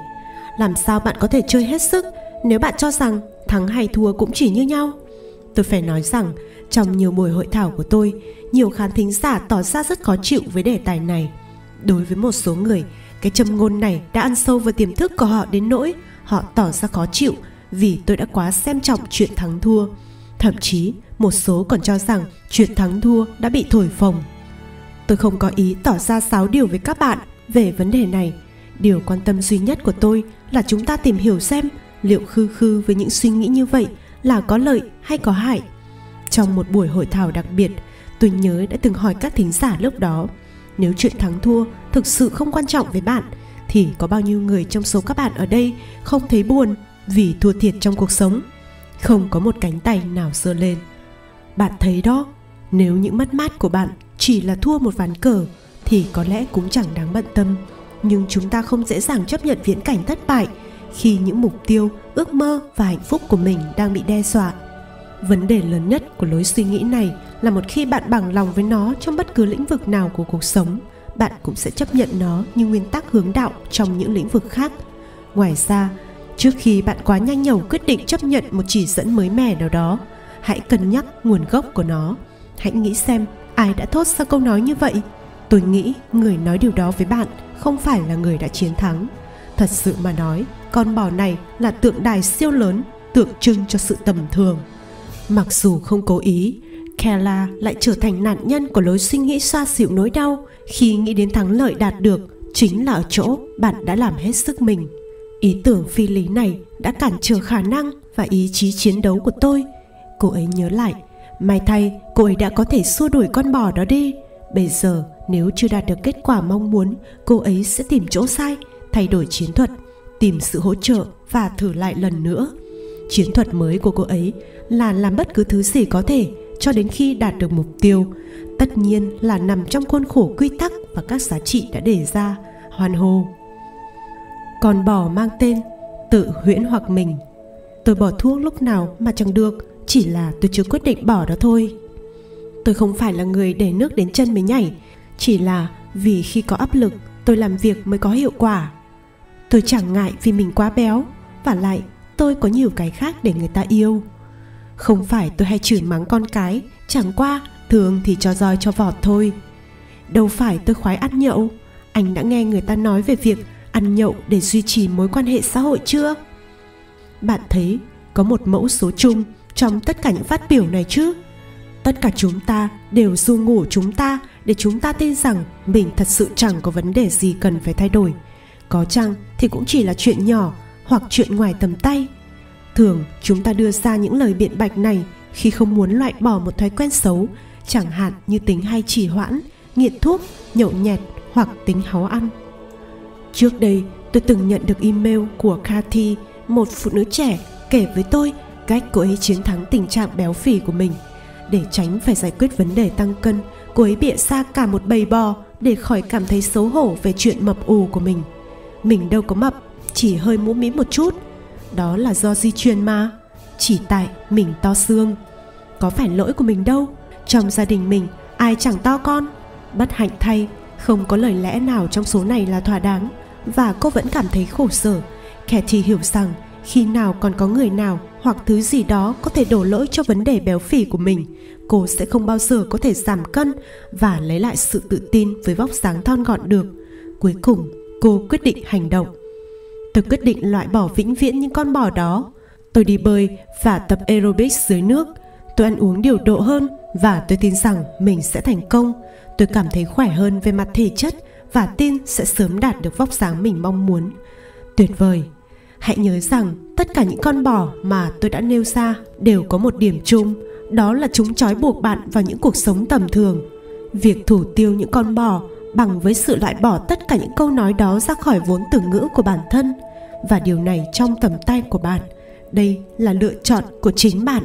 Làm sao bạn có thể chơi hết sức nếu bạn cho rằng thắng hay thua cũng chỉ như nhau? Tôi phải nói rằng, trong nhiều buổi hội thảo của tôi, nhiều khán thính giả tỏ ra rất khó chịu với đề tài này. Đối với một số người, cái châm ngôn này đã ăn sâu vào tiềm thức của họ đến nỗi họ tỏ ra khó chịu vì tôi đã quá xem trọng chuyện thắng thua. Thậm chí, một số còn cho rằng chuyện thắng thua đã bị thổi phồng tôi không có ý tỏ ra sáo điều với các bạn về vấn đề này. Điều quan tâm duy nhất của tôi là chúng ta tìm hiểu xem liệu khư khư với những suy nghĩ như vậy là có lợi hay có hại. Trong một buổi hội thảo đặc biệt, tôi nhớ đã từng hỏi các thính giả lúc đó, nếu chuyện thắng thua thực sự không quan trọng với bạn, thì có bao nhiêu người trong số các bạn ở đây không thấy buồn vì thua thiệt trong cuộc sống? Không có một cánh tay nào giơ lên. Bạn thấy đó, nếu những mất mát của bạn chỉ là thua một ván cờ thì có lẽ cũng chẳng đáng bận tâm. Nhưng chúng ta không dễ dàng chấp nhận viễn cảnh thất bại khi những mục tiêu, ước mơ và hạnh phúc của mình đang bị đe dọa. Vấn đề lớn nhất của lối suy nghĩ này là một khi bạn bằng lòng với nó trong bất cứ lĩnh vực nào của cuộc sống, bạn cũng sẽ chấp nhận nó như nguyên tắc hướng đạo trong những lĩnh vực khác. Ngoài ra, trước khi bạn quá nhanh nhẩu quyết định chấp nhận một chỉ dẫn mới mẻ nào đó, hãy cân nhắc nguồn gốc của nó. Hãy nghĩ xem ai đã thốt ra câu nói như vậy? Tôi nghĩ người nói điều đó với bạn không phải là người đã chiến thắng. Thật sự mà nói, con bò này là tượng đài siêu lớn, tượng trưng cho sự tầm thường. Mặc dù không cố ý Kella lại trở thành nạn nhân của lối suy nghĩ xoa dịu nỗi đau khi nghĩ đến thắng lợi đạt được chính là ở chỗ bạn đã làm hết sức mình. Ý tưởng phi lý này đã cản trở khả năng và ý chí chiến đấu của tôi. Cô ấy nhớ lại may thay, cô ấy đã có thể xua đuổi con bò đó đi. Bây giờ, nếu chưa đạt được kết quả mong muốn, cô ấy sẽ tìm chỗ sai, thay đổi chiến thuật, tìm sự hỗ trợ và thử lại lần nữa. Chiến thuật mới của cô ấy là làm bất cứ thứ gì có thể cho đến khi đạt được mục tiêu. Tất nhiên là nằm trong khuôn khổ quy tắc và các giá trị đã đề ra. Hoan hô. Còn bò mang tên tự huyễn hoặc mình. Tôi bỏ thuốc lúc nào mà chẳng được chỉ là tôi chưa quyết định bỏ đó thôi. Tôi không phải là người để nước đến chân mới nhảy. Chỉ là vì khi có áp lực, tôi làm việc mới có hiệu quả. Tôi chẳng ngại vì mình quá béo, và lại tôi có nhiều cái khác để người ta yêu. Không phải tôi hay chửi mắng con cái, chẳng qua thường thì cho roi cho vọt thôi. Đâu phải tôi khoái ăn nhậu. Anh đã nghe người ta nói về việc ăn nhậu để duy trì mối quan hệ xã hội chưa? Bạn thấy có một mẫu số chung trong tất cả những phát biểu này chứ? Tất cả chúng ta đều du ngủ chúng ta để chúng ta tin rằng mình thật sự chẳng có vấn đề gì cần phải thay đổi. Có chăng thì cũng chỉ là chuyện nhỏ hoặc chuyện ngoài tầm tay? Thường, chúng ta đưa ra những lời biện bạch này khi không muốn loại bỏ một thói quen xấu, chẳng hạn như tính hay trì hoãn, nghiện thuốc, nhậu nhẹt hoặc tính háu ăn. Trước đây, tôi từng nhận được email của Kathy một phụ nữ trẻ, kể với tôi cách cô ấy chiến thắng tình trạng béo phì của mình. Để tránh phải giải quyết vấn đề tăng cân, cô ấy bịa ra cả một bầy bò để khỏi cảm thấy xấu hổ về chuyện mập ù của mình. Mình đâu có mập, chỉ hơi mũm mĩm một chút. Đó là do di truyền mà. Chỉ tại mình to xương. Có phải lỗi của mình đâu? Trong gia đình mình, ai chẳng to con? Bất hạnh thay, không có lời lẽ nào trong số này là thỏa đáng. Và cô vẫn cảm thấy khổ sở Cathy hiểu rằng khi nào còn có người nào hoặc thứ gì đó có thể đổ lỗi cho vấn đề béo phì của mình, cô sẽ không bao giờ có thể giảm cân và lấy lại sự tự tin với vóc dáng thon gọn được. Cuối cùng, cô quyết định hành động. Tôi quyết định loại bỏ vĩnh viễn những con bò đó. Tôi đi bơi và tập aerobics dưới nước. Tôi ăn uống điều độ hơn và tôi tin rằng mình sẽ thành công. Tôi cảm thấy khỏe hơn về mặt thể chất và tin sẽ sớm đạt được vóc dáng mình mong muốn. Tuyệt vời! Hãy nhớ rằng, tất cả những con bò mà tôi đã nêu ra đều có một điểm chung, đó là chúng trói buộc bạn vào những cuộc sống tầm thường. Việc thủ tiêu những con bò bằng với sự loại bỏ tất cả những câu nói đó ra khỏi vốn từ ngữ của bản thân, và điều này trong tầm tay của bạn, đây là lựa chọn của chính bạn.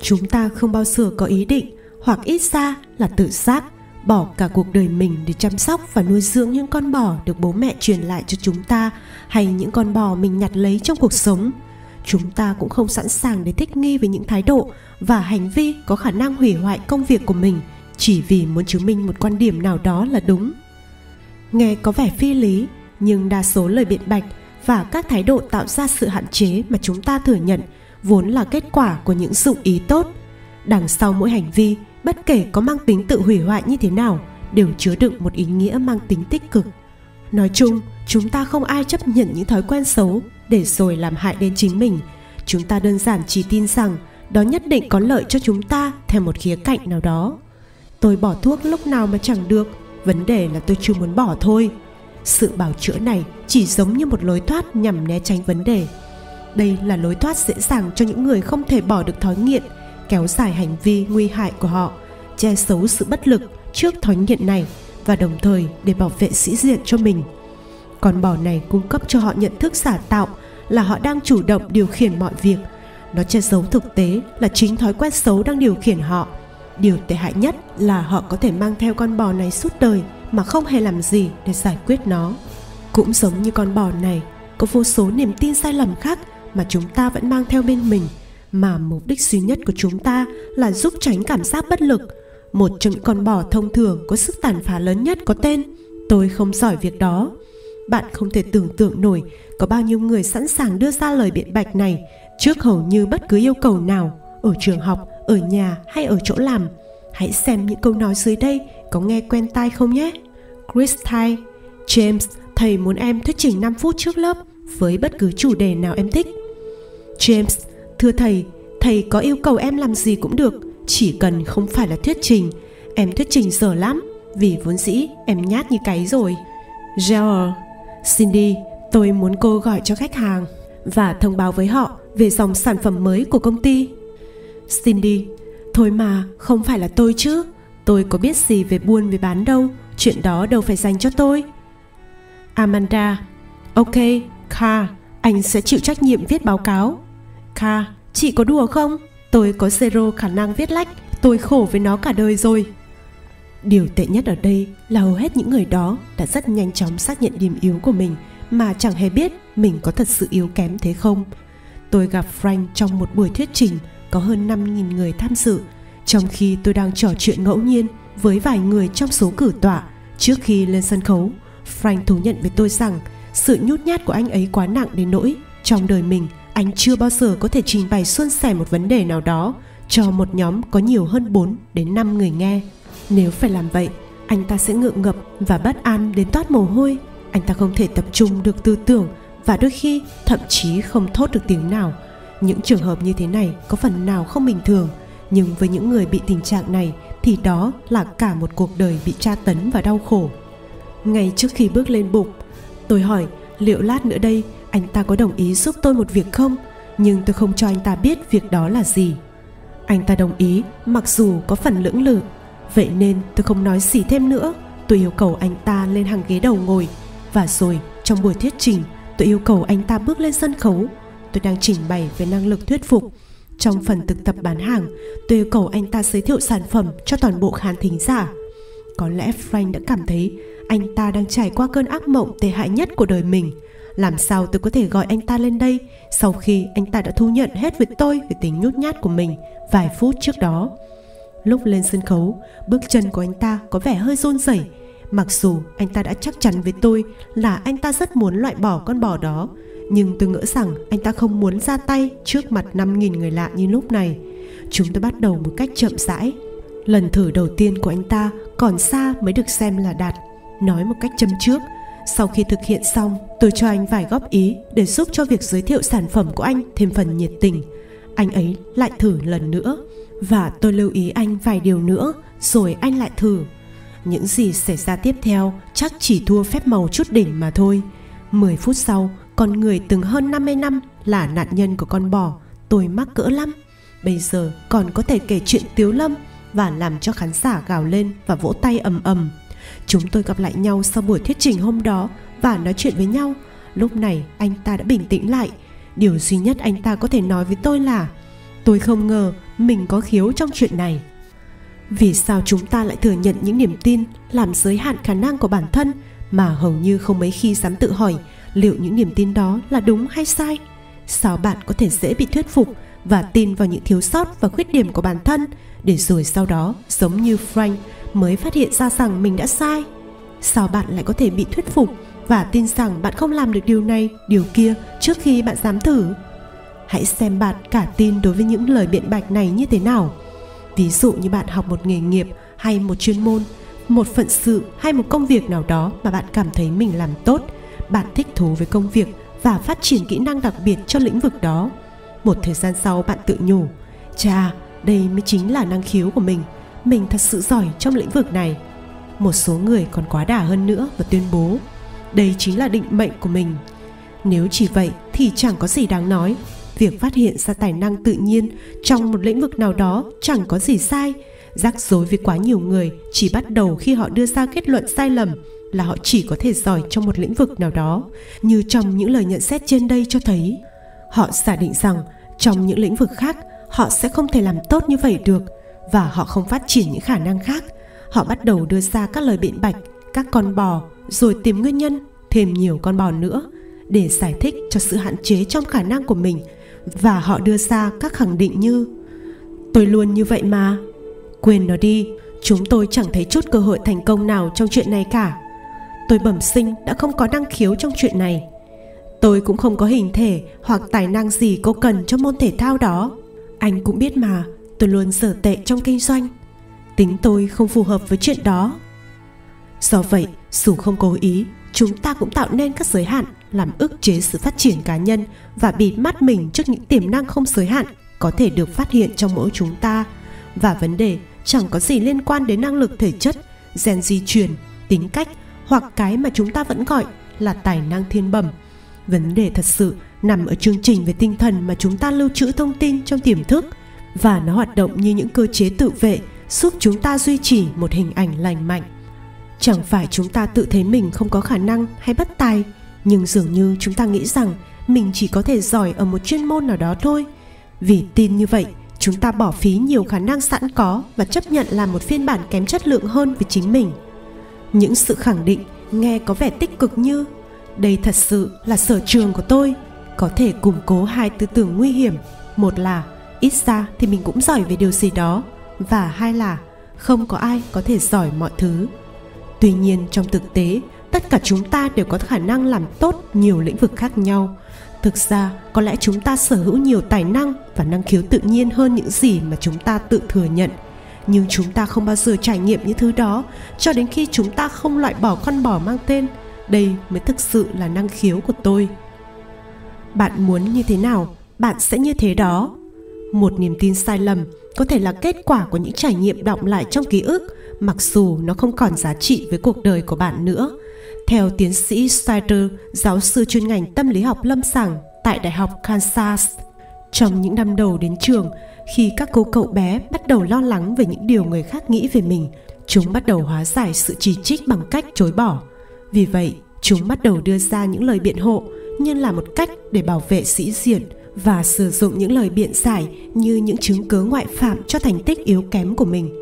Chúng ta không bao giờ có ý định, hoặc ít ra là tự giác bỏ cả cuộc đời mình để chăm sóc và nuôi dưỡng những con bò được bố mẹ truyền lại cho chúng ta hay những con bò mình nhặt lấy trong cuộc sống. Chúng ta cũng không sẵn sàng để thích nghi với những thái độ và hành vi có khả năng hủy hoại công việc của mình chỉ vì muốn chứng minh một quan điểm nào đó là đúng. Nghe có vẻ phi lý, nhưng đa số lời biện bạch và các thái độ tạo ra sự hạn chế mà chúng ta thừa nhận vốn là kết quả của những dụng ý tốt. Đằng sau mỗi hành vi bất kể có mang tính tự hủy hoại như thế nào, đều chứa đựng một ý nghĩa mang tính tích cực. Nói chung, chúng ta không ai chấp nhận những thói quen xấu để rồi làm hại đến chính mình. Chúng ta đơn giản chỉ tin rằng đó nhất định có lợi cho chúng ta theo một khía cạnh nào đó. Tôi bỏ thuốc lúc nào mà chẳng được, vấn đề là tôi chưa muốn bỏ thôi. Sự bảo chữa này chỉ giống như một lối thoát nhằm né tránh vấn đề. Đây là lối thoát dễ dàng cho những người không thể bỏ được thói nghiện kéo dài hành vi nguy hại của họ, che giấu sự bất lực trước thói nghiện này và đồng thời để bảo vệ sĩ diện cho mình. Con bò này cung cấp cho họ nhận thức giả tạo là họ đang chủ động điều khiển mọi việc. Nó che giấu thực tế là chính thói quen xấu đang điều khiển họ. Điều tệ hại nhất là họ có thể mang theo con bò này suốt đời mà không hề làm gì để giải quyết nó. Cũng giống như con bò này, có vô số niềm tin sai lầm khác mà chúng ta vẫn mang theo bên mình mà mục đích duy nhất của chúng ta là giúp tránh cảm giác bất lực. Một trong những con bò thông thường có sức tàn phá lớn nhất có tên, tôi không giỏi việc đó. Bạn không thể tưởng tượng nổi có bao nhiêu người sẵn sàng đưa ra lời biện bạch này trước hầu như bất cứ yêu cầu nào, ở trường học, ở nhà hay ở chỗ làm. Hãy xem những câu nói dưới đây có nghe quen tai không nhé. Chris thay james, thầy muốn em thuyết trình 5 phút trước lớp với bất cứ chủ đề nào em thích. James thưa thầy thầy có yêu cầu em làm gì cũng được chỉ cần không phải là thuyết trình em thuyết trình dở lắm vì vốn dĩ em nhát như cái rồi Gerald, Cindy, tôi muốn cô gọi cho khách hàng và thông báo với họ về dòng sản phẩm mới của công ty. Cindy, thôi mà, không phải là tôi chứ. Tôi có biết gì về buôn về bán đâu, chuyện đó đâu phải dành cho tôi. Amanda, ok, Kha, anh sẽ chịu trách nhiệm viết báo cáo. Kha, chị có đùa không? Tôi có zero khả năng viết lách, tôi khổ với nó cả đời rồi. Điều tệ nhất ở đây là hầu hết những người đó đã rất nhanh chóng xác nhận điểm yếu của mình mà chẳng hề biết mình có thật sự yếu kém thế không. Tôi gặp Frank trong một buổi thuyết trình có hơn 5.000 người tham dự, trong khi tôi đang trò chuyện ngẫu nhiên với vài người trong số cử tọa trước khi lên sân khấu. Frank thú nhận với tôi rằng sự nhút nhát của anh ấy quá nặng đến nỗi trong đời mình anh chưa bao giờ có thể trình bày suôn sẻ một vấn đề nào đó cho một nhóm có nhiều hơn 4 đến 5 người nghe. Nếu phải làm vậy, anh ta sẽ ngượng ngập và bất an đến toát mồ hôi. Anh ta không thể tập trung được tư tưởng và đôi khi thậm chí không thốt được tiếng nào. Những trường hợp như thế này có phần nào không bình thường, nhưng với những người bị tình trạng này thì đó là cả một cuộc đời bị tra tấn và đau khổ. Ngay trước khi bước lên bục, tôi hỏi liệu lát nữa đây anh ta có đồng ý giúp tôi một việc không? Nhưng tôi không cho anh ta biết việc đó là gì. Anh ta đồng ý, mặc dù có phần lưỡng lự. Vậy nên tôi không nói gì thêm nữa. Tôi yêu cầu anh ta lên hàng ghế đầu ngồi. Và rồi, trong buổi thuyết trình, Tôi yêu cầu anh ta bước lên sân khấu. Tôi đang trình bày về năng lực thuyết phục. Trong phần thực tập bán hàng, Tôi yêu cầu anh ta giới thiệu sản phẩm cho toàn bộ khán thính giả. Có lẽ Frank đã cảm thấy Anh ta đang trải qua cơn ác mộng tệ hại nhất của đời mình làm sao tôi có thể gọi anh ta lên đây sau khi anh ta đã thú nhận hết với tôi về tính nhút nhát của mình vài phút trước đó Lúc lên sân khấu, bước chân của anh ta có vẻ hơi run rẩy. Mặc dù anh ta đã chắc chắn với tôi là anh ta rất muốn loại bỏ con bò đó, nhưng tôi ngỡ rằng anh ta không muốn ra tay trước mặt 5.000 người lạ như lúc này. Chúng tôi bắt đầu một cách chậm rãi. Lần thử đầu tiên của anh ta còn xa mới được xem là đạt. Nói một cách châm trước, sau khi thực hiện xong, tôi cho anh vài góp ý để giúp cho việc giới thiệu sản phẩm của anh thêm phần nhiệt tình. Anh ấy lại thử lần nữa và tôi lưu ý anh vài điều nữa rồi anh lại thử. Những gì xảy ra tiếp theo chắc chỉ thua phép màu chút đỉnh mà thôi. 10 phút sau con người từng hơn 50 năm là nạn nhân của con bò. Tôi mắc cỡ lắm. Bây giờ còn có thể kể chuyện tiếu lâm và làm cho khán giả gào lên và vỗ tay ầm ầm chúng tôi gặp lại nhau sau buổi thuyết trình hôm đó và nói chuyện với nhau. Lúc này, anh ta đã bình tĩnh lại. Điều duy nhất anh ta có thể nói với tôi là, tôi không ngờ mình có khiếu trong chuyện này. Vì sao chúng ta lại thừa nhận những niềm tin làm giới hạn khả năng của bản thân mà hầu như không mấy khi dám tự hỏi liệu những niềm tin đó là đúng hay sai? Sao bạn có thể dễ bị thuyết phục và tin vào những thiếu sót và khuyết điểm của bản thân để rồi sau đó giống như frank mới phát hiện ra rằng mình đã sai. Sao bạn lại có thể bị thuyết phục và tin rằng bạn không làm được điều này, điều kia trước khi bạn dám thử? Hãy xem bạn cả tin đối với những lời biện bạch này như thế nào. Ví dụ như bạn học một nghề nghiệp hay một chuyên môn, một phận sự hay một công việc nào đó mà bạn cảm thấy mình làm tốt, bạn thích thú với công việc và phát triển kỹ năng đặc biệt cho lĩnh vực đó. Một thời gian sau bạn tự nhủ, chà, đây mới chính là năng khiếu của mình mình thật sự giỏi trong lĩnh vực này. Một số người còn quá đà hơn nữa và tuyên bố, đây chính là định mệnh của mình. Nếu chỉ vậy thì chẳng có gì đáng nói. Việc phát hiện ra tài năng tự nhiên trong một lĩnh vực nào đó chẳng có gì sai. Rắc rối với quá nhiều người chỉ bắt đầu khi họ đưa ra kết luận sai lầm là họ chỉ có thể giỏi trong một lĩnh vực nào đó. Như trong những lời nhận xét trên đây cho thấy, họ giả định rằng trong những lĩnh vực khác, họ sẽ không thể làm tốt như vậy được và họ không phát triển những khả năng khác. Họ bắt đầu đưa ra các lời biện bạch, các con bò, rồi tìm nguyên nhân, thêm nhiều con bò nữa để giải thích cho sự hạn chế trong khả năng của mình. Và họ đưa ra các khẳng định như, tôi luôn như vậy mà. Quên nó đi, chúng tôi chẳng thấy chút cơ hội thành công nào trong chuyện này cả. Tôi bẩm sinh đã không có năng khiếu trong chuyện này. Tôi cũng không có hình thể hoặc tài năng gì cô cần cho môn thể thao đó. Anh cũng biết mà tôi luôn dở tệ trong kinh doanh. Tính tôi không phù hợp với chuyện đó. Do vậy, dù không cố ý, chúng ta cũng tạo nên các giới hạn làm ức chế sự phát triển cá nhân và bịt mắt mình trước những tiềm năng không giới hạn có thể được phát hiện trong mỗi chúng ta. Và vấn đề chẳng có gì liên quan đến năng lực thể chất, gen di truyền, tính cách hoặc cái mà chúng ta vẫn gọi là tài năng thiên bẩm. Vấn đề thật sự nằm ở chương trình về tinh thần mà chúng ta lưu trữ thông tin trong tiềm thức và nó hoạt động như những cơ chế tự vệ, giúp chúng ta duy trì một hình ảnh lành mạnh. Chẳng phải chúng ta tự thấy mình không có khả năng hay bất tài, nhưng dường như chúng ta nghĩ rằng mình chỉ có thể giỏi ở một chuyên môn nào đó thôi. Vì tin như vậy, chúng ta bỏ phí nhiều khả năng sẵn có và chấp nhận làm một phiên bản kém chất lượng hơn với chính mình. Những sự khẳng định, nghe có vẻ tích cực như, đây thật sự là sở trường của tôi, có thể củng cố hai tư tưởng nguy hiểm. Một là ít ra thì mình cũng giỏi về điều gì đó. Và hai là, không có ai có thể giỏi mọi thứ. Tuy nhiên, trong thực tế, tất cả chúng ta đều có khả năng làm tốt nhiều lĩnh vực khác nhau. Thực ra, có lẽ chúng ta sở hữu nhiều tài năng và năng khiếu tự nhiên hơn những gì mà chúng ta tự thừa nhận. Nhưng chúng ta không bao giờ trải nghiệm những thứ đó cho đến khi chúng ta không loại bỏ con bò mang tên. Đây mới thực sự là năng khiếu của tôi. Bạn muốn như thế nào? Bạn sẽ như thế đó một niềm tin sai lầm có thể là kết quả của những trải nghiệm động lại trong ký ức mặc dù nó không còn giá trị với cuộc đời của bạn nữa theo tiến sĩ Sider, giáo sư chuyên ngành tâm lý học lâm sàng tại Đại học Kansas, trong những năm đầu đến trường, khi các cô cậu bé bắt đầu lo lắng về những điều người khác nghĩ về mình, chúng bắt đầu hóa giải sự chỉ trích bằng cách chối bỏ. Vì vậy, chúng bắt đầu đưa ra những lời biện hộ như là một cách để bảo vệ sĩ diện và sử dụng những lời biện giải như những chứng cứ ngoại phạm cho thành tích yếu kém của mình.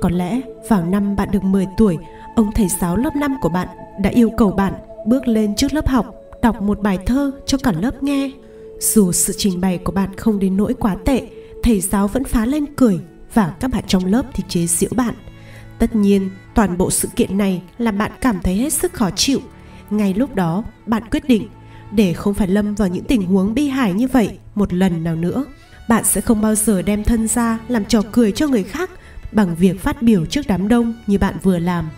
Có lẽ vào năm bạn được 10 tuổi, ông thầy giáo lớp 5 của bạn đã yêu cầu bạn bước lên trước lớp học đọc một bài thơ cho cả lớp nghe. Dù sự trình bày của bạn không đến nỗi quá tệ, thầy giáo vẫn phá lên cười và các bạn trong lớp thì chế giễu bạn. Tất nhiên, toàn bộ sự kiện này làm bạn cảm thấy hết sức khó chịu. Ngay lúc đó, bạn quyết định để không phải lâm vào những tình huống bi hài như vậy một lần nào nữa. Bạn sẽ không bao giờ đem thân ra làm trò cười cho người khác bằng việc phát biểu trước đám đông như bạn vừa làm.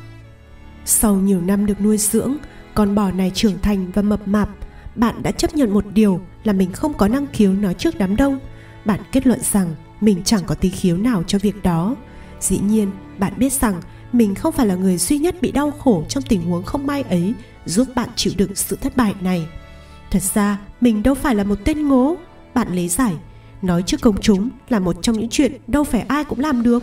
Sau nhiều năm được nuôi dưỡng, con bò này trưởng thành và mập mạp, bạn đã chấp nhận một điều là mình không có năng khiếu nói trước đám đông. Bạn kết luận rằng mình chẳng có tí khiếu nào cho việc đó. Dĩ nhiên, bạn biết rằng mình không phải là người duy nhất bị đau khổ trong tình huống không may ấy giúp bạn chịu đựng sự thất bại này. Thật ra, mình đâu phải là một tên ngố. Bạn lấy giải, nói trước công chúng là một trong những chuyện đâu phải ai cũng làm được.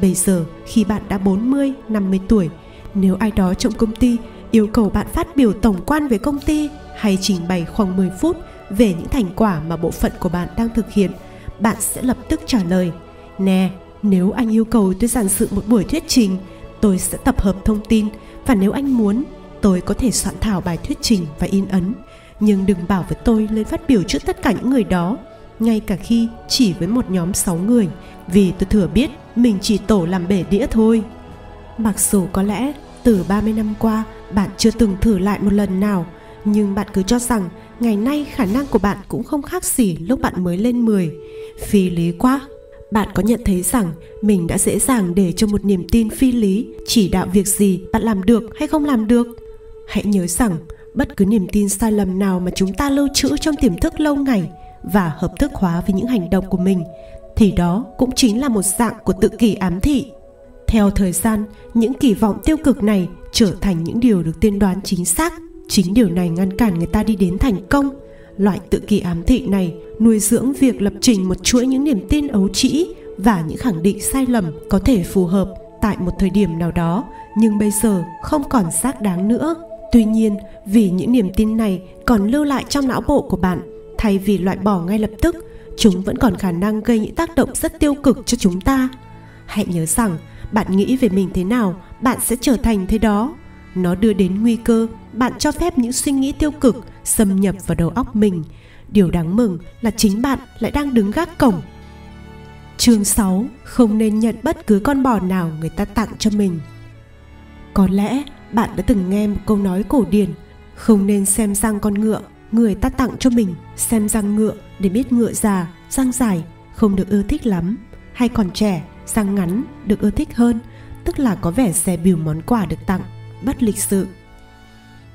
Bây giờ, khi bạn đã 40, 50 tuổi, nếu ai đó trong công ty yêu cầu bạn phát biểu tổng quan về công ty hay trình bày khoảng 10 phút về những thành quả mà bộ phận của bạn đang thực hiện, bạn sẽ lập tức trả lời: "Nè, nếu anh yêu cầu tôi giản sự một buổi thuyết trình, tôi sẽ tập hợp thông tin và nếu anh muốn, tôi có thể soạn thảo bài thuyết trình và in ấn, nhưng đừng bảo với tôi lên phát biểu trước tất cả những người đó, ngay cả khi chỉ với một nhóm 6 người, vì tôi thừa biết mình chỉ tổ làm bể đĩa thôi." Mặc dù có lẽ từ 30 năm qua, bạn chưa từng thử lại một lần nào, nhưng bạn cứ cho rằng ngày nay khả năng của bạn cũng không khác gì lúc bạn mới lên 10. Phi lý quá. Bạn có nhận thấy rằng mình đã dễ dàng để cho một niềm tin phi lý chỉ đạo việc gì bạn làm được hay không làm được? Hãy nhớ rằng bất cứ niềm tin sai lầm nào mà chúng ta lưu trữ trong tiềm thức lâu ngày và hợp thức hóa với những hành động của mình thì đó cũng chính là một dạng của tự kỷ ám thị theo thời gian, những kỳ vọng tiêu cực này trở thành những điều được tiên đoán chính xác. Chính điều này ngăn cản người ta đi đến thành công. Loại tự kỷ ám thị này nuôi dưỡng việc lập trình một chuỗi những niềm tin ấu trĩ và những khẳng định sai lầm có thể phù hợp tại một thời điểm nào đó nhưng bây giờ không còn xác đáng nữa tuy nhiên, vì những niềm tin này còn lưu lại trong não bộ của bạn, thay vì loại bỏ ngay lập tức, chúng vẫn còn khả năng gây những tác động rất tiêu cực cho chúng ta. Hãy nhớ rằng, bạn nghĩ về mình thế nào, bạn sẽ trở thành thế đó. Nó đưa đến nguy cơ, bạn cho phép những suy nghĩ tiêu cực xâm nhập vào đầu óc mình. Điều đáng mừng là chính bạn lại đang đứng gác cổng. Chương 6 không nên nhận bất cứ con bò nào người ta tặng cho mình. Có lẽ bạn đã từng nghe một câu nói cổ điển, không nên xem răng con ngựa, người ta tặng cho mình, xem răng ngựa để biết ngựa già, răng dài, không được ưa thích lắm. Hay còn trẻ, răng ngắn được ưa thích hơn, tức là có vẻ xè bìu món quà được tặng, bất lịch sự.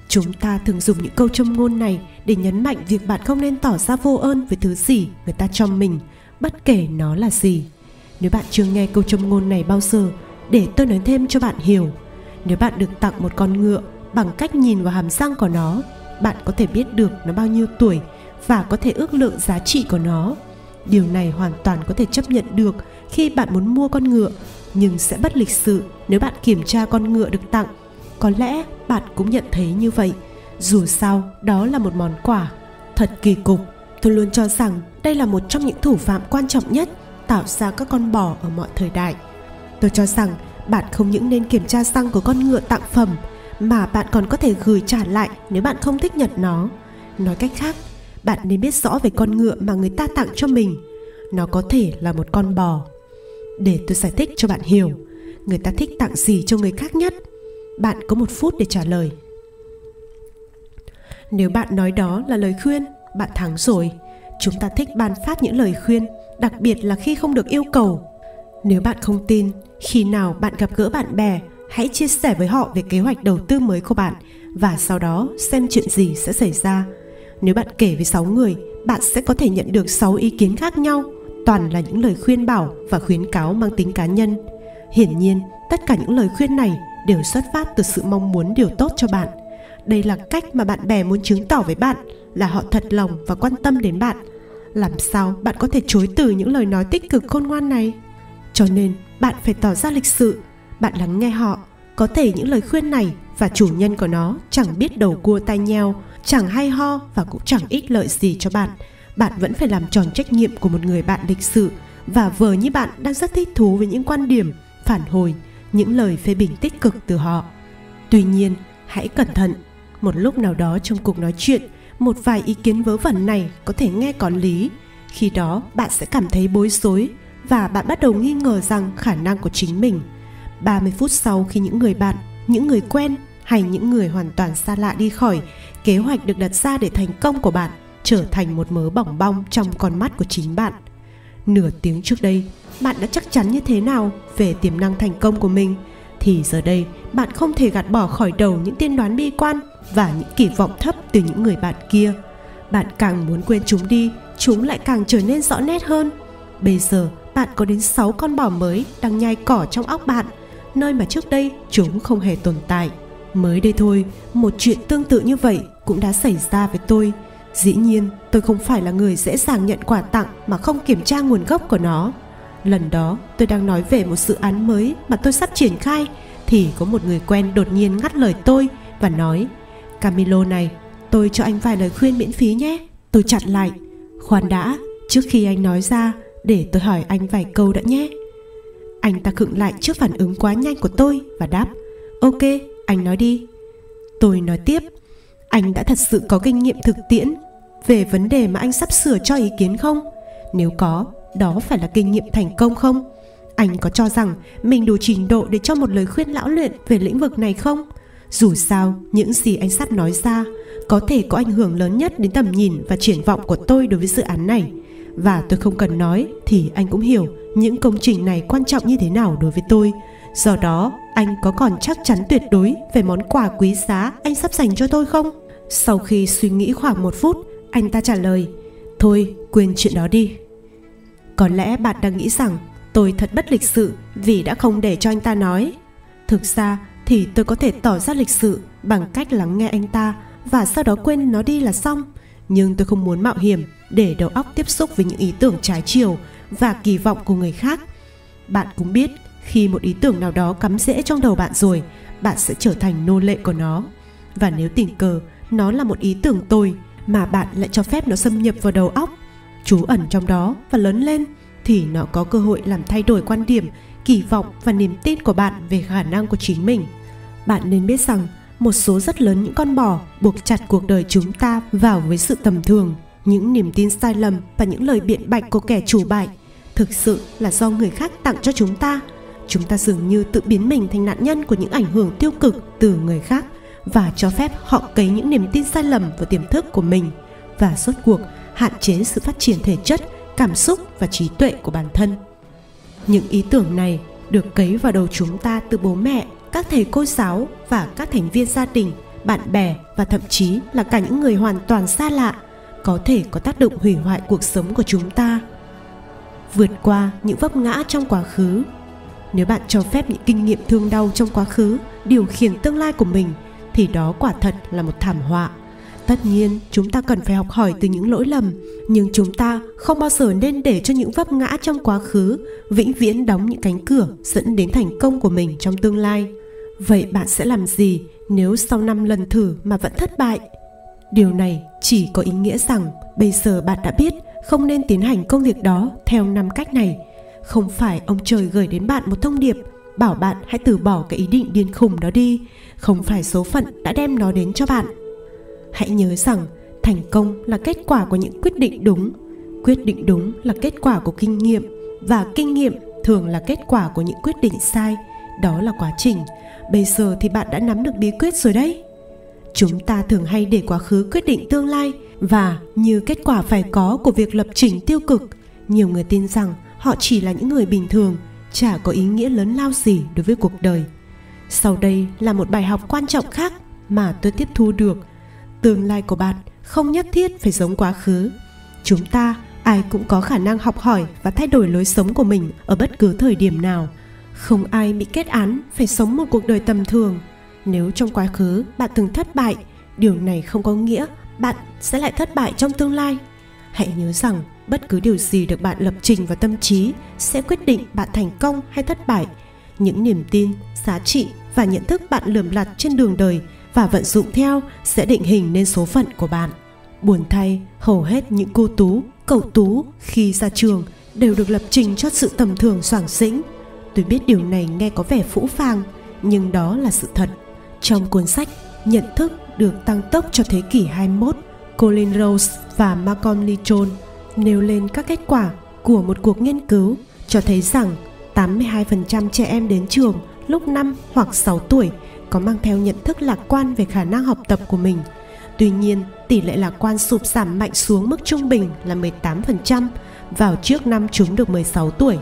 Chúng ta thường dùng những câu châm ngôn này để nhấn mạnh việc bạn không nên tỏ ra vô ơn với thứ gì người ta cho mình, bất kể nó là gì. Nếu bạn chưa nghe câu châm ngôn này bao giờ, để tôi nói thêm cho bạn hiểu nếu bạn được tặng một con ngựa bằng cách nhìn vào hàm răng của nó, bạn có thể biết được nó bao nhiêu tuổi và có thể ước lượng giá trị của nó. Điều này hoàn toàn có thể chấp nhận được khi bạn muốn mua con ngựa, nhưng sẽ bất lịch sự nếu bạn kiểm tra con ngựa được tặng. Có lẽ bạn cũng nhận thấy như vậy. Dù sao, đó là một món quà thật kỳ cục. Tôi luôn cho rằng đây là một trong những thủ phạm quan trọng nhất tạo ra các con bò ở mọi thời đại. Tôi cho rằng bạn không những nên kiểm tra răng của con ngựa tặng phẩm, mà bạn còn có thể gửi trả lại nếu bạn không thích nhận nó. Nói cách khác, bạn nên biết rõ về con ngựa mà người ta tặng cho mình. Nó có thể là một con bò. Để tôi giải thích cho bạn hiểu, người ta thích tặng gì cho người khác nhất? Bạn có một phút để trả lời. Nếu bạn nói đó là lời khuyên, bạn thắng rồi. Chúng ta thích ban phát những lời khuyên, đặc biệt là khi không được yêu cầu nếu bạn không tin, khi nào bạn gặp gỡ bạn bè, hãy chia sẻ với họ về kế hoạch đầu tư mới của bạn và sau đó xem chuyện gì sẽ xảy ra. Nếu bạn kể với 6 người, bạn sẽ có thể nhận được 6 ý kiến khác nhau, toàn là những lời khuyên bảo và khuyến cáo mang tính cá nhân. Hiển nhiên, tất cả những lời khuyên này đều xuất phát từ sự mong muốn điều tốt cho bạn. Đây là cách mà bạn bè muốn chứng tỏ với bạn là họ thật lòng và quan tâm đến bạn. Làm sao bạn có thể chối từ những lời nói tích cực khôn ngoan này? Cho nên, bạn phải tỏ ra lịch sự. Bạn lắng nghe họ, có thể những lời khuyên này và chủ nhân của nó chẳng biết đầu cua tai nheo, chẳng hay ho và cũng chẳng ích lợi gì cho bạn. Bạn vẫn phải làm tròn trách nhiệm của một người bạn lịch sự và vờ như bạn đang rất thích thú với những quan điểm, phản hồi, những lời phê bình tích cực từ họ. Tuy nhiên, hãy cẩn thận. Một lúc nào đó trong cuộc nói chuyện, một vài ý kiến vớ vẩn này có thể nghe có lý. Khi đó, bạn sẽ cảm thấy bối rối và bạn bắt đầu nghi ngờ rằng khả năng của chính mình 30 phút sau khi những người bạn, những người quen hay những người hoàn toàn xa lạ đi khỏi, kế hoạch được đặt ra để thành công của bạn trở thành một mớ bỏng bong trong con mắt của chính bạn. Nửa tiếng trước đây, bạn đã chắc chắn như thế nào về tiềm năng thành công của mình thì giờ đây bạn không thể gạt bỏ khỏi đầu những tiên đoán bi quan và những kỳ vọng thấp từ những người bạn kia. Bạn càng muốn quên chúng đi, chúng lại càng trở nên rõ nét hơn. Bây giờ bạn có đến 6 con bò mới đang nhai cỏ trong óc bạn, nơi mà trước đây chúng không hề tồn tại. Mới đây thôi, một chuyện tương tự như vậy cũng đã xảy ra với tôi. Dĩ nhiên, tôi không phải là người dễ dàng nhận quà tặng mà không kiểm tra nguồn gốc của nó. Lần đó, tôi đang nói về một dự án mới mà tôi sắp triển khai thì có một người quen đột nhiên ngắt lời tôi và nói Camilo này, tôi cho anh vài lời khuyên miễn phí nhé. Tôi chặn lại. Khoan đã, trước khi anh nói ra, để tôi hỏi anh vài câu đã nhé. Anh ta khựng lại trước phản ứng quá nhanh của tôi và đáp Ok, anh nói đi. Tôi nói tiếp, anh đã thật sự có kinh nghiệm thực tiễn về vấn đề mà anh sắp sửa cho ý kiến không? Nếu có, đó phải là kinh nghiệm thành công không? Anh có cho rằng mình đủ trình độ để cho một lời khuyên lão luyện về lĩnh vực này không? Dù sao, những gì anh sắp nói ra có thể có ảnh hưởng lớn nhất đến tầm nhìn và triển vọng của tôi đối với dự án này. Và tôi không cần nói thì anh cũng hiểu những công trình này quan trọng như thế nào đối với tôi. Do đó, anh có còn chắc chắn tuyệt đối về món quà quý giá anh sắp dành cho tôi không? Sau khi suy nghĩ khoảng một phút, anh ta trả lời Thôi, quên chuyện đó đi. Có lẽ bạn đang nghĩ rằng tôi thật bất lịch sự vì đã không để cho anh ta nói. Thực ra, thì tôi có thể tỏ ra lịch sự bằng cách lắng nghe anh ta và sau đó quên nó đi là xong nhưng tôi không muốn mạo hiểm để đầu óc tiếp xúc với những ý tưởng trái chiều và kỳ vọng của người khác. Bạn cũng biết, khi một ý tưởng nào đó cắm rễ trong đầu bạn rồi, bạn sẽ trở thành nô lệ của nó. Và nếu tình cờ nó là một ý tưởng tồi mà bạn lại cho phép nó xâm nhập vào đầu óc, trú ẩn trong đó và lớn lên, thì nó có cơ hội làm thay đổi quan điểm, kỳ vọng và niềm tin của bạn về khả năng của chính mình. Bạn nên biết rằng một số rất lớn những con bò buộc chặt cuộc đời chúng ta vào với sự tầm thường, những niềm tin sai lầm và những lời biện bạch của kẻ chủ bại. Thực sự là do người khác tặng cho chúng ta. Chúng ta dường như tự biến mình thành nạn nhân của những ảnh hưởng tiêu cực từ người khác và cho phép họ cấy những niềm tin sai lầm vào tiềm thức của mình và rốt cuộc hạn chế sự phát triển thể chất, cảm xúc và trí tuệ của bản thân. Những ý tưởng này được cấy vào đầu chúng ta từ bố mẹ các thầy cô giáo và các thành viên gia đình, bạn bè và thậm chí là cả những người hoàn toàn xa lạ có thể có tác động hủy hoại cuộc sống của chúng ta. Vượt qua những vấp ngã trong quá khứ, nếu bạn cho phép những kinh nghiệm thương đau trong quá khứ điều khiển tương lai của mình, thì đó quả thật là một thảm họa. Tất nhiên, chúng ta cần phải học hỏi từ những lỗi lầm, nhưng chúng ta không bao giờ nên để cho những vấp ngã trong quá khứ vĩnh viễn đóng những cánh cửa dẫn đến thành công của mình trong tương lai vậy bạn sẽ làm gì nếu sau năm lần thử mà vẫn thất bại? Điều này chỉ có ý nghĩa rằng bây giờ bạn đã biết không nên tiến hành công việc đó theo năm cách này. Không phải ông trời gửi đến bạn một thông điệp, bảo bạn hãy từ bỏ cái ý định điên khùng đó đi. Không phải số phận đã đem nó đến cho bạn. Hãy nhớ rằng thành công là kết quả của những quyết định đúng. Quyết định đúng là kết quả của kinh nghiệm và kinh nghiệm thường là kết quả của những quyết định sai. Đó là quá trình bây giờ thì bạn đã nắm được bí quyết rồi đấy. Chúng ta thường hay để quá khứ quyết định tương lai và như kết quả phải có của việc lập trình tiêu cực, nhiều người tin rằng họ chỉ là những người bình thường, chả có ý nghĩa lớn lao gì đối với cuộc đời. Sau đây là một bài học quan trọng khác mà tôi tiếp thu được. Tương lai của bạn không nhất thiết phải giống quá khứ. Chúng ta, ai cũng có khả năng học hỏi và thay đổi lối sống của mình ở bất cứ thời điểm nào không ai bị kết án, phải sống một cuộc đời tầm thường. Nếu trong quá khứ bạn từng thất bại, điều này không có nghĩa bạn sẽ lại thất bại trong tương lai. Hãy nhớ rằng, bất cứ điều gì được bạn lập trình vào tâm trí sẽ quyết định bạn thành công hay thất bại. Những niềm tin, giá trị và nhận thức bạn lườm lặt trên đường đời và vận dụng theo sẽ định hình nên số phận của bạn. Buồn thay, hầu hết những cô tú, cậu tú khi ra trường đều được lập trình cho sự tầm thường soảng xĩnh tôi biết điều này nghe có vẻ phũ phàng nhưng đó là sự thật trong cuốn sách nhận thức được tăng tốc cho thế kỷ 21 Colin Rose và Malcolm Lichon nêu lên các kết quả của một cuộc nghiên cứu cho thấy rằng 82% trẻ em đến trường lúc 5 hoặc 6 tuổi có mang theo nhận thức lạc quan về khả năng học tập của mình. Tuy nhiên, tỷ lệ lạc quan sụp giảm mạnh xuống mức trung bình là 18% vào trước năm chúng được 16 tuổi.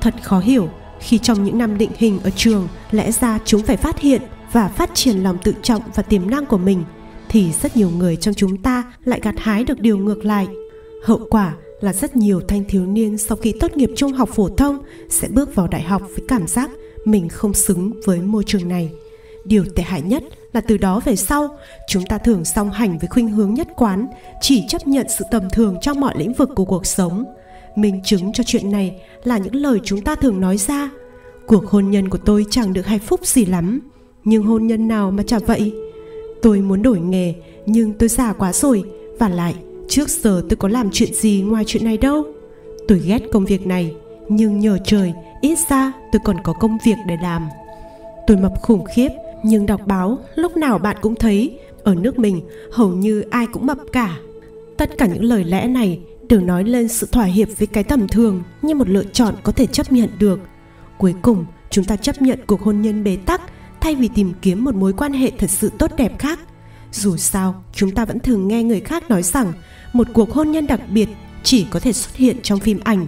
Thật khó hiểu khi trong những năm định hình ở trường lẽ ra chúng phải phát hiện và phát triển lòng tự trọng và tiềm năng của mình, thì rất nhiều người trong chúng ta lại gặt hái được điều ngược lại. Hậu quả là rất nhiều thanh thiếu niên sau khi tốt nghiệp trung học phổ thông sẽ bước vào đại học với cảm giác mình không xứng với môi trường này điều tệ hại nhất là từ đó về sau, chúng ta thường song hành với khuynh hướng nhất quán, chỉ chấp nhận sự tầm thường trong mọi lĩnh vực của cuộc sống minh chứng cho chuyện này là những lời chúng ta thường nói ra. Cuộc hôn nhân của tôi chẳng được hạnh phúc gì lắm. Nhưng hôn nhân nào mà chả vậy? Tôi muốn đổi nghề, nhưng tôi già quá rồi. Và lại, trước giờ tôi có làm chuyện gì ngoài chuyện này đâu? Tôi ghét công việc này, nhưng nhờ trời, ít ra tôi còn có công việc để làm. Tôi mập khủng khiếp, nhưng đọc báo, lúc nào bạn cũng thấy, ở nước mình, hầu như ai cũng mập cả. Tất cả những lời lẽ này đều nói lên sự thỏa hiệp với cái tầm thường như một lựa chọn có thể chấp nhận được. Cuối cùng, chúng ta chấp nhận cuộc hôn nhân bế tắc thay vì tìm kiếm một mối quan hệ thật sự tốt đẹp khác. Dù sao, chúng ta vẫn thường nghe người khác nói rằng một cuộc hôn nhân đặc biệt chỉ có thể xuất hiện trong phim ảnh.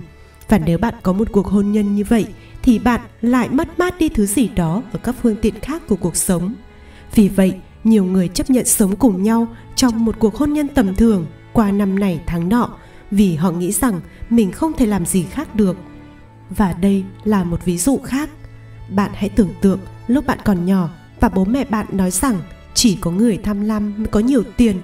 Và nếu bạn có một cuộc hôn nhân như vậy, thì bạn lại mất mát đi thứ gì đó ở các phương tiện khác của cuộc sống. Vì vậy, nhiều người chấp nhận sống cùng nhau trong một cuộc hôn nhân tầm thường qua năm này tháng nọ vì họ nghĩ rằng mình không thể làm gì khác được. Và đây là một ví dụ khác. Bạn hãy tưởng tượng lúc bạn còn nhỏ và bố mẹ bạn nói rằng chỉ có người tham lam mới có nhiều tiền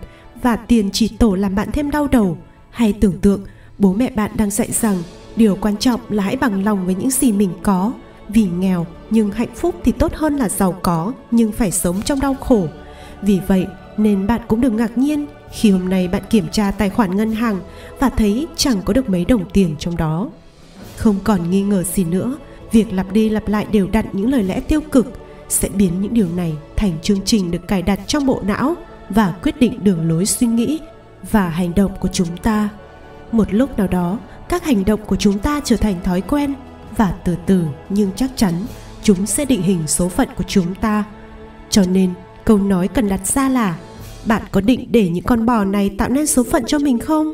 và tiền chỉ tổ làm bạn thêm đau đầu. Hay tưởng tượng bố mẹ bạn đang dạy rằng điều quan trọng là hãy bằng lòng với những gì mình có. Vì nghèo nhưng hạnh phúc thì tốt hơn là giàu có nhưng phải sống trong đau khổ. Vì vậy nên bạn cũng đừng ngạc nhiên khi hôm nay bạn kiểm tra tài khoản ngân hàng và thấy chẳng có được mấy đồng tiền trong đó. Không còn nghi ngờ gì nữa, việc lặp đi lặp lại đều đặn những lời lẽ tiêu cực sẽ biến những điều này thành chương trình được cài đặt trong bộ não và quyết định đường lối suy nghĩ và hành động của chúng ta. Một lúc nào đó, các hành động của chúng ta trở thành thói quen và từ từ nhưng chắc chắn chúng sẽ định hình số phận của chúng ta. Cho nên, câu nói cần đặt ra là bạn có định để những con bò này tạo nên số phận cho mình không?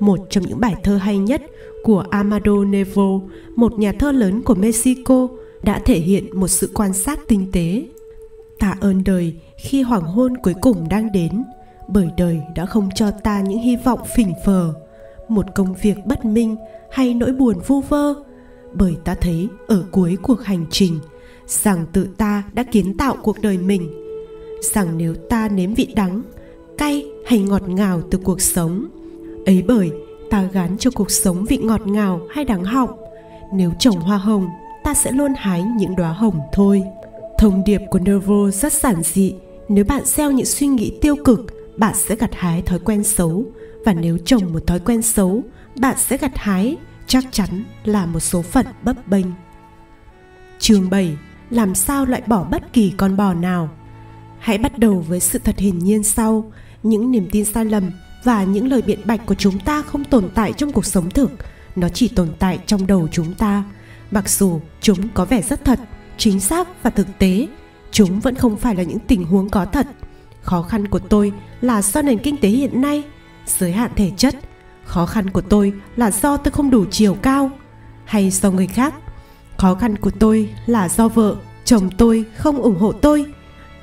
Một trong những bài thơ hay nhất của amado nevo, một nhà thơ lớn của mexico, đã thể hiện một sự quan sát tinh tế. Tạ ơn đời khi hoàng hôn cuối cùng đang đến, bởi đời đã không cho ta những hy vọng phỉnh phờ, một công việc bất minh hay nỗi buồn vu vơ, bởi ta thấy ở cuối cuộc hành trình, rằng tự ta đã kiến tạo cuộc đời mình rằng nếu ta nếm vị đắng, cay hay ngọt ngào từ cuộc sống, ấy bởi ta gán cho cuộc sống vị ngọt ngào hay đắng họng. Nếu trồng hoa hồng, ta sẽ luôn hái những đóa hồng thôi. Thông điệp của nervo rất giản dị. Nếu bạn gieo những suy nghĩ tiêu cực, bạn sẽ gặt hái thói quen xấu. Và nếu trồng một thói quen xấu, bạn sẽ gặt hái chắc chắn là một số phận bấp bênh. Chương 7 làm sao loại bỏ bất kỳ con bò nào? Hãy bắt đầu với sự thật hiển nhiên sau. Những niềm tin sai lầm và những lời biện bạch của chúng ta không tồn tại trong cuộc sống thực. Nó chỉ tồn tại trong đầu chúng ta. Mặc dù chúng có vẻ rất thật, chính xác và thực tế, chúng vẫn không phải là những tình huống có thật. Khó khăn của tôi là do nền kinh tế hiện nay, giới hạn thể chất. Khó khăn của tôi là do tôi không đủ chiều cao, hay do người khác. Khó khăn của tôi là do vợ, chồng tôi không ủng hộ tôi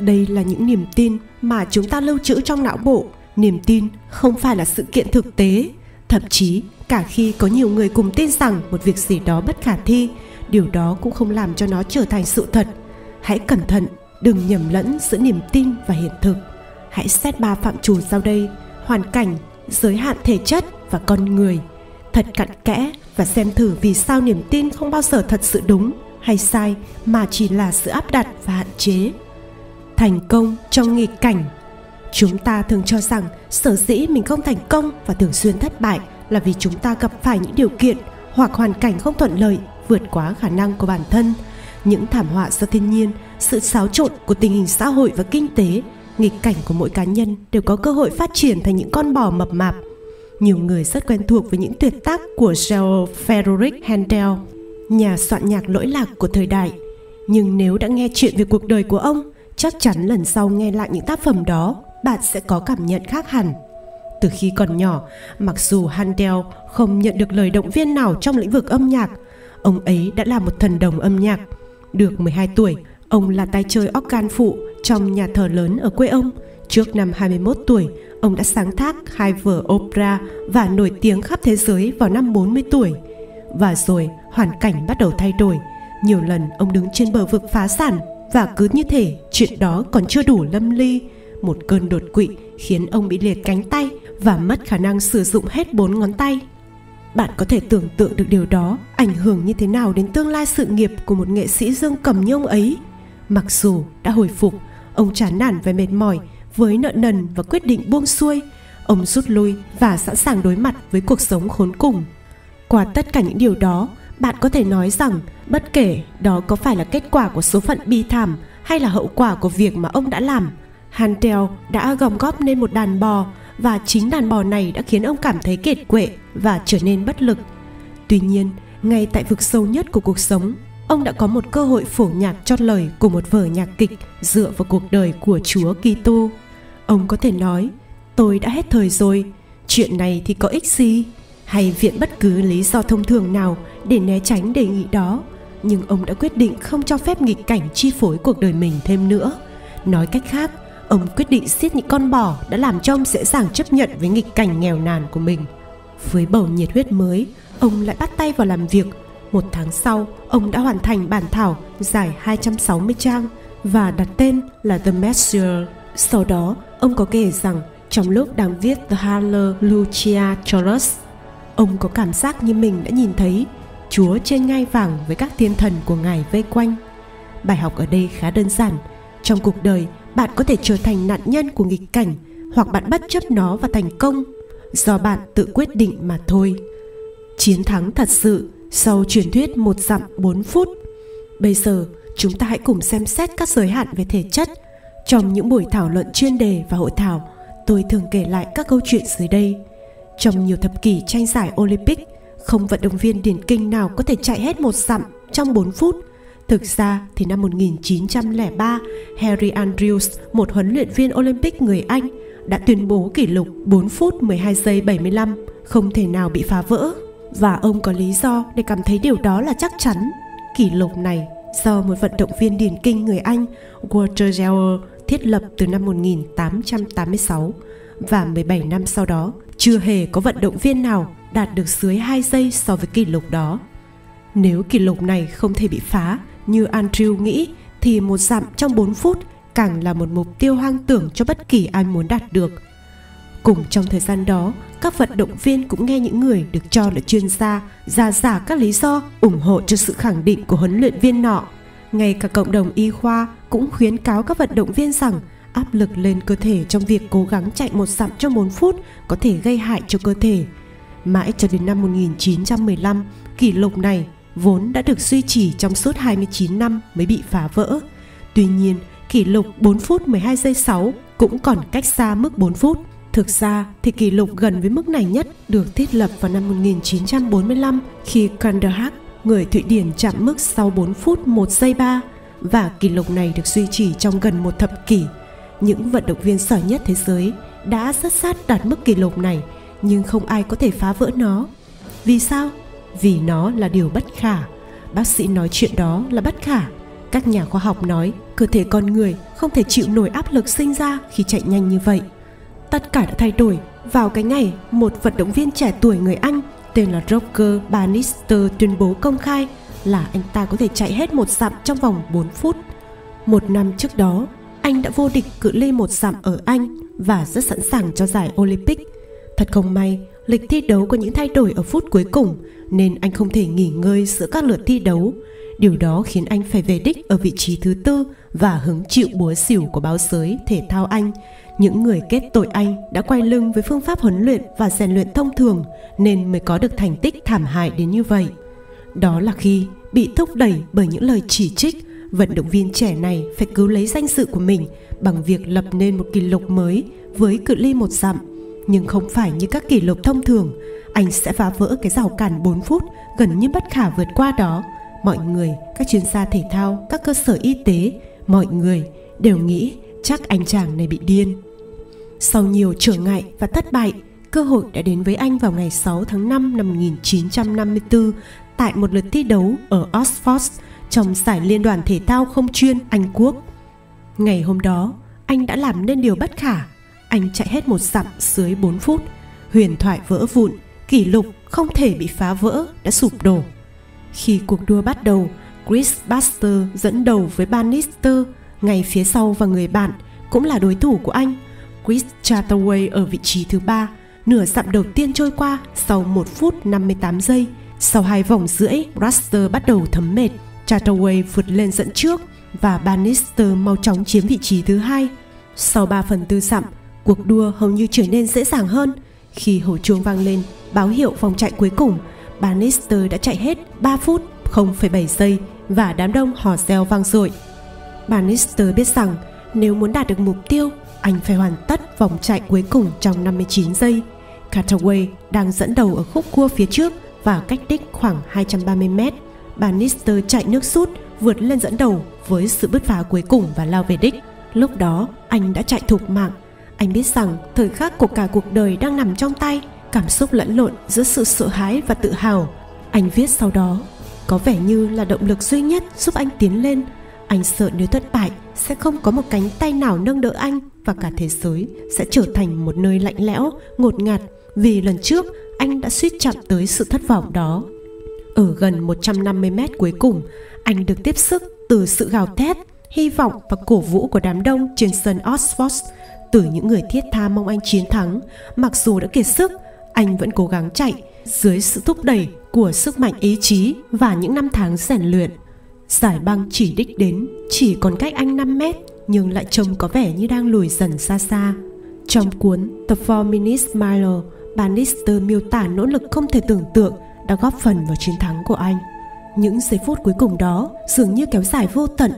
đây là những niềm tin mà chúng ta lưu trữ trong não bộ. Niềm tin không phải là sự kiện thực tế. Thậm chí, cả khi có nhiều người cùng tin rằng một việc gì đó bất khả thi, điều đó cũng không làm cho nó trở thành sự thật. Hãy cẩn thận, đừng nhầm lẫn giữa niềm tin và hiện thực. Hãy xét ba phạm trù sau đây, hoàn cảnh, giới hạn thể chất và con người. Thật cặn kẽ và xem thử vì sao niềm tin không bao giờ thật sự đúng hay sai mà chỉ là sự áp đặt và hạn chế thành công trong nghịch cảnh. Chúng ta thường cho rằng sở dĩ mình không thành công và thường xuyên thất bại là vì chúng ta gặp phải những điều kiện hoặc hoàn cảnh không thuận lợi vượt quá khả năng của bản thân. Những thảm họa do thiên nhiên sự xáo trộn của tình hình xã hội và kinh tế nghịch cảnh của mỗi cá nhân đều có cơ hội phát triển thành những con bò mập mạp. Nhiều người rất quen thuộc với những tuyệt tác của Charles Frederick Handel, nhà soạn nhạc lỗi lạc của thời đại. Nhưng nếu đã nghe chuyện về cuộc đời của ông, chắc chắn lần sau nghe lại những tác phẩm đó, bạn sẽ có cảm nhận khác hẳn. Từ khi còn nhỏ, mặc dù Handel không nhận được lời động viên nào trong lĩnh vực âm nhạc, ông ấy đã là một thần đồng âm nhạc. Được 12 tuổi, ông là tay chơi organ phụ trong nhà thờ lớn ở quê ông. Trước năm 21 tuổi, ông đã sáng tác hai vở opera và nổi tiếng khắp thế giới vào năm 40 tuổi. Và rồi hoàn cảnh bắt đầu thay đổi. Nhiều lần ông đứng trên bờ vực phá sản và cứ như thể chuyện đó còn chưa đủ lâm ly. Một cơn đột quỵ khiến ông bị liệt cánh tay và mất khả năng sử dụng hết bốn ngón tay. Bạn có thể tưởng tượng được điều đó ảnh hưởng như thế nào đến tương lai sự nghiệp của một nghệ sĩ dương cầm như ông ấy. Mặc dù đã hồi phục, ông chán nản và mệt mỏi với nợ nần và quyết định buông xuôi ông rút lui và sẵn sàng đối mặt với cuộc sống khốn cùng qua tất cả những điều đó bạn có thể nói rằng bất kể đó có phải là kết quả của số phận bi thảm hay là hậu quả của việc mà ông đã làm Hantel đã gom góp nên một đàn bò và chính đàn bò này đã khiến ông cảm thấy kiệt quệ và trở nên bất lực. Tuy nhiên, ngay tại vực sâu nhất của cuộc sống, ông đã có một cơ hội phổ nhạc chót lời của một vở nhạc kịch dựa vào cuộc đời của Chúa Kitô. Ông có thể nói, tôi đã hết thời rồi, chuyện này thì có ích gì? Hay viện bất cứ lý do thông thường nào để né tránh đề nghị đó. Nhưng ông đã quyết định không cho phép nghịch cảnh chi phối cuộc đời mình thêm nữa. Nói cách khác, ông quyết định giết những con bò đã làm cho ông dễ dàng chấp nhận với nghịch cảnh nghèo nàn của mình. Với bầu nhiệt huyết mới, ông lại bắt tay vào làm việc. Một tháng sau, ông đã hoàn thành bản thảo dài 260 trang và đặt tên là The Messiah. Sau đó, ông có kể rằng trong lúc đang viết The Hallelujah Chorus, Ông có cảm giác như mình đã nhìn thấy Chúa trên ngai vàng với các thiên thần của Ngài vây quanh. Bài học ở đây khá đơn giản. Trong cuộc đời, bạn có thể trở thành nạn nhân của nghịch cảnh hoặc bạn bất chấp nó và thành công do bạn tự quyết định mà thôi. Chiến thắng thật sự sau truyền thuyết một dặm 4 phút. Bây giờ, chúng ta hãy cùng xem xét các giới hạn về thể chất. Trong những buổi thảo luận chuyên đề và hội thảo, tôi thường kể lại các câu chuyện dưới đây. Trong nhiều thập kỷ tranh giải Olympic, không vận động viên điển kinh nào có thể chạy hết một dặm trong 4 phút. Thực ra thì năm 1903, Harry Andrews, một huấn luyện viên Olympic người Anh, đã tuyên bố kỷ lục 4 phút 12 giây 75 không thể nào bị phá vỡ. Và ông có lý do để cảm thấy điều đó là chắc chắn. Kỷ lục này do một vận động viên điền kinh người Anh Walter Geller thiết lập từ năm 1886 và 17 năm sau đó chưa hề có vận động viên nào đạt được dưới 2 giây so với kỷ lục đó. Nếu kỷ lục này không thể bị phá như Andrew nghĩ thì một dặm trong 4 phút càng là một mục tiêu hoang tưởng cho bất kỳ ai muốn đạt được. Cùng trong thời gian đó, các vận động viên cũng nghe những người được cho là chuyên gia ra giả các lý do ủng hộ cho sự khẳng định của huấn luyện viên nọ. Ngay cả cộng đồng y khoa cũng khuyến cáo các vận động viên rằng áp lực lên cơ thể trong việc cố gắng chạy một dặm trong 4 phút có thể gây hại cho cơ thể. Mãi cho đến năm 1915, kỷ lục này vốn đã được duy trì trong suốt 29 năm mới bị phá vỡ. Tuy nhiên, kỷ lục 4 phút 12 giây 6 cũng còn cách xa mức 4 phút. Thực ra thì kỷ lục gần với mức này nhất được thiết lập vào năm 1945 khi Kanderhak, người Thụy Điển chạm mức sau 4 phút 1 giây 3 và kỷ lục này được duy trì trong gần một thập kỷ. Những vận động viên giỏi nhất thế giới đã rất sát đạt mức kỷ lục này nhưng không ai có thể phá vỡ nó. Vì sao? Vì nó là điều bất khả. Bác sĩ nói chuyện đó là bất khả. Các nhà khoa học nói cơ thể con người không thể chịu nổi áp lực sinh ra khi chạy nhanh như vậy. Tất cả đã thay đổi vào cái ngày một vận động viên trẻ tuổi người Anh tên là Roger Bannister tuyên bố công khai là anh ta có thể chạy hết một dặm trong vòng 4 phút. Một năm trước đó, anh đã vô địch cự ly một dặm ở Anh và rất sẵn sàng cho giải Olympic. Thật không may, lịch thi đấu có những thay đổi ở phút cuối cùng nên anh không thể nghỉ ngơi giữa các lượt thi đấu. Điều đó khiến anh phải về đích ở vị trí thứ tư và hứng chịu búa xỉu của báo giới thể thao Anh. Những người kết tội anh đã quay lưng với phương pháp huấn luyện và rèn luyện thông thường nên mới có được thành tích thảm hại đến như vậy. Đó là khi bị thúc đẩy bởi những lời chỉ trích, vận động viên trẻ này phải cứu lấy danh dự của mình bằng việc lập nên một kỷ lục mới với cự ly một dặm. Nhưng không phải như các kỷ lục thông thường, anh sẽ phá vỡ cái rào cản 4 phút gần như bất khả vượt qua đó. Mọi người, các chuyên gia thể thao, các cơ sở y tế, mọi người đều nghĩ chắc anh chàng này bị điên. Sau nhiều trở ngại và thất bại, cơ hội đã đến với anh vào ngày 6 tháng 5 năm 1954 tại một lượt thi đấu ở Oxford trong giải liên đoàn thể thao không chuyên Anh Quốc. Ngày hôm đó, anh đã làm nên điều bất khả. Anh chạy hết một dặm dưới 4 phút. Huyền thoại vỡ vụn, kỷ lục không thể bị phá vỡ đã sụp đổ. Khi cuộc đua bắt đầu, Chris Baxter dẫn đầu với Bannister, ngay phía sau và người bạn cũng là đối thủ của anh. Chris Chataway ở vị trí thứ ba, nửa dặm đầu tiên trôi qua sau 1 phút 58 giây. Sau hai vòng rưỡi, Baxter bắt đầu thấm mệt. Chataway vượt lên dẫn trước và Bannister mau chóng chiếm vị trí thứ hai. Sau 3 phần tư dặm, cuộc đua hầu như trở nên dễ dàng hơn. Khi hồi chuông vang lên, báo hiệu vòng chạy cuối cùng, Bannister đã chạy hết 3 phút 0,7 giây và đám đông hò reo vang dội. Bannister biết rằng nếu muốn đạt được mục tiêu, anh phải hoàn tất vòng chạy cuối cùng trong 59 giây. Cataway đang dẫn đầu ở khúc cua phía trước và cách đích khoảng 230 mét. Bannister chạy nước rút vượt lên dẫn đầu với sự bứt phá cuối cùng và lao về đích. Lúc đó anh đã chạy thục mạng. Anh biết rằng thời khắc của cả cuộc đời đang nằm trong tay, cảm xúc lẫn lộn giữa sự sợ hãi và tự hào. Anh viết sau đó, có vẻ như là động lực duy nhất giúp anh tiến lên. Anh sợ nếu thất bại sẽ không có một cánh tay nào nâng đỡ anh và cả thế giới sẽ trở thành một nơi lạnh lẽo, ngột ngạt vì lần trước anh đã suýt chạm tới sự thất vọng đó. Ở gần 150 mét cuối cùng, anh được tiếp sức từ sự gào thét, hy vọng và cổ vũ của đám đông trên sân Oxford, từ những người thiết tha mong anh chiến thắng. Mặc dù đã kiệt sức, anh vẫn cố gắng chạy dưới sự thúc đẩy của sức mạnh ý chí và những năm tháng rèn luyện. Giải băng chỉ đích đến chỉ còn cách anh 5 mét nhưng lại trông có vẻ như đang lùi dần xa xa. Trong cuốn The Four Minutes Mile, Bannister miêu tả nỗ lực không thể tưởng tượng đã góp phần vào chiến thắng của anh. Những giây phút cuối cùng đó dường như kéo dài vô tận.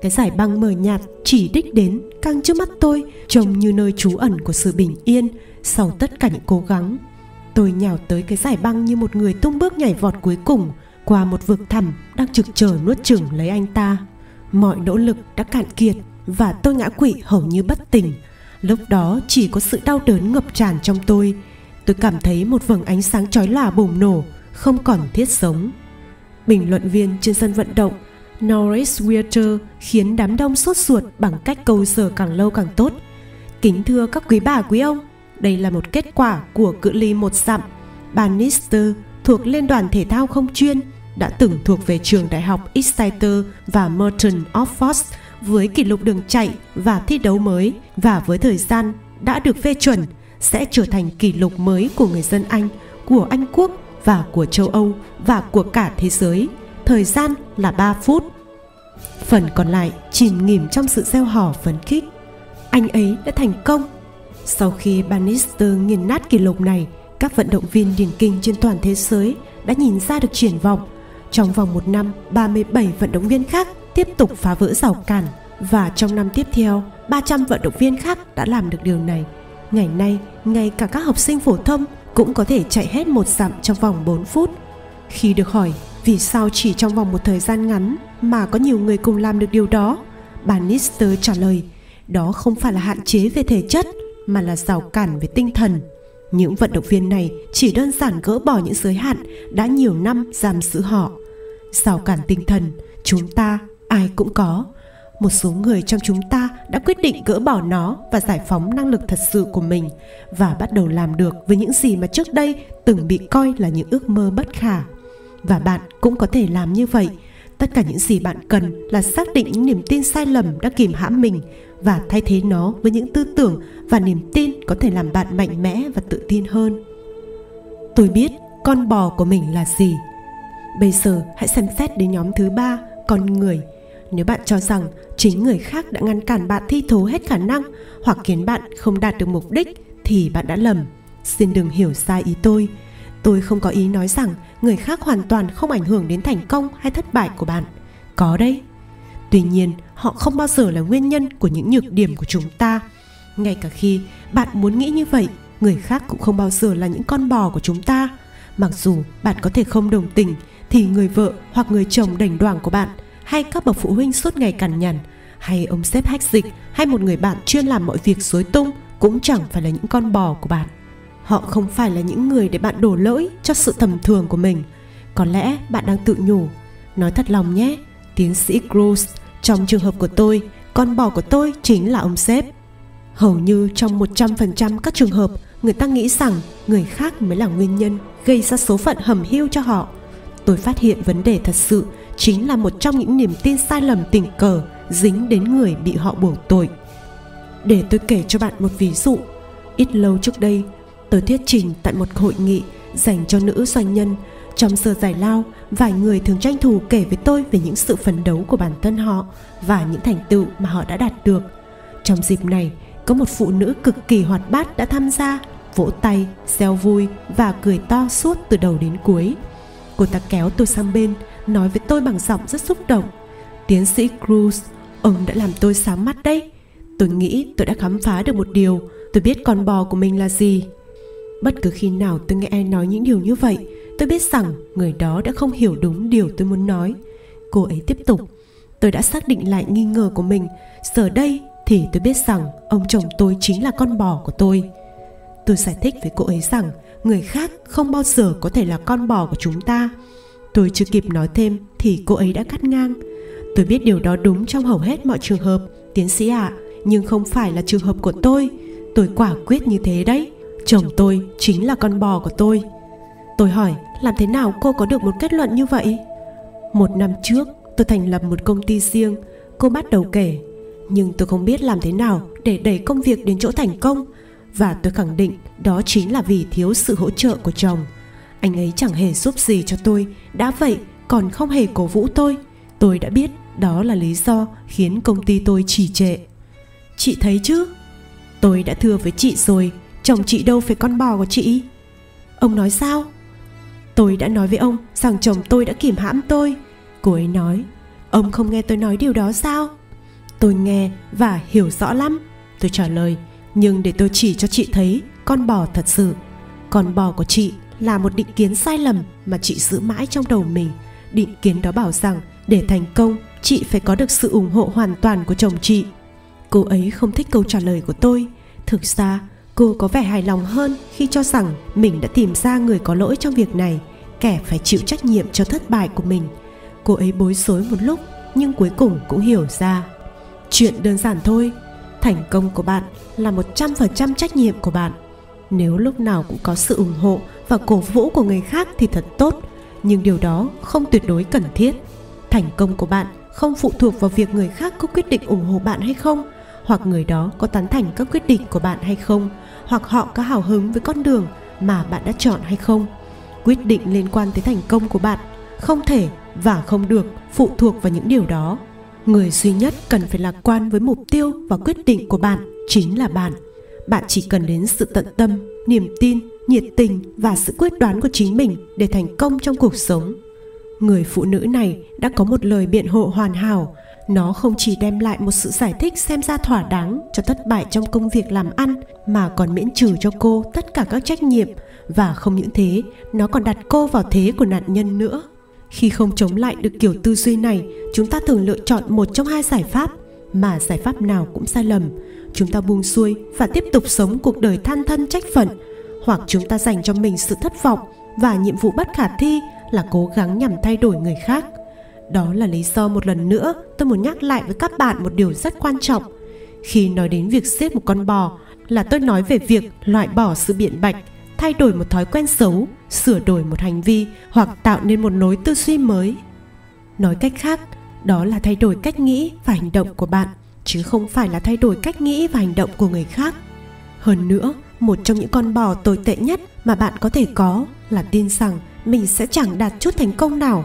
Cái giải băng mờ nhạt chỉ đích đến căng trước mắt tôi trông như nơi trú ẩn của sự bình yên sau tất cả những cố gắng. Tôi nhào tới cái giải băng như một người tung bước nhảy vọt cuối cùng qua một vực thẳm đang trực chờ nuốt chửng lấy anh ta. Mọi nỗ lực đã cạn kiệt và tôi ngã quỵ hầu như bất tỉnh. Lúc đó chỉ có sự đau đớn ngập tràn trong tôi. Tôi cảm thấy một vầng ánh sáng chói lòa bùng nổ, không còn thiết sống. Bình luận viên trên sân vận động Norris Weirter khiến đám đông sốt ruột bằng cách cầu giờ càng lâu càng tốt. Kính thưa các quý bà quý ông, đây là một kết quả của cự ly một dặm. Bannister thuộc Liên đoàn Thể thao không chuyên đã từng thuộc về trường đại học Exeter và Merton Oxford với kỷ lục đường chạy và thi đấu mới và với thời gian đã được phê chuẩn sẽ trở thành kỷ lục mới của người dân Anh, của Anh quốc và của châu Âu và của cả thế giới. Thời gian là 3 phút. Phần còn lại chìm nghỉm trong sự gieo hò phấn khích. Anh ấy đã thành công. Sau khi Bannister nghiền nát kỷ lục này, các vận động viên điền kinh trên toàn thế giới đã nhìn ra được triển vọng. Trong vòng một năm, 37 vận động viên khác tiếp tục phá vỡ rào cản và trong năm tiếp theo, 300 vận động viên khác đã làm được điều này. Ngày nay, ngay cả các học sinh phổ thông cũng có thể chạy hết một dặm trong vòng 4 phút. Khi được hỏi vì sao chỉ trong vòng một thời gian ngắn mà có nhiều người cùng làm được điều đó, bà Nister trả lời, đó không phải là hạn chế về thể chất mà là rào cản về tinh thần. Những vận động viên này chỉ đơn giản gỡ bỏ những giới hạn đã nhiều năm giam giữ họ. Rào cản tinh thần, chúng ta ai cũng có. Một số người trong chúng ta đã quyết định gỡ bỏ nó và giải phóng năng lực thật sự của mình và bắt đầu làm được với những gì mà trước đây từng bị coi là những ước mơ bất khả. Và bạn cũng có thể làm như vậy. Tất cả những gì bạn cần là xác định những niềm tin sai lầm đã kìm hãm mình và thay thế nó với những tư tưởng và niềm tin có thể làm bạn mạnh mẽ và tự tin hơn. Tôi biết con bò của mình là gì. Bây giờ hãy xem xét đến nhóm thứ ba, con người nếu bạn cho rằng chính người khác đã ngăn cản bạn thi thố hết khả năng hoặc khiến bạn không đạt được mục đích thì bạn đã lầm xin đừng hiểu sai ý tôi tôi không có ý nói rằng người khác hoàn toàn không ảnh hưởng đến thành công hay thất bại của bạn. Có đấy. Tuy nhiên, họ không bao giờ là nguyên nhân của những nhược điểm của chúng ta. Ngay cả khi bạn muốn nghĩ như vậy, người khác cũng không bao giờ là những con bò của chúng ta. Mặc dù bạn có thể không đồng tình thì người vợ hoặc người chồng đành đoảng của bạn hay các bậc phụ huynh suốt ngày cằn nhằn hay ông sếp hách dịch hay một người bạn chuyên làm mọi việc rối tung cũng chẳng phải là những con bò của bạn họ không phải là những người để bạn đổ lỗi cho sự tầm thường của mình. Có lẽ bạn đang tự nhủ nói thật lòng nhé tiến sĩ Cruz trong trường hợp của tôi con bò của tôi chính là ông sếp. Hầu như trong 100% các trường hợp người ta nghĩ rằng người khác mới là nguyên nhân gây ra số phận hầm hiu cho họ. Tôi phát hiện vấn đề thật sự chính là một trong những niềm tin sai lầm tình cờ dính đến người bị họ buộc tội. Để tôi kể cho bạn một ví dụ, ít lâu trước đây, tôi thuyết trình tại một hội nghị dành cho nữ doanh nhân. Trong giờ giải lao, vài người thường tranh thủ kể với tôi về những sự phấn đấu của bản thân họ và những thành tựu mà họ đã đạt được. Trong dịp này, có một phụ nữ cực kỳ hoạt bát đã tham gia, vỗ tay, reo vui và cười to suốt từ đầu đến cuối. Cô ta kéo tôi sang bên, nói với tôi bằng giọng rất xúc động. Tiến sĩ Cruz, ông đã làm tôi sáng mắt đấy. Tôi nghĩ tôi đã khám phá được một điều, tôi biết con bò của mình là gì. Bất cứ khi nào tôi nghe ai nói những điều như vậy, tôi biết rằng người đó đã không hiểu đúng điều tôi muốn nói. Cô ấy tiếp tục, tôi đã xác định lại nghi ngờ của mình, giờ đây thì tôi biết rằng ông chồng tôi chính là con bò của tôi. Tôi giải thích với cô ấy rằng người khác không bao giờ có thể là con bò của chúng ta Tôi chưa kịp nói thêm thì cô ấy đã cắt ngang. Tôi biết điều đó đúng trong hầu hết mọi trường hợp, tiến sĩ ạ, à, nhưng không phải là trường hợp của tôi. Tôi quả quyết như thế đấy. Chồng tôi chính là con bò của tôi. Tôi hỏi, làm thế nào cô có được một kết luận như vậy? Một năm trước, tôi thành lập một công ty riêng. Cô bắt đầu kể, nhưng tôi không biết làm thế nào để đẩy công việc đến chỗ thành công. và tôi khẳng định đó chính là vì thiếu sự hỗ trợ của chồng anh ấy chẳng hề giúp gì cho tôi đã vậy còn không hề cổ vũ tôi tôi đã biết đó là lý do khiến công ty tôi trì trệ chị thấy chứ tôi đã thưa với chị rồi chồng chị đâu phải con bò của chị? Ông nói sao? Tôi đã nói với ông rằng chồng tôi đã kìm hãm tôi. Cô ấy nói, ông không nghe tôi nói điều đó sao? Tôi nghe và hiểu rõ lắm. Tôi trả lời, nhưng để tôi chỉ cho chị thấy, con bò thật sự. Con bò của chị là một định kiến sai lầm mà chị giữ mãi trong đầu mình. Định kiến đó bảo rằng để thành công, chị phải có được sự ủng hộ hoàn toàn của chồng chị. Cô ấy không thích câu trả lời của tôi. Thực ra cô có vẻ hài lòng hơn khi cho rằng mình đã tìm ra người có lỗi trong việc này. Kẻ phải chịu trách nhiệm cho thất bại của mình. Cô ấy bối rối một lúc, nhưng cuối cùng cũng hiểu ra. Chuyện đơn giản thôi. Thành công của bạn là một trăm phần trăm trách nhiệm của bạn. Nếu lúc nào cũng có sự ủng hộ và cổ vũ của người khác thì thật tốt, nhưng điều đó không tuyệt đối cần thiết. Thành công của bạn không phụ thuộc vào việc người khác có quyết định ủng hộ bạn hay không, hoặc người đó có tán thành các quyết định của bạn hay không hoặc họ có hào hứng với con đường mà bạn đã chọn hay không. Quyết định liên quan tới thành công của bạn không thể và không được phụ thuộc vào những điều đó. Người duy nhất cần phải lạc quan với mục tiêu và quyết định của bạn chính là bạn. Bạn chỉ cần đến sự tận tâm, niềm tin, nhiệt tình và sự quyết đoán của chính mình để thành công trong cuộc sống. Người phụ nữ này đã có một lời biện hộ hoàn hảo nó không chỉ đem lại một sự giải thích xem ra thỏa đáng cho thất bại trong công việc làm ăn, mà còn miễn trừ cho cô tất cả các trách nhiệm. Và không những thế, nó còn đặt cô vào thế của nạn nhân nữa. Khi không chống lại được kiểu tư duy này, chúng ta thường lựa chọn một trong hai giải pháp, mà giải pháp nào cũng sai lầm. Chúng ta buông xuôi và tiếp tục sống cuộc đời than thân trách phận. Hoặc chúng ta dành cho mình sự thất vọng và nhiệm vụ bất khả thi là cố gắng nhằm thay đổi người khác đó là lý do một lần nữa tôi muốn nhắc lại với các bạn một điều rất quan trọng. Khi nói đến việc giết một con bò là tôi nói về việc loại bỏ sự biện bạch, thay đổi một thói quen xấu, sửa đổi một hành vi hoặc tạo nên một lối tư duy mới. Nói cách khác, đó là thay đổi cách nghĩ và hành động của bạn, chứ không phải là thay đổi cách nghĩ và hành động của người khác. Hơn nữa, một trong những con bò tồi tệ nhất mà bạn có thể có là tin rằng mình sẽ chẳng đạt chút thành công nào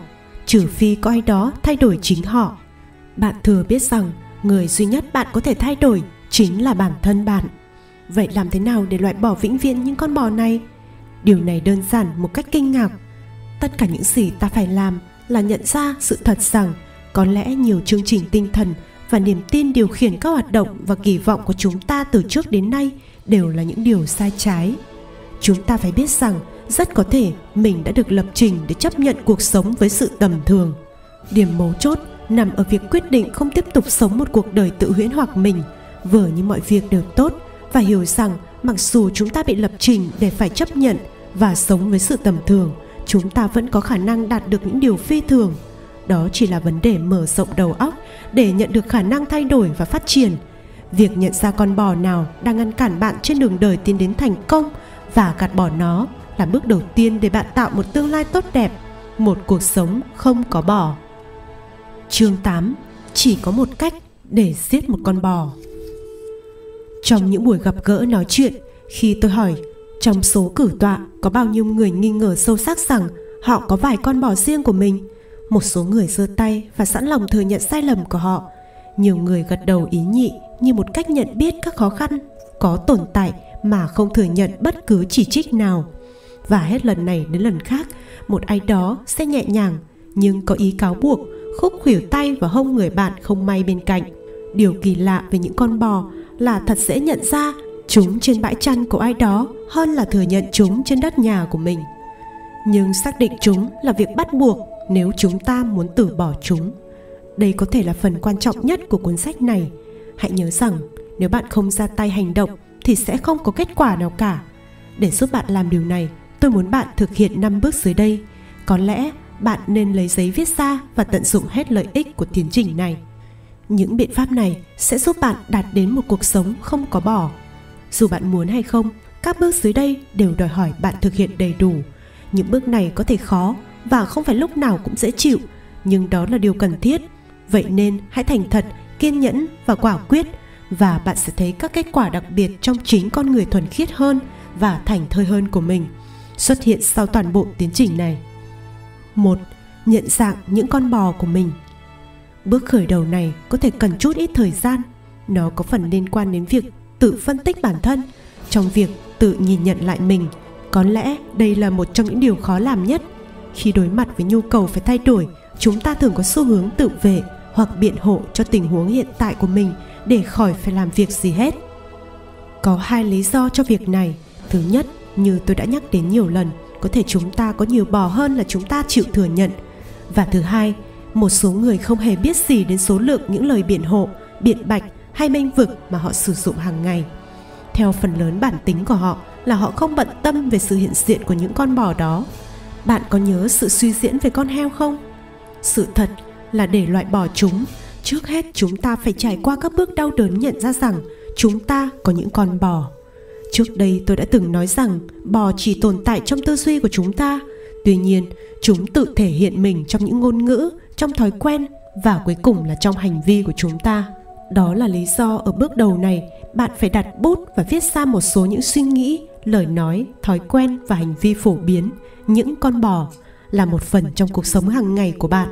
trừ phi có ai đó thay đổi chính họ. Bạn thừa biết rằng, người duy nhất bạn có thể thay đổi chính là bản thân bạn. Vậy làm thế nào để loại bỏ vĩnh viễn những con bò này? Điều này đơn giản một cách kinh ngạc. Tất cả những gì ta phải làm là nhận ra sự thật rằng có lẽ nhiều chương trình tinh thần và niềm tin điều khiển các hoạt động và kỳ vọng của chúng ta từ trước đến nay đều là những điều sai trái. Chúng ta phải biết rằng rất có thể mình đã được lập trình để chấp nhận cuộc sống với sự tầm thường. Điểm mấu chốt nằm ở việc quyết định không tiếp tục sống một cuộc đời tự huyễn hoặc mình. Vờ như mọi việc đều tốt và hiểu rằng mặc dù chúng ta bị lập trình để phải chấp nhận và sống với sự tầm thường, chúng ta vẫn có khả năng đạt được những điều phi thường. Đó chỉ là vấn đề mở rộng đầu óc để nhận được khả năng thay đổi và phát triển. Việc nhận ra con bò nào đang ngăn cản bạn trên đường đời tiến đến thành công và gạt bỏ nó là bước đầu tiên để bạn tạo một tương lai tốt đẹp, một cuộc sống không có bò. Chương 8 chỉ có một cách để giết một con bò. Trong những buổi gặp gỡ nói chuyện, khi tôi hỏi trong số cử tọa có bao nhiêu người nghi ngờ sâu sắc rằng họ có vài con bò riêng của mình, một số người giơ tay và sẵn lòng thừa nhận sai lầm của họ. Nhiều người gật đầu ý nhị như một cách nhận biết các khó khăn có tồn tại mà không thừa nhận bất cứ chỉ trích nào và hết lần này đến lần khác, một ai đó sẽ nhẹ nhàng, nhưng có ý cáo buộc, khúc khuỷu tay và hông người bạn không may bên cạnh. Điều kỳ lạ về những con bò là thật dễ nhận ra chúng trên bãi chăn của ai đó hơn là thừa nhận chúng trên đất nhà của mình. Nhưng xác định chúng là việc bắt buộc nếu chúng ta muốn từ bỏ chúng. Đây có thể là phần quan trọng nhất của cuốn sách này. Hãy nhớ rằng, nếu bạn không ra tay hành động thì sẽ không có kết quả nào cả. Để giúp bạn làm điều này tôi muốn bạn thực hiện 5 bước dưới đây. Có lẽ bạn nên lấy giấy viết ra và tận dụng hết lợi ích của tiến trình này. Những biện pháp này sẽ giúp bạn đạt đến một cuộc sống không có bỏ. Dù bạn muốn hay không, các bước dưới đây đều đòi hỏi bạn thực hiện đầy đủ. Những bước này có thể khó và không phải lúc nào cũng dễ chịu, nhưng đó là điều cần thiết. Vậy nên hãy thành thật, kiên nhẫn và quả quyết và bạn sẽ thấy các kết quả đặc biệt trong chính con người thuần khiết hơn và thành thơi hơn của mình xuất hiện sau toàn bộ tiến trình này. Một, nhận dạng những con bò của mình. Bước khởi đầu này có thể cần chút ít thời gian. Nó có phần liên quan đến việc tự phân tích bản thân, trong việc tự nhìn nhận lại mình. Có lẽ đây là một trong những điều khó làm nhất. Khi đối mặt với nhu cầu phải thay đổi, chúng ta thường có xu hướng tự vệ hoặc biện hộ cho tình huống hiện tại của mình để khỏi phải làm việc gì hết. Có hai lý do cho việc này. Thứ nhất, như tôi đã nhắc đến nhiều lần, có thể chúng ta có nhiều bò hơn là chúng ta chịu thừa nhận. Và thứ hai, một số người không hề biết gì đến số lượng những lời biện hộ, biện bạch hay minh vực mà họ sử dụng hàng ngày. Theo phần lớn bản tính của họ là họ không bận tâm về sự hiện diện của những con bò đó. Bạn có nhớ sự suy diễn về con heo không? Sự thật là để loại bỏ chúng, trước hết chúng ta phải trải qua các bước đau đớn nhận ra rằng chúng ta có những con bò. Trước đây tôi đã từng nói rằng bò chỉ tồn tại trong tư duy của chúng ta, tuy nhiên chúng tự thể hiện mình trong những ngôn ngữ, trong thói quen và cuối cùng là trong hành vi của chúng ta. Đó là lý do ở bước đầu này bạn phải đặt bút và viết ra một số những suy nghĩ, lời nói, thói quen và hành vi phổ biến, những con bò là một phần trong cuộc sống hàng ngày của bạn.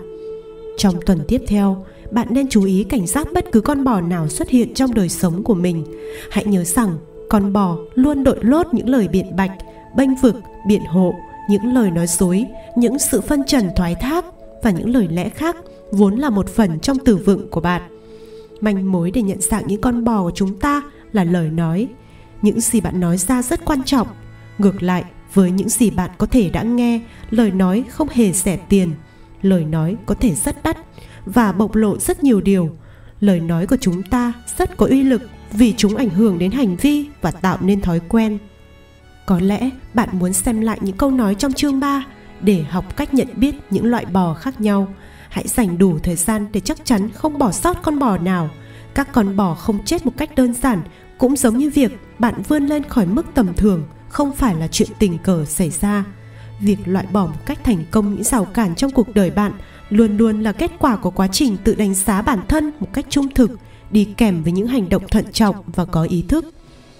Trong tuần tiếp theo, bạn nên chú ý cảnh giác bất cứ con bò nào xuất hiện trong đời sống của mình. Hãy nhớ rằng con bò luôn đội lốt những lời biện bạch, bênh vực, biện hộ, những lời nói dối, những sự phân trần thoái thác và những lời lẽ khác vốn là một phần trong từ vựng của bạn. Manh mối để nhận dạng những con bò của chúng ta là lời nói. Những gì bạn nói ra rất quan trọng. Ngược lại, với những gì bạn có thể đã nghe, lời nói không hề rẻ tiền. Lời nói có thể rất đắt và bộc lộ rất nhiều điều. Lời nói của chúng ta rất có uy lực vì chúng ảnh hưởng đến hành vi và tạo nên thói quen. Có lẽ bạn muốn xem lại những câu nói trong chương 3 để học cách nhận biết những loại bò khác nhau. Hãy dành đủ thời gian để chắc chắn không bỏ sót con bò nào. Các con bò không chết một cách đơn giản, cũng giống như việc bạn vươn lên khỏi mức tầm thường, không phải là chuyện tình cờ xảy ra. Việc loại bỏ một cách thành công những rào cản trong cuộc đời bạn luôn luôn là kết quả của quá trình tự đánh giá bản thân một cách trung thực đi kèm với những hành động thận trọng và có ý thức.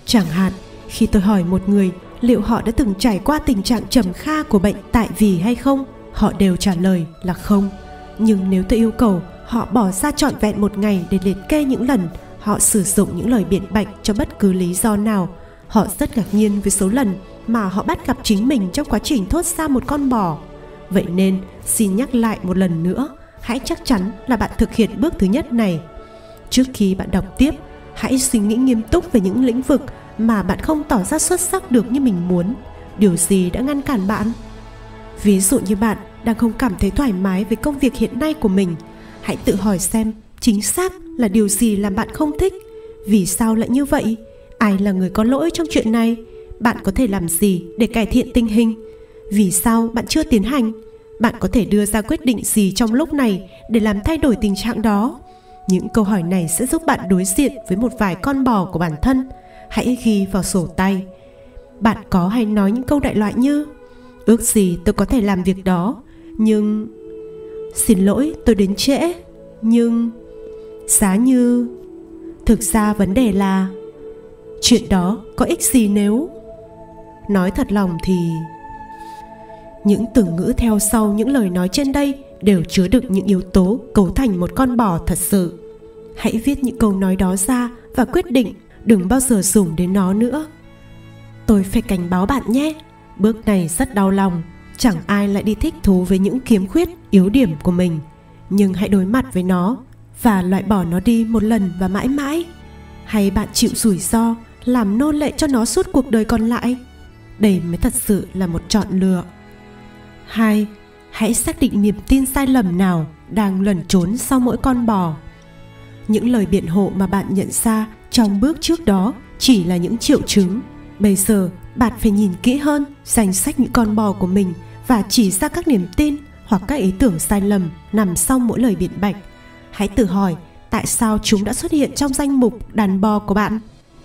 Chẳng hạn, khi tôi hỏi một người liệu họ đã từng trải qua tình trạng trầm kha của bệnh tại vì hay không, họ đều trả lời là không. Nhưng nếu tôi yêu cầu họ bỏ ra trọn vẹn một ngày để liệt kê những lần họ sử dụng những lời biện bạch cho bất cứ lý do nào, họ rất ngạc nhiên với số lần mà họ bắt gặp chính mình trong quá trình thốt ra một con bò. Vậy nên, xin nhắc lại một lần nữa, hãy chắc chắn là bạn thực hiện bước thứ nhất này trước khi bạn đọc tiếp. Hãy suy nghĩ nghiêm túc về những lĩnh vực mà bạn không tỏ ra xuất sắc được như mình muốn. Điều gì đã ngăn cản bạn? Ví dụ như bạn đang không cảm thấy thoải mái với công việc hiện nay của mình. Hãy tự hỏi xem chính xác là điều gì làm bạn không thích. Vì sao lại như vậy? Ai là người có lỗi trong chuyện này? Bạn có thể làm gì để cải thiện tình hình? Vì sao bạn chưa tiến hành? Bạn có thể đưa ra quyết định gì trong lúc này để làm thay đổi tình trạng đó? Những câu hỏi này sẽ giúp bạn đối diện với một vài con bò của bản thân. Hãy ghi vào sổ tay. Bạn có hay nói những câu đại loại như, ước gì tôi có thể làm việc đó, nhưng xin lỗi, tôi đến trễ, nhưng giá như thực ra vấn đề là, chuyện đó có ích gì nếu nói thật lòng thì, những từ ngữ theo sau những lời nói trên đây đều chứa đựng những yếu tố cấu thành một con bò thật sự. Hãy viết những câu nói đó ra và quyết định đừng bao giờ dùng đến nó nữa. Tôi phải cảnh báo bạn nhé, bước này rất đau lòng. Chẳng ai lại đi thích thú với những khiếm khuyết, yếu điểm của mình. Nhưng hãy đối mặt với nó và loại bỏ nó đi một lần và mãi mãi. Hay bạn chịu rủi ro làm nô lệ cho nó suốt cuộc đời còn lại? Đây mới thật sự là một chọn lựa. Hai hãy xác định niềm tin sai lầm nào đang lẩn trốn sau mỗi con bò. Những lời biện hộ mà bạn nhận ra trong bước trước đó chỉ là những triệu chứng. Bây giờ, bạn phải nhìn kỹ hơn, danh sách những con bò của mình và chỉ ra các niềm tin hoặc các ý tưởng sai lầm nằm sau mỗi lời biện bạch. Hãy tự hỏi, tại sao chúng đã xuất hiện trong danh mục đàn bò của bạn?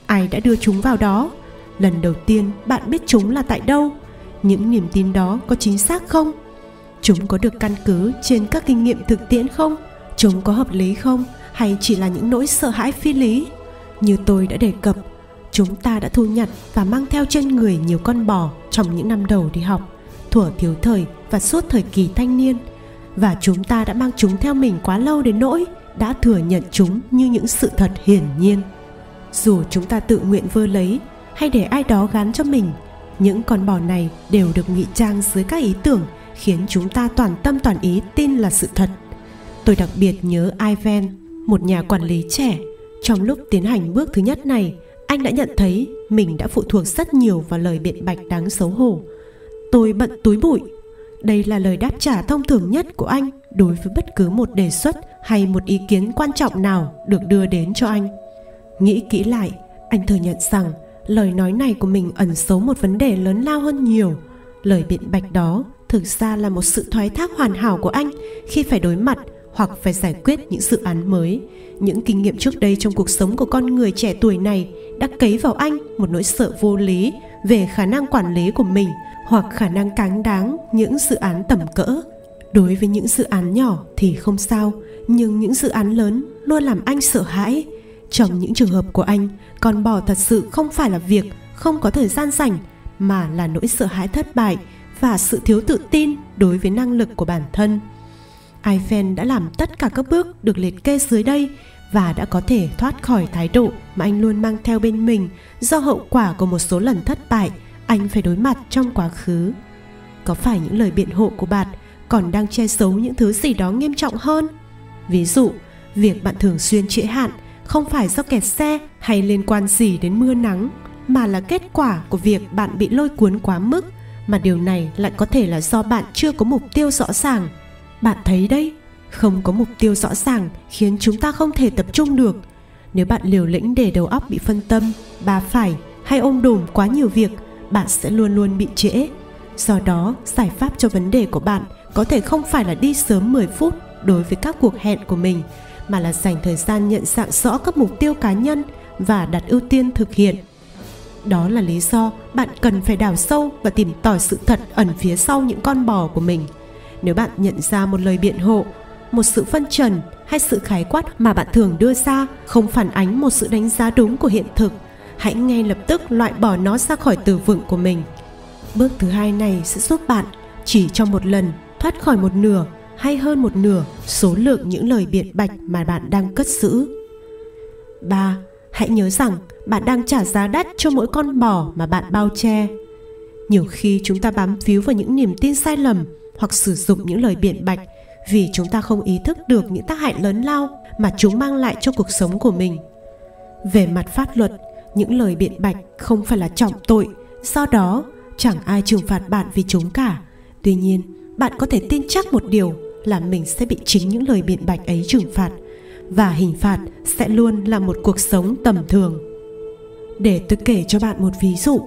Ai đã đưa chúng vào đó? Lần đầu tiên bạn biết chúng là tại đâu? Những niềm tin đó có chính xác không? Chúng có được căn cứ trên các kinh nghiệm thực tiễn không chúng có hợp lý không hay chỉ là những nỗi sợ hãi phi lý Như tôi đã đề cập, chúng ta đã thu nhặt và mang theo trên người nhiều con bò trong những năm đầu đi học, thuở thiếu thời và suốt thời kỳ thanh niên. Và chúng ta đã mang chúng theo mình quá lâu đến nỗi đã thừa nhận chúng như những sự thật hiển nhiên. Dù chúng ta tự nguyện vơ lấy hay để ai đó gán cho mình, những con bò này đều được ngụy trang dưới các ý tưởng khiến chúng ta toàn tâm toàn ý tin là sự thật. Tôi đặc biệt nhớ Ivan, một nhà quản lý trẻ. Trong lúc tiến hành bước thứ nhất này, anh đã nhận thấy mình đã phụ thuộc rất nhiều vào lời biện bạch đáng xấu hổ. Tôi bận túi bụi. Đây là lời đáp trả thông thường nhất của anh đối với bất cứ một đề xuất hay một ý kiến quan trọng nào được đưa đến cho anh. Nghĩ kỹ lại, anh thừa nhận rằng lời nói này của mình ẩn giấu một vấn đề lớn lao hơn nhiều. Lời biện bạch đó thực ra là một sự thoái thác hoàn hảo của anh khi phải đối mặt hoặc phải giải quyết những dự án mới. Những kinh nghiệm trước đây trong cuộc sống của con người trẻ tuổi này đã cấy vào anh một nỗi sợ vô lý về khả năng quản lý của mình hoặc khả năng cáng đáng những dự án tầm cỡ. Đối với những dự án nhỏ thì không sao, nhưng những dự án lớn luôn làm anh sợ hãi. Trong những trường hợp của anh, con bò thật sự không phải là việc không có thời gian rảnh mà là nỗi sợ hãi thất bại và sự thiếu tự tin đối với năng lực của bản thân Eiffel đã làm tất cả các bước được liệt kê dưới đây và đã có thể thoát khỏi thái độ mà anh luôn mang theo bên mình do hậu quả của một số lần thất bại anh phải đối mặt trong quá khứ. Có phải những lời biện hộ của bạn còn đang che giấu những thứ gì đó nghiêm trọng hơn? Ví dụ, việc bạn thường xuyên trễ hạn không phải do kẹt xe hay liên quan gì đến mưa nắng mà là kết quả của việc bạn bị lôi cuốn quá mức mà điều này lại có thể là do bạn chưa có mục tiêu rõ ràng. Bạn thấy đấy, không có mục tiêu rõ ràng khiến chúng ta không thể tập trung được. Nếu bạn liều lĩnh để đầu óc bị phân tâm bà phải hay ôm đùm quá nhiều việc, bạn sẽ luôn luôn bị trễ. Do đó, giải pháp cho vấn đề của bạn có thể không phải là đi sớm 10 phút đối với các cuộc hẹn của mình, mà là dành thời gian nhận dạng rõ các mục tiêu cá nhân và đặt ưu tiên thực hiện đó là lý do bạn cần phải đào sâu và tìm tòi sự thật ẩn phía sau những con bò của mình nếu bạn nhận ra một lời biện hộ, một sự phân trần hay sự khái quát mà bạn thường đưa ra không phản ánh một sự đánh giá đúng của hiện thực, hãy ngay lập tức loại bỏ nó ra khỏi từ vựng của mình bước thứ hai này sẽ giúp bạn chỉ trong một lần, thoát khỏi một nửa hay hơn một nửa số lượng những lời biện bạch mà bạn đang cất giữ 3. Hãy nhớ rằng bạn đang trả giá đắt cho mỗi con bò mà bạn bao che. Nhiều khi chúng ta bám víu vào những niềm tin sai lầm hoặc sử dụng những lời biện bạch vì chúng ta không ý thức được những tác hại lớn lao mà chúng mang lại cho cuộc sống của mình. Về mặt pháp luật, những lời biện bạch không phải là trọng tội, do đó chẳng ai trừng phạt bạn vì chúng cả. Tuy nhiên, bạn có thể tin chắc một điều là mình sẽ bị chính những lời biện bạch ấy trừng phạt và hình phạt sẽ luôn là một cuộc sống tầm thường để tôi kể cho bạn một ví dụ.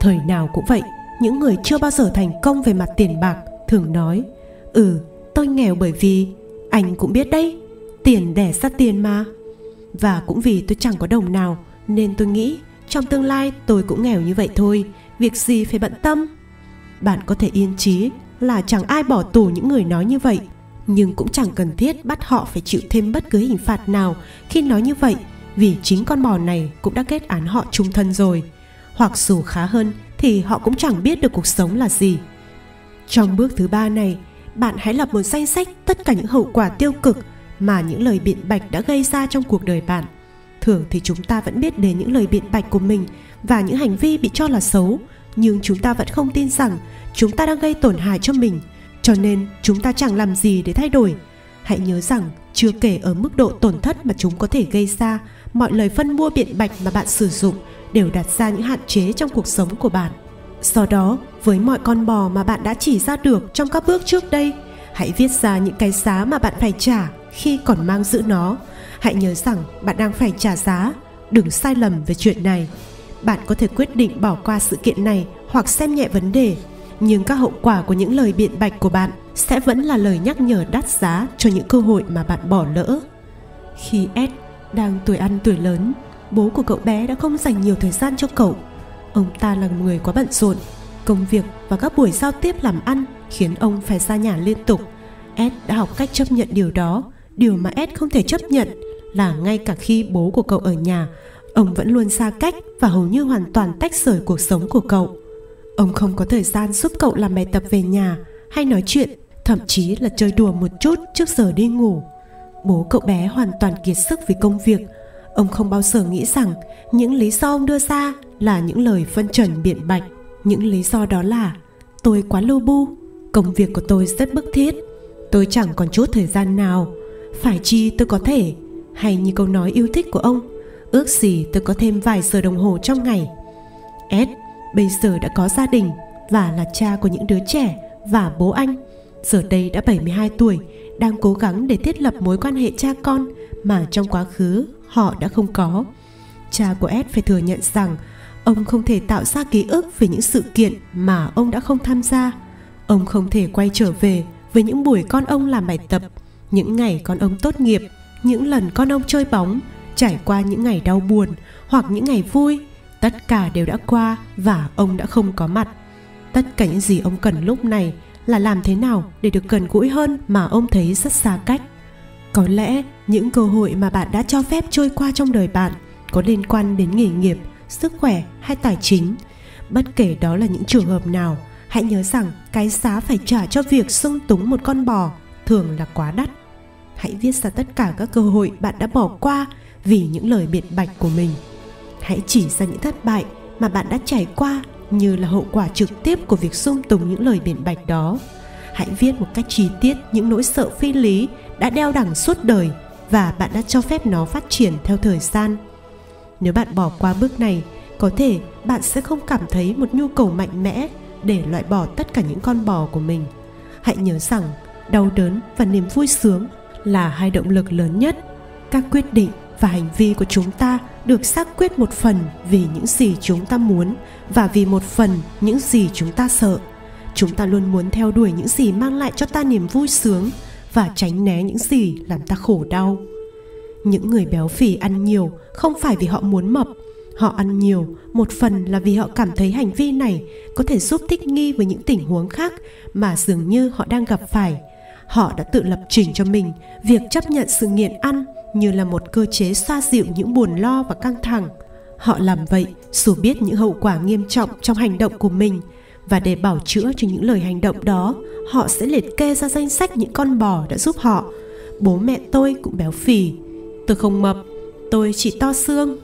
Thời nào cũng vậy, những người chưa bao giờ thành công về mặt tiền bạc thường nói ừ tôi nghèo bởi vì anh cũng biết đấy, tiền đẻ ra tiền mà. Và cũng vì tôi chẳng có đồng nào, nên tôi nghĩ trong tương lai tôi cũng nghèo như vậy thôi, việc gì phải bận tâm? Bạn có thể yên trí là chẳng ai bỏ tù những người nói như vậy, nhưng cũng chẳng cần thiết bắt họ phải chịu thêm bất cứ hình phạt nào khi nói như vậy vì chính con bò này cũng đã kết án họ trung thân rồi hoặc dù khá hơn thì họ cũng chẳng biết được cuộc sống là gì trong bước thứ ba này, bạn hãy lập một danh sách tất cả những hậu quả tiêu cực mà những lời biện bạch đã gây ra trong cuộc đời bạn. Thường thì chúng ta vẫn biết đến những lời biện bạch của mình và những hành vi bị cho là xấu, nhưng chúng ta vẫn không tin rằng chúng ta đang gây tổn hại cho mình, cho nên chúng ta chẳng làm gì để thay đổi. Hãy nhớ rằng chưa kể ở mức độ tổn thất mà chúng có thể gây ra, mọi lời phân mua biện bạch mà bạn sử dụng đều đặt ra những hạn chế trong cuộc sống của bạn. Do đó, với mọi con bò mà bạn đã chỉ ra được trong các bước trước đây, hãy viết ra những cái giá mà bạn phải trả khi còn mang giữ nó. Hãy nhớ rằng bạn đang phải trả giá, đừng sai lầm về chuyện này. Bạn có thể quyết định bỏ qua sự kiện này hoặc xem nhẹ vấn đề, nhưng các hậu quả của những lời biện bạch của bạn sẽ vẫn là lời nhắc nhở đắt giá cho những cơ hội mà bạn bỏ lỡ. Khi Ed đang tuổi ăn tuổi lớn, bố của cậu bé đã không dành nhiều thời gian cho cậu Ông ta là người quá bận rộn, công việc và các buổi giao tiếp làm ăn khiến ông phải ra nhà liên tục. Ed đã học cách chấp nhận điều đó. Điều mà Ed không thể chấp nhận là ngay cả khi bố của cậu ở nhà, ông vẫn luôn xa cách và hầu như hoàn toàn tách rời cuộc sống của cậu ông không có thời gian giúp cậu làm bài tập về nhà hay nói chuyện thậm chí là chơi đùa một chút trước giờ đi ngủ bố cậu bé hoàn toàn kiệt sức vì công việc. Ông không bao giờ nghĩ rằng những lý do ông đưa ra là những lời phân trần biện bạch. Những lý do đó là, tôi quá lưu bu, công việc của tôi rất bức thiết. Tôi chẳng còn chút thời gian nào. Phải chi tôi có thể? Hay như câu nói yêu thích của ông, ước gì tôi có thêm vài giờ đồng hồ trong ngày. Ed bây giờ đã có gia đình và là cha của những đứa trẻ và bố anh. Giờ đây đã 72 tuổi đang cố gắng để thiết lập mối quan hệ cha con mà trong quá khứ họ đã không có. Cha của ed phải thừa nhận rằng ông không thể tạo ra ký ức về những sự kiện mà ông đã không tham gia. Ông không thể quay trở về với những buổi con ông làm bài tập, những ngày con ông tốt nghiệp, những lần con ông chơi bóng, trải qua những ngày đau buồn hoặc những ngày vui. Tất cả đều đã qua và ông đã không có mặt. Tất cả những gì ông cần lúc này là làm thế nào để được gần gũi hơn mà ông thấy rất xa cách? Có lẽ những cơ hội mà bạn đã cho phép trôi qua trong đời bạn có liên quan đến nghề nghiệp, sức khỏe hay tài chính. Bất kể đó là những trường hợp nào, hãy nhớ rằng cái giá phải trả cho việc sung túng một con bò thường là quá đắt. Hãy viết ra tất cả các cơ hội bạn đã bỏ qua vì những lời biện bạch của mình. Hãy chỉ ra những thất bại mà bạn đã trải qua như là hậu quả trực tiếp của việc dung tùng những lời biện bạch đó. Hãy viết một cách chi tiết những nỗi sợ phi lý đã đeo đẳng suốt đời và bạn đã cho phép nó phát triển theo thời gian. Nếu bạn bỏ qua bước này, có thể bạn sẽ không cảm thấy một nhu cầu mạnh mẽ để loại bỏ tất cả những con bò của mình. Hãy nhớ rằng, đau đớn và niềm vui sướng là hai động lực lớn nhất. Các quyết định và hành vi của chúng ta được xác quyết một phần vì những gì chúng ta muốn và vì một phần những gì chúng ta sợ. Chúng ta luôn muốn theo đuổi những gì mang lại cho ta niềm vui sướng và tránh né những gì làm ta khổ đau. Những người béo phì ăn nhiều không phải vì họ muốn mập. Họ ăn nhiều một phần là vì họ cảm thấy hành vi này có thể giúp thích nghi với những tình huống khác mà dường như họ đang gặp phải. Họ đã tự lập trình cho mình việc chấp nhận sự nghiện ăn như là một cơ chế xoa dịu những buồn lo và căng thẳng. Họ làm vậy dù biết những hậu quả nghiêm trọng trong hành động của mình, và để bảo chữa cho những lời hành động đó, họ sẽ liệt kê ra danh sách những con bò đã giúp họ. Bố mẹ tôi cũng béo phì. Tôi không mập, tôi chỉ to xương.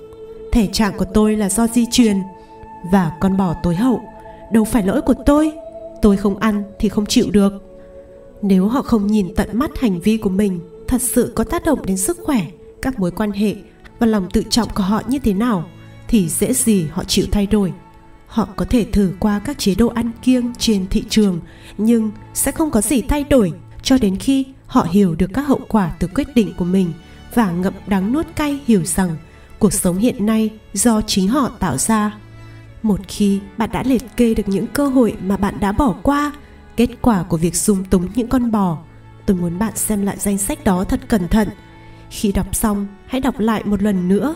Thể trạng của tôi là do di truyền. Và con bò tối hậu, đâu phải lỗi của tôi. Tôi không ăn thì không chịu được. Nếu họ không nhìn tận mắt hành vi của mình thật sự có tác động đến sức khỏe, các mối quan hệ và lòng tự trọng của họ như thế nào thì dễ gì họ chịu thay đổi. Họ có thể thử qua các chế độ ăn kiêng trên thị trường, nhưng sẽ không có gì thay đổi cho đến khi họ hiểu được các hậu quả từ quyết định của mình và ngậm đắng nuốt cay hiểu rằng cuộc sống hiện nay do chính họ tạo ra. Một khi bạn đã liệt kê được những cơ hội mà bạn đã bỏ qua, kết quả của việc dung túng những con bò tôi muốn bạn xem lại danh sách đó thật cẩn thận. Khi đọc xong, hãy đọc lại một lần nữa.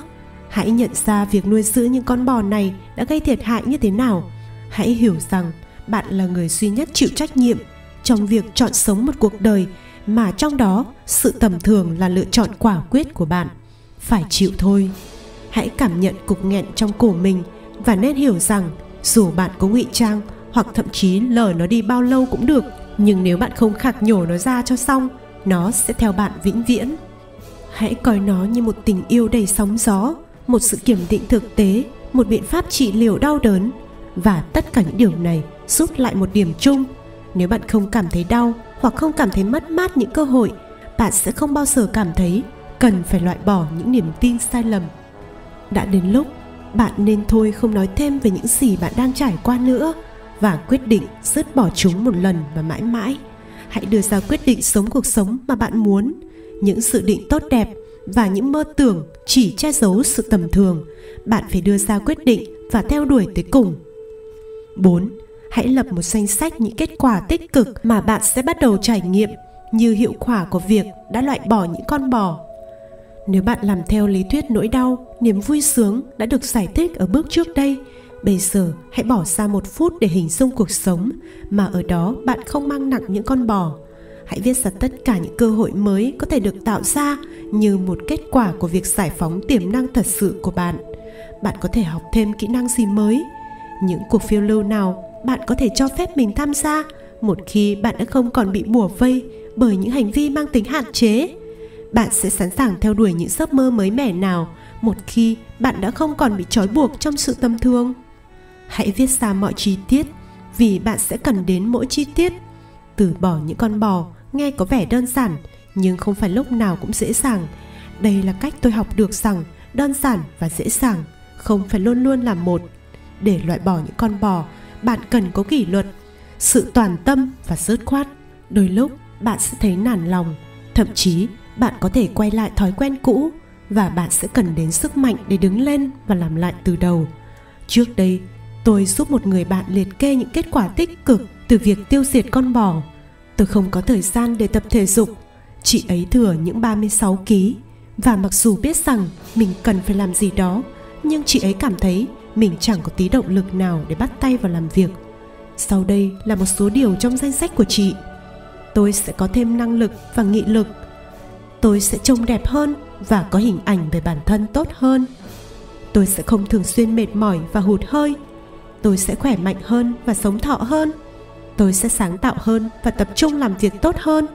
Hãy nhận ra việc nuôi dưỡng những con bò này đã gây thiệt hại như thế nào. Hãy hiểu rằng bạn là người duy nhất chịu trách nhiệm trong việc chọn sống một cuộc đời mà trong đó sự tầm thường là lựa chọn quả quyết của bạn. Phải chịu thôi. Hãy cảm nhận cục nghẹn trong cổ mình và nên hiểu rằng dù bạn có ngụy trang hoặc thậm chí lờ nó đi bao lâu cũng được nhưng nếu bạn không khạc nhổ nó ra cho xong, nó sẽ theo bạn vĩnh viễn. Hãy coi nó như một tình yêu đầy sóng gió, một sự kiểm định thực tế, một biện pháp trị liệu đau đớn. Và tất cả những điều này rút lại một điểm chung. Nếu bạn không cảm thấy đau hoặc không cảm thấy mất mát những cơ hội, bạn sẽ không bao giờ cảm thấy cần phải loại bỏ những niềm tin sai lầm. Đã đến lúc, bạn nên thôi không nói thêm về những gì bạn đang trải qua nữa và quyết định dứt bỏ chúng một lần và mãi mãi hãy đưa ra quyết định sống cuộc sống mà bạn muốn những dự định tốt đẹp và những mơ tưởng chỉ che giấu sự tầm thường bạn phải đưa ra quyết định và theo đuổi tới cùng 4. Hãy lập một danh sách những kết quả tích cực mà bạn sẽ bắt đầu trải nghiệm như hiệu quả của việc đã loại bỏ những con bò. Nếu bạn làm theo lý thuyết nỗi đau, niềm vui sướng đã được giải thích ở bước trước đây Bây giờ hãy bỏ ra một phút để hình dung cuộc sống, mà ở đó bạn không mang nặng những con bò. Hãy viết ra tất cả những cơ hội mới có thể được tạo ra như một kết quả của việc giải phóng tiềm năng thật sự của bạn. bạn có thể học thêm kỹ năng gì mới những cuộc phiêu lưu nào bạn có thể cho phép mình tham gia, một khi bạn đã không còn bị bủa vây bởi những hành vi mang tính hạn chế bạn sẽ sẵn sàng theo đuổi những giấc mơ mới mẻ nào một khi bạn đã không còn bị trói buộc trong sự tâm thương hãy viết ra mọi chi tiết, vì bạn sẽ cần đến mỗi chi tiết. Từ bỏ những con bò, nghe có vẻ đơn giản, nhưng không phải lúc nào cũng dễ dàng. Đây là cách tôi học được rằng đơn giản và dễ dàng, không phải luôn luôn là một. Để loại bỏ những con bò, bạn cần có kỷ luật, sự toàn tâm và dứt khoát. Đôi lúc, bạn sẽ thấy nản lòng, thậm chí bạn có thể quay lại thói quen cũ và bạn sẽ cần đến sức mạnh để đứng lên và làm lại từ đầu. Trước đây tôi giúp một người bạn liệt kê những kết quả tích cực từ việc tiêu diệt con bò. Tôi không có thời gian để tập thể dục. Chị ấy thừa những 36 kg và mặc dù biết rằng mình cần phải làm gì đó, nhưng chị ấy cảm thấy mình chẳng có tí động lực nào để bắt tay vào làm việc. Sau đây là một số điều trong danh sách của chị. Tôi sẽ có thêm năng lực và nghị lực. Tôi sẽ trông đẹp hơn và có hình ảnh về bản thân tốt hơn. Tôi sẽ không thường xuyên mệt mỏi và hụt hơi tôi sẽ khỏe mạnh hơn và sống thọ hơn. Tôi sẽ sáng tạo hơn và tập trung làm việc tốt hơn.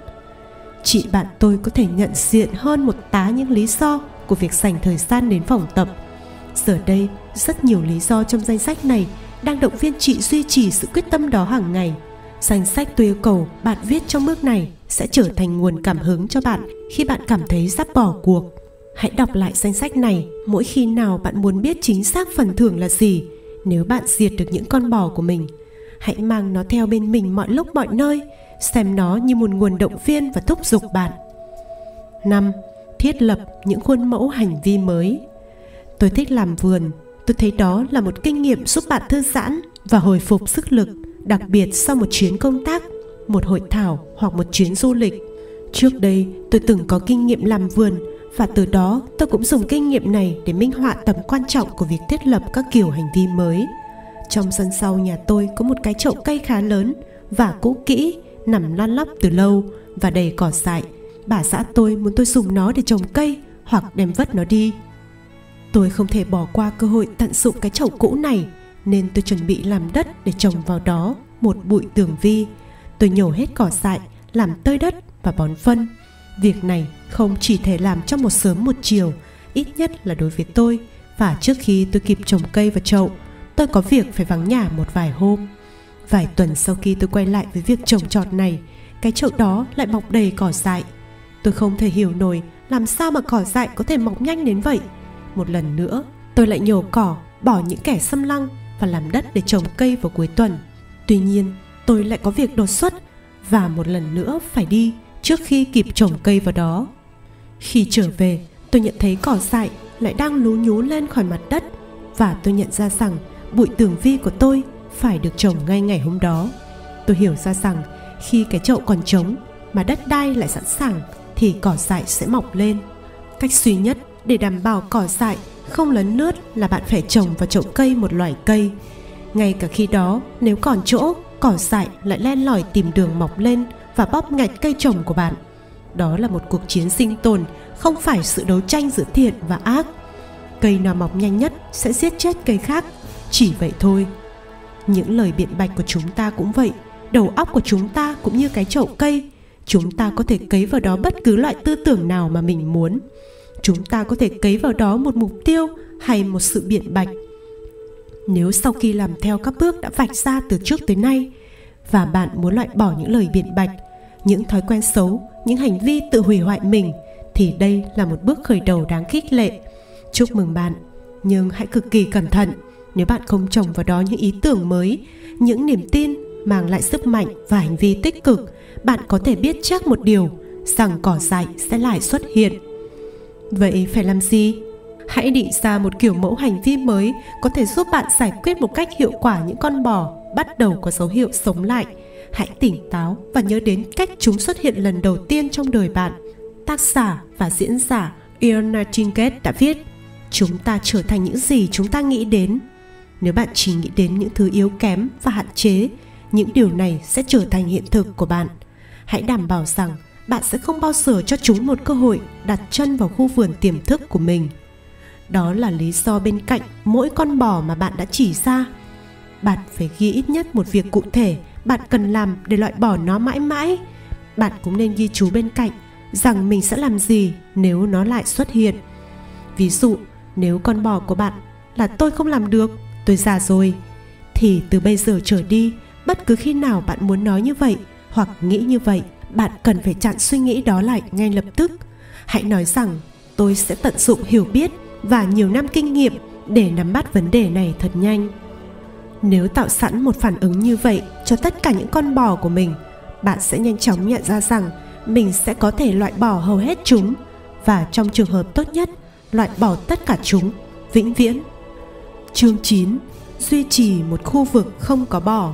Chị bạn tôi có thể nhận diện hơn một tá những lý do của việc dành thời gian đến phòng tập. Giờ đây, rất nhiều lý do trong danh sách này đang động viên chị duy trì sự quyết tâm đó hàng ngày. Danh sách tôi yêu cầu bạn viết trong bước này sẽ trở thành nguồn cảm hứng cho bạn khi bạn cảm thấy sắp bỏ cuộc. Hãy đọc lại danh sách này mỗi khi nào bạn muốn biết chính xác phần thưởng là gì nếu bạn diệt được những con bò của mình, hãy mang nó theo bên mình mọi lúc mọi nơi, xem nó như một nguồn động viên và thúc giục bạn 5. Thiết lập những khuôn mẫu hành vi mới Tôi thích làm vườn, Tôi thấy đó là một kinh nghiệm giúp bạn thư giãn và hồi phục sức lực, đặc biệt sau một chuyến công tác, một hội thảo hoặc một chuyến du lịch trước đây, tôi từng có kinh nghiệm làm vườn và từ đó, tôi cũng dùng kinh nghiệm này để minh họa tầm quan trọng của việc thiết lập các kiểu hành vi mới. Trong sân sau nhà tôi có một cái chậu cây khá lớn và cũ kỹ, nằm lăn lóc từ lâu và đầy cỏ dại. Bà xã tôi muốn tôi dùng nó để trồng cây hoặc đem vất nó đi. Tôi không thể bỏ qua cơ hội tận dụng cái chậu cũ này, nên tôi chuẩn bị làm đất để trồng vào đó một bụi tường vi. Tôi nhổ hết cỏ dại, làm tơi đất và bón phân việc này không chỉ thể làm trong một sớm một chiều, ít nhất là đối với tôi. Và trước khi tôi kịp trồng cây và chậu, tôi có việc phải vắng nhà một vài hôm. Vài tuần sau khi tôi quay lại với việc trồng trọt này, cái chậu đó lại mọc đầy cỏ dại. Tôi không thể hiểu nổi làm sao mà cỏ dại có thể mọc nhanh đến vậy. Một lần nữa, tôi lại nhổ cỏ, bỏ những kẻ xâm lăng và làm đất để trồng cây vào cuối tuần. Tuy nhiên, tôi lại có việc đột xuất và một lần nữa phải đi trước khi kịp trồng cây vào đó. Khi trở về, tôi nhận thấy cỏ dại lại đang lú nhú lên khỏi mặt đất và tôi nhận ra rằng bụi tường vi của tôi phải được trồng ngay ngày hôm đó. Tôi hiểu ra rằng khi cái chậu còn trống mà đất đai lại sẵn sàng thì cỏ dại sẽ mọc lên. Cách duy nhất để đảm bảo cỏ dại không lấn lướt là bạn phải trồng vào chậu cây một loài cây. Ngay cả khi đó, nếu còn chỗ, cỏ dại lại len lỏi tìm đường mọc lên và bóp ngạch cây trồng của bạn. Đó là một cuộc chiến sinh tồn, không phải sự đấu tranh giữa thiện và ác. Cây nào mọc nhanh nhất sẽ giết chết cây khác. Chỉ vậy thôi. Những lời biện bạch của chúng ta cũng vậy. Đầu óc của chúng ta cũng như cái chậu cây. Chúng ta có thể cấy vào đó bất cứ loại tư tưởng nào mà mình muốn. Chúng ta có thể cấy vào đó một mục tiêu hay một sự biện bạch. Nếu sau khi làm theo các bước đã vạch ra từ trước tới nay và bạn muốn loại bỏ những lời biện bạch, những thói quen xấu, những hành vi tự hủy hoại mình, thì đây là một bước khởi đầu đáng khích lệ. Chúc mừng bạn, nhưng hãy cực kỳ cẩn thận. Nếu bạn không trồng vào đó những ý tưởng mới, những niềm tin mang lại sức mạnh và hành vi tích cực, bạn có thể biết chắc một điều, rằng cỏ dại sẽ lại xuất hiện. Vậy phải làm gì? Hãy định ra một kiểu mẫu hành vi mới có thể giúp bạn giải quyết một cách hiệu quả những con bò bắt đầu có dấu hiệu sống lại. Hãy tỉnh táo và nhớ đến cách chúng xuất hiện lần đầu tiên trong đời bạn. Tác giả và diễn giả Ian Nightingale đã viết, chúng ta trở thành những gì chúng ta nghĩ đến. Nếu bạn chỉ nghĩ đến những thứ yếu kém và hạn chế, những điều này sẽ trở thành hiện thực của bạn. Hãy đảm bảo rằng bạn sẽ không bao giờ cho chúng một cơ hội đặt chân vào khu vườn tiềm thức của mình đó là lý do bên cạnh mỗi con bò mà bạn đã chỉ ra. Bạn phải ghi ít nhất một việc cụ thể bạn cần làm để loại bỏ nó mãi mãi. Bạn cũng nên ghi chú bên cạnh rằng mình sẽ làm gì nếu nó lại xuất hiện. Ví dụ, nếu con bò của bạn là tôi không làm được, tôi già rồi. Thì từ bây giờ trở đi, bất cứ khi nào bạn muốn nói như vậy hoặc nghĩ như vậy, bạn cần phải chặn suy nghĩ đó lại ngay lập tức. Hãy nói rằng, tôi sẽ tận dụng hiểu biết và nhiều năm kinh nghiệm để nắm bắt vấn đề này thật nhanh. Nếu tạo sẵn một phản ứng như vậy cho tất cả những con bò của mình, bạn sẽ nhanh chóng nhận ra rằng mình sẽ có thể loại bỏ hầu hết chúng và trong trường hợp tốt nhất, loại bỏ tất cả chúng, vĩnh viễn. Chương 9 duy trì một khu vực không có bò.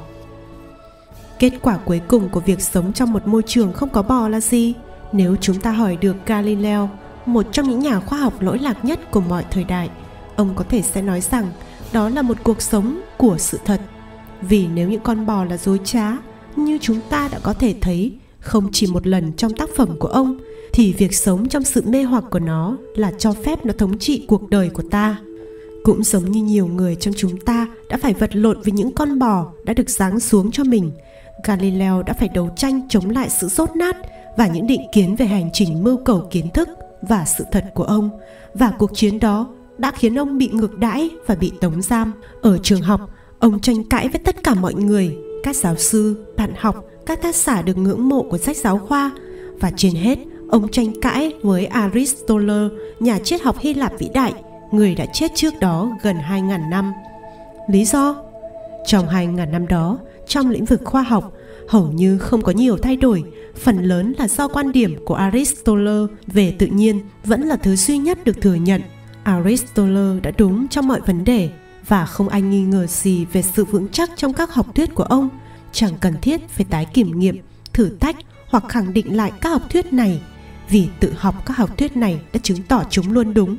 Kết quả cuối cùng của việc sống trong một môi trường không có bò là gì? Nếu chúng ta hỏi được galileo một trong những nhà khoa học lỗi lạc nhất của mọi thời đại. Ông có thể sẽ nói rằng đó là một cuộc sống của sự thật. Vì nếu những con bò là dối trá, như chúng ta đã có thể thấy, không chỉ một lần trong tác phẩm của ông, thì việc sống trong sự mê hoặc của nó là cho phép nó thống trị cuộc đời của ta. Cũng giống như nhiều người trong chúng ta đã phải vật lộn với những con bò đã được giáng xuống cho mình, galileo đã phải đấu tranh chống lại sự rốt nát và những định kiến về hành trình mưu cầu kiến thức và sự thật của ông và cuộc chiến đó đã khiến ông bị ngược đãi và bị tống giam ở trường học ông tranh cãi với tất cả mọi người các giáo sư bạn học các tác giả được ngưỡng mộ của sách giáo khoa và trên hết ông tranh cãi với Aristotle, nhà triết học Hy Lạp vĩ đại, người đã chết trước đó gần 2.000 năm. Lý do? Trong 2.000 năm đó, trong lĩnh vực khoa học, hầu như không có nhiều thay đổi, phần lớn là do quan điểm của Aristotle về tự nhiên vẫn là thứ duy nhất được thừa nhận. Aristotle đã đúng trong mọi vấn đề và không ai nghi ngờ gì về sự vững chắc trong các học thuyết của ông. Chẳng cần thiết phải tái kiểm nghiệm thử thách hoặc khẳng định lại các học thuyết này vì tự học các học thuyết này đã chứng tỏ chúng luôn đúng.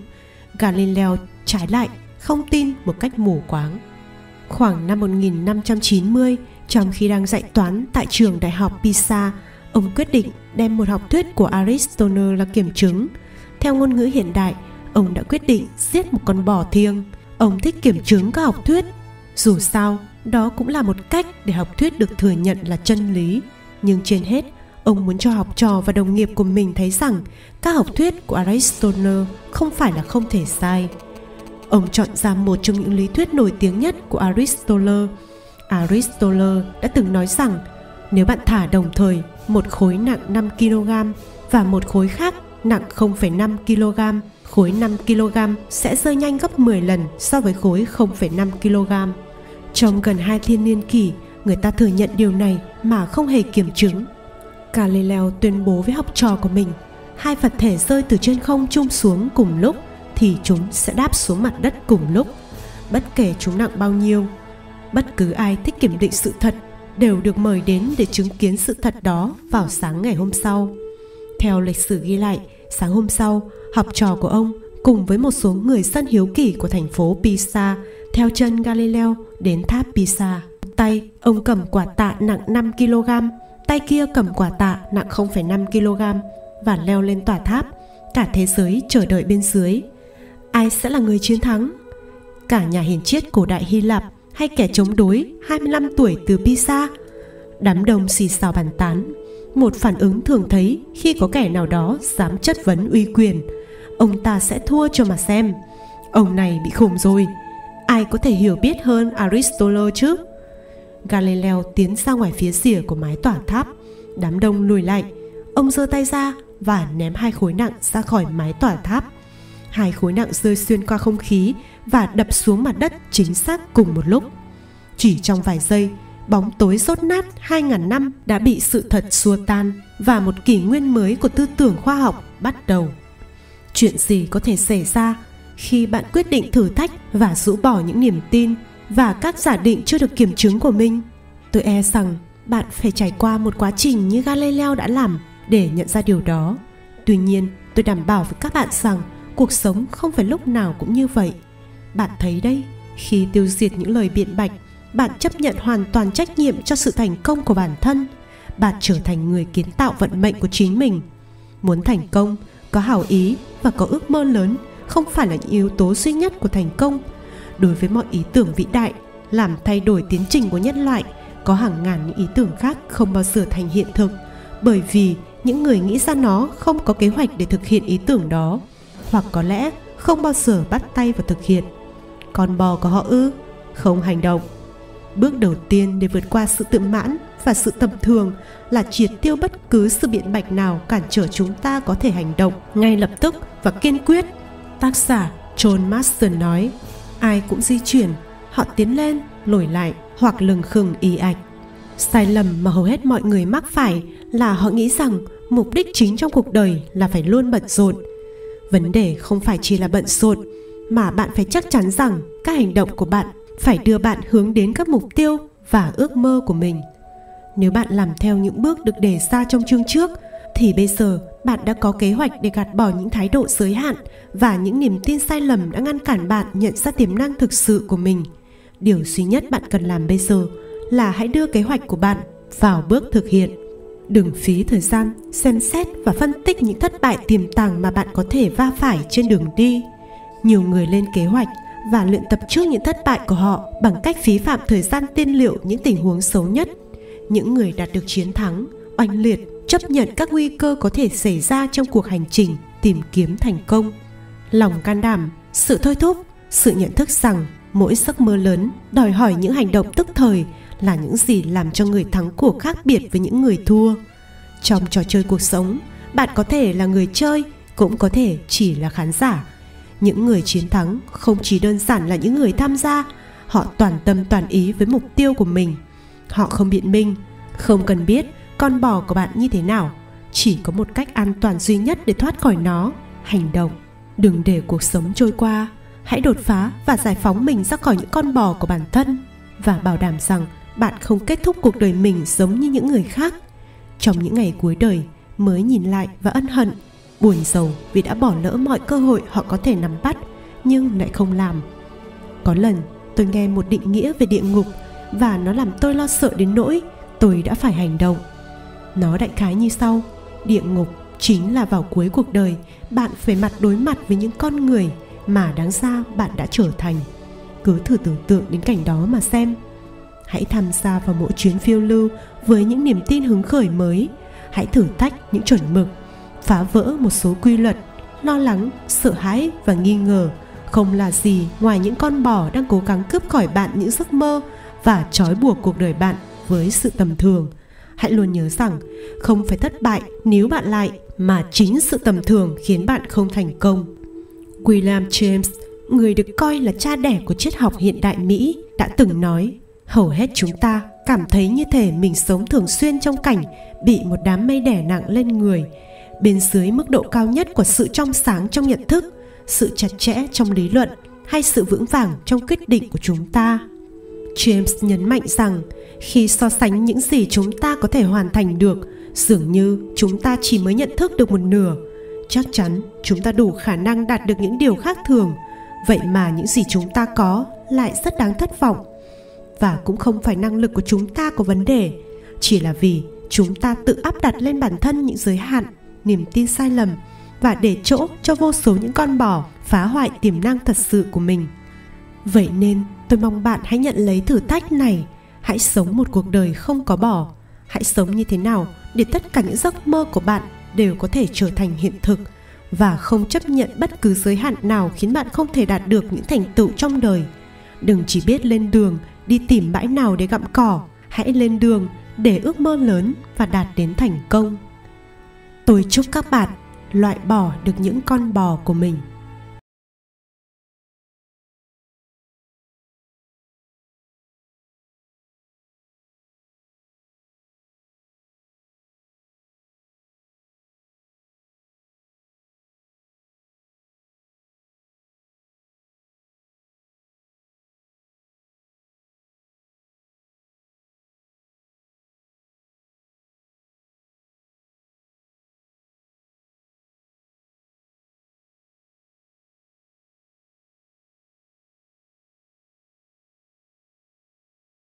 Galileo trái lại không tin một cách mù quáng. Khoảng năm 1590 trong khi đang dạy toán tại trường đại học Pisa, ông quyết định đem một học thuyết của Aristotle là kiểm chứng. Theo ngôn ngữ hiện đại, ông đã quyết định giết một con bò thiêng. Ông thích kiểm chứng các học thuyết. Dù sao, đó cũng là một cách để học thuyết được thừa nhận là chân lý. Nhưng trên hết, ông muốn cho học trò và đồng nghiệp của mình thấy rằng các học thuyết của aristotle không phải là không thể sai. Ông chọn ra một trong những lý thuyết nổi tiếng nhất của aristotle aristotle đã từng nói rằng nếu bạn thả đồng thời một khối nặng 5 kg và một khối khác nặng 0,5 kg, khối 5 kg sẽ rơi nhanh gấp 10 lần so với khối 0,5 kg. Trong gần hai thiên niên kỷ, người ta thừa nhận điều này mà không hề kiểm chứng. Galileo tuyên bố với học trò của mình, hai vật thể rơi từ trên không chung xuống cùng lúc thì chúng sẽ đáp xuống mặt đất cùng lúc, bất kể chúng nặng bao nhiêu. Bất cứ ai thích kiểm định sự thật đều được mời đến để chứng kiến sự thật đó vào sáng ngày hôm sau. Theo lịch sử ghi lại, sáng hôm sau, học trò của ông cùng với một số người dân hiếu kỳ của thành phố Pisa theo chân Galileo đến tháp Pisa. Tay ông cầm quả tạ nặng 5 kg, tay kia cầm quả tạ nặng 0,5 kg và leo lên tòa tháp. Cả thế giới chờ đợi bên dưới. Ai sẽ là người chiến thắng? Cả nhà hiền triết cổ đại Hy Lạp hay kẻ chống đối 25 tuổi từ Pisa? Đám đông xì xào bàn tán. Một phản ứng thường thấy khi có kẻ nào đó dám chất vấn uy quyền. Ông ta sẽ thua cho mà xem. Ông này bị khùng rồi, ai có thể hiểu biết hơn Aristotle chứ? Galileo tiến ra ngoài phía rìa của mái tỏa tháp, đám đông lùi lại. Ông giơ tay ra và ném hai khối nặng ra khỏi mái tỏa tháp. Hai khối nặng rơi xuyên qua không khí và đập xuống mặt đất chính xác cùng một lúc. Chỉ trong vài giây, bóng tối rốt nát 2.000 năm đã bị sự thật xua tan và một kỷ nguyên mới của tư tưởng khoa học bắt đầu. Chuyện gì có thể xảy ra khi bạn quyết định thử thách và rũ bỏ những niềm tin và các giả định chưa được kiểm chứng của mình tôi e rằng bạn phải trải qua một quá trình như galileo đã làm để nhận ra điều đó tuy nhiên tôi đảm bảo với các bạn rằng cuộc sống không phải lúc nào cũng như vậy bạn thấy đấy, khi tiêu diệt những lời biện bạch, bạn chấp nhận hoàn toàn trách nhiệm cho sự thành công của bản thân. Bạn trở thành người kiến tạo vận mệnh của chính mình. Muốn thành công, có hảo ý và có ước mơ lớn không phải là những yếu tố duy nhất của thành công. Đối với mọi ý tưởng vĩ đại, làm thay đổi tiến trình của nhân loại, có hàng ngàn những ý tưởng khác không bao giờ thành hiện thực, bởi vì những người nghĩ ra nó không có kế hoạch để thực hiện ý tưởng đó, hoặc có lẽ không bao giờ bắt tay vào thực hiện con bò của họ ư? Không hành động. Bước đầu tiên để vượt qua sự tự mãn và sự tầm thường là triệt tiêu bất cứ sự biện bạch nào cản trở chúng ta có thể hành động ngay lập tức và kiên quyết. Tác giả john marston nói, ai cũng di chuyển, họ tiến lên, lùi lại hoặc lừng khừng y ạch sai lầm mà hầu hết mọi người mắc phải là họ nghĩ rằng mục đích chính trong cuộc đời là phải luôn bận rộn. Vấn đề không phải chỉ là bận rộn mà bạn phải chắc chắn rằng các hành động của bạn phải đưa bạn hướng đến các mục tiêu và ước mơ của mình. Nếu bạn làm theo những bước được đề ra trong chương trước, thì bây giờ bạn đã có kế hoạch để gạt bỏ những thái độ giới hạn và những niềm tin sai lầm đã ngăn cản bạn nhận ra tiềm năng thực sự của mình. Điều duy nhất bạn cần làm bây giờ là hãy đưa kế hoạch của bạn vào bước thực hiện. Đừng phí thời gian xem xét và phân tích những thất bại tiềm tàng mà bạn có thể va phải trên đường đi nhiều người lên kế hoạch và luyện tập trước những thất bại của họ bằng cách phí phạm thời gian tiên liệu những tình huống xấu nhất. Những người đạt được chiến thắng, oanh liệt, chấp nhận các nguy cơ có thể xảy ra trong cuộc hành trình tìm kiếm thành công. Lòng can đảm, sự thôi thúc, sự nhận thức rằng mỗi giấc mơ lớn, đòi hỏi những hành động tức thời là những gì làm cho người thắng cuộc khác biệt với những người thua. Trong trò chơi cuộc sống, bạn có thể là người chơi, cũng có thể chỉ là khán giả những người chiến thắng không chỉ đơn giản là những người tham gia, họ toàn tâm toàn ý với mục tiêu của mình. Họ không biện minh, không cần biết con bò của bạn như thế nào, chỉ có một cách an toàn duy nhất để thoát khỏi nó, hành động. Đừng để cuộc sống trôi qua, hãy đột phá và giải phóng mình ra khỏi những con bò của bản thân và bảo đảm rằng bạn không kết thúc cuộc đời mình giống như những người khác. Trong những ngày cuối đời, mới nhìn lại và ân hận buồn giàu vì đã bỏ lỡ mọi cơ hội họ có thể nắm bắt, nhưng lại không làm. Có lần, tôi nghe một định nghĩa về địa ngục và nó làm tôi lo sợ đến nỗi tôi đã phải hành động. Nó đại khái như sau, địa ngục chính là vào cuối cuộc đời, bạn phải mặt đối mặt với những con người mà đáng ra bạn đã trở thành. Cứ thử tưởng tượng đến cảnh đó mà xem. Hãy tham gia vào mỗi chuyến phiêu lưu với những niềm tin hứng khởi mới. Hãy thử thách những chuẩn mực phá vỡ một số quy luật, lo lắng, sợ hãi và nghi ngờ. Không là gì ngoài những con bò đang cố gắng cướp khỏi bạn những giấc mơ và trói buộc cuộc đời bạn với sự tầm thường. Hãy luôn nhớ rằng, không phải thất bại nếu bạn lại, mà chính sự tầm thường khiến bạn không thành công. William james, người được coi là cha đẻ của triết học hiện đại mỹ, đã từng nói, hầu hết chúng ta cảm thấy như thể mình sống thường xuyên trong cảnh bị một đám mây đẻ nặng lên người bên dưới mức độ cao nhất của sự trong sáng trong nhận thức, sự chặt chẽ trong lý luận hay sự vững vàng trong quyết định của chúng ta. James nhấn mạnh rằng, khi so sánh những gì chúng ta có thể hoàn thành được, dường như chúng ta chỉ mới nhận thức được một nửa. Chắc chắn chúng ta đủ khả năng đạt được những điều khác thường, vậy mà những gì chúng ta có lại rất đáng thất vọng. Và cũng không phải năng lực của chúng ta có vấn đề, chỉ là vì chúng ta tự áp đặt lên bản thân những giới hạn niềm tin sai lầm và để chỗ cho vô số những con bò phá hoại tiềm năng thật sự của mình. Vậy nên, tôi mong bạn hãy nhận lấy thử thách này. Hãy sống một cuộc đời không có bỏ hãy sống như thế nào để tất cả những giấc mơ của bạn đều có thể trở thành hiện thực và không chấp nhận bất cứ giới hạn nào khiến bạn không thể đạt được những thành tựu trong đời. Đừng chỉ biết lên đường, đi tìm bãi nào để gặm cỏ. Hãy lên đường để ước mơ lớn và đạt đến thành công tôi chúc các bạn loại bỏ được những con bò của mình.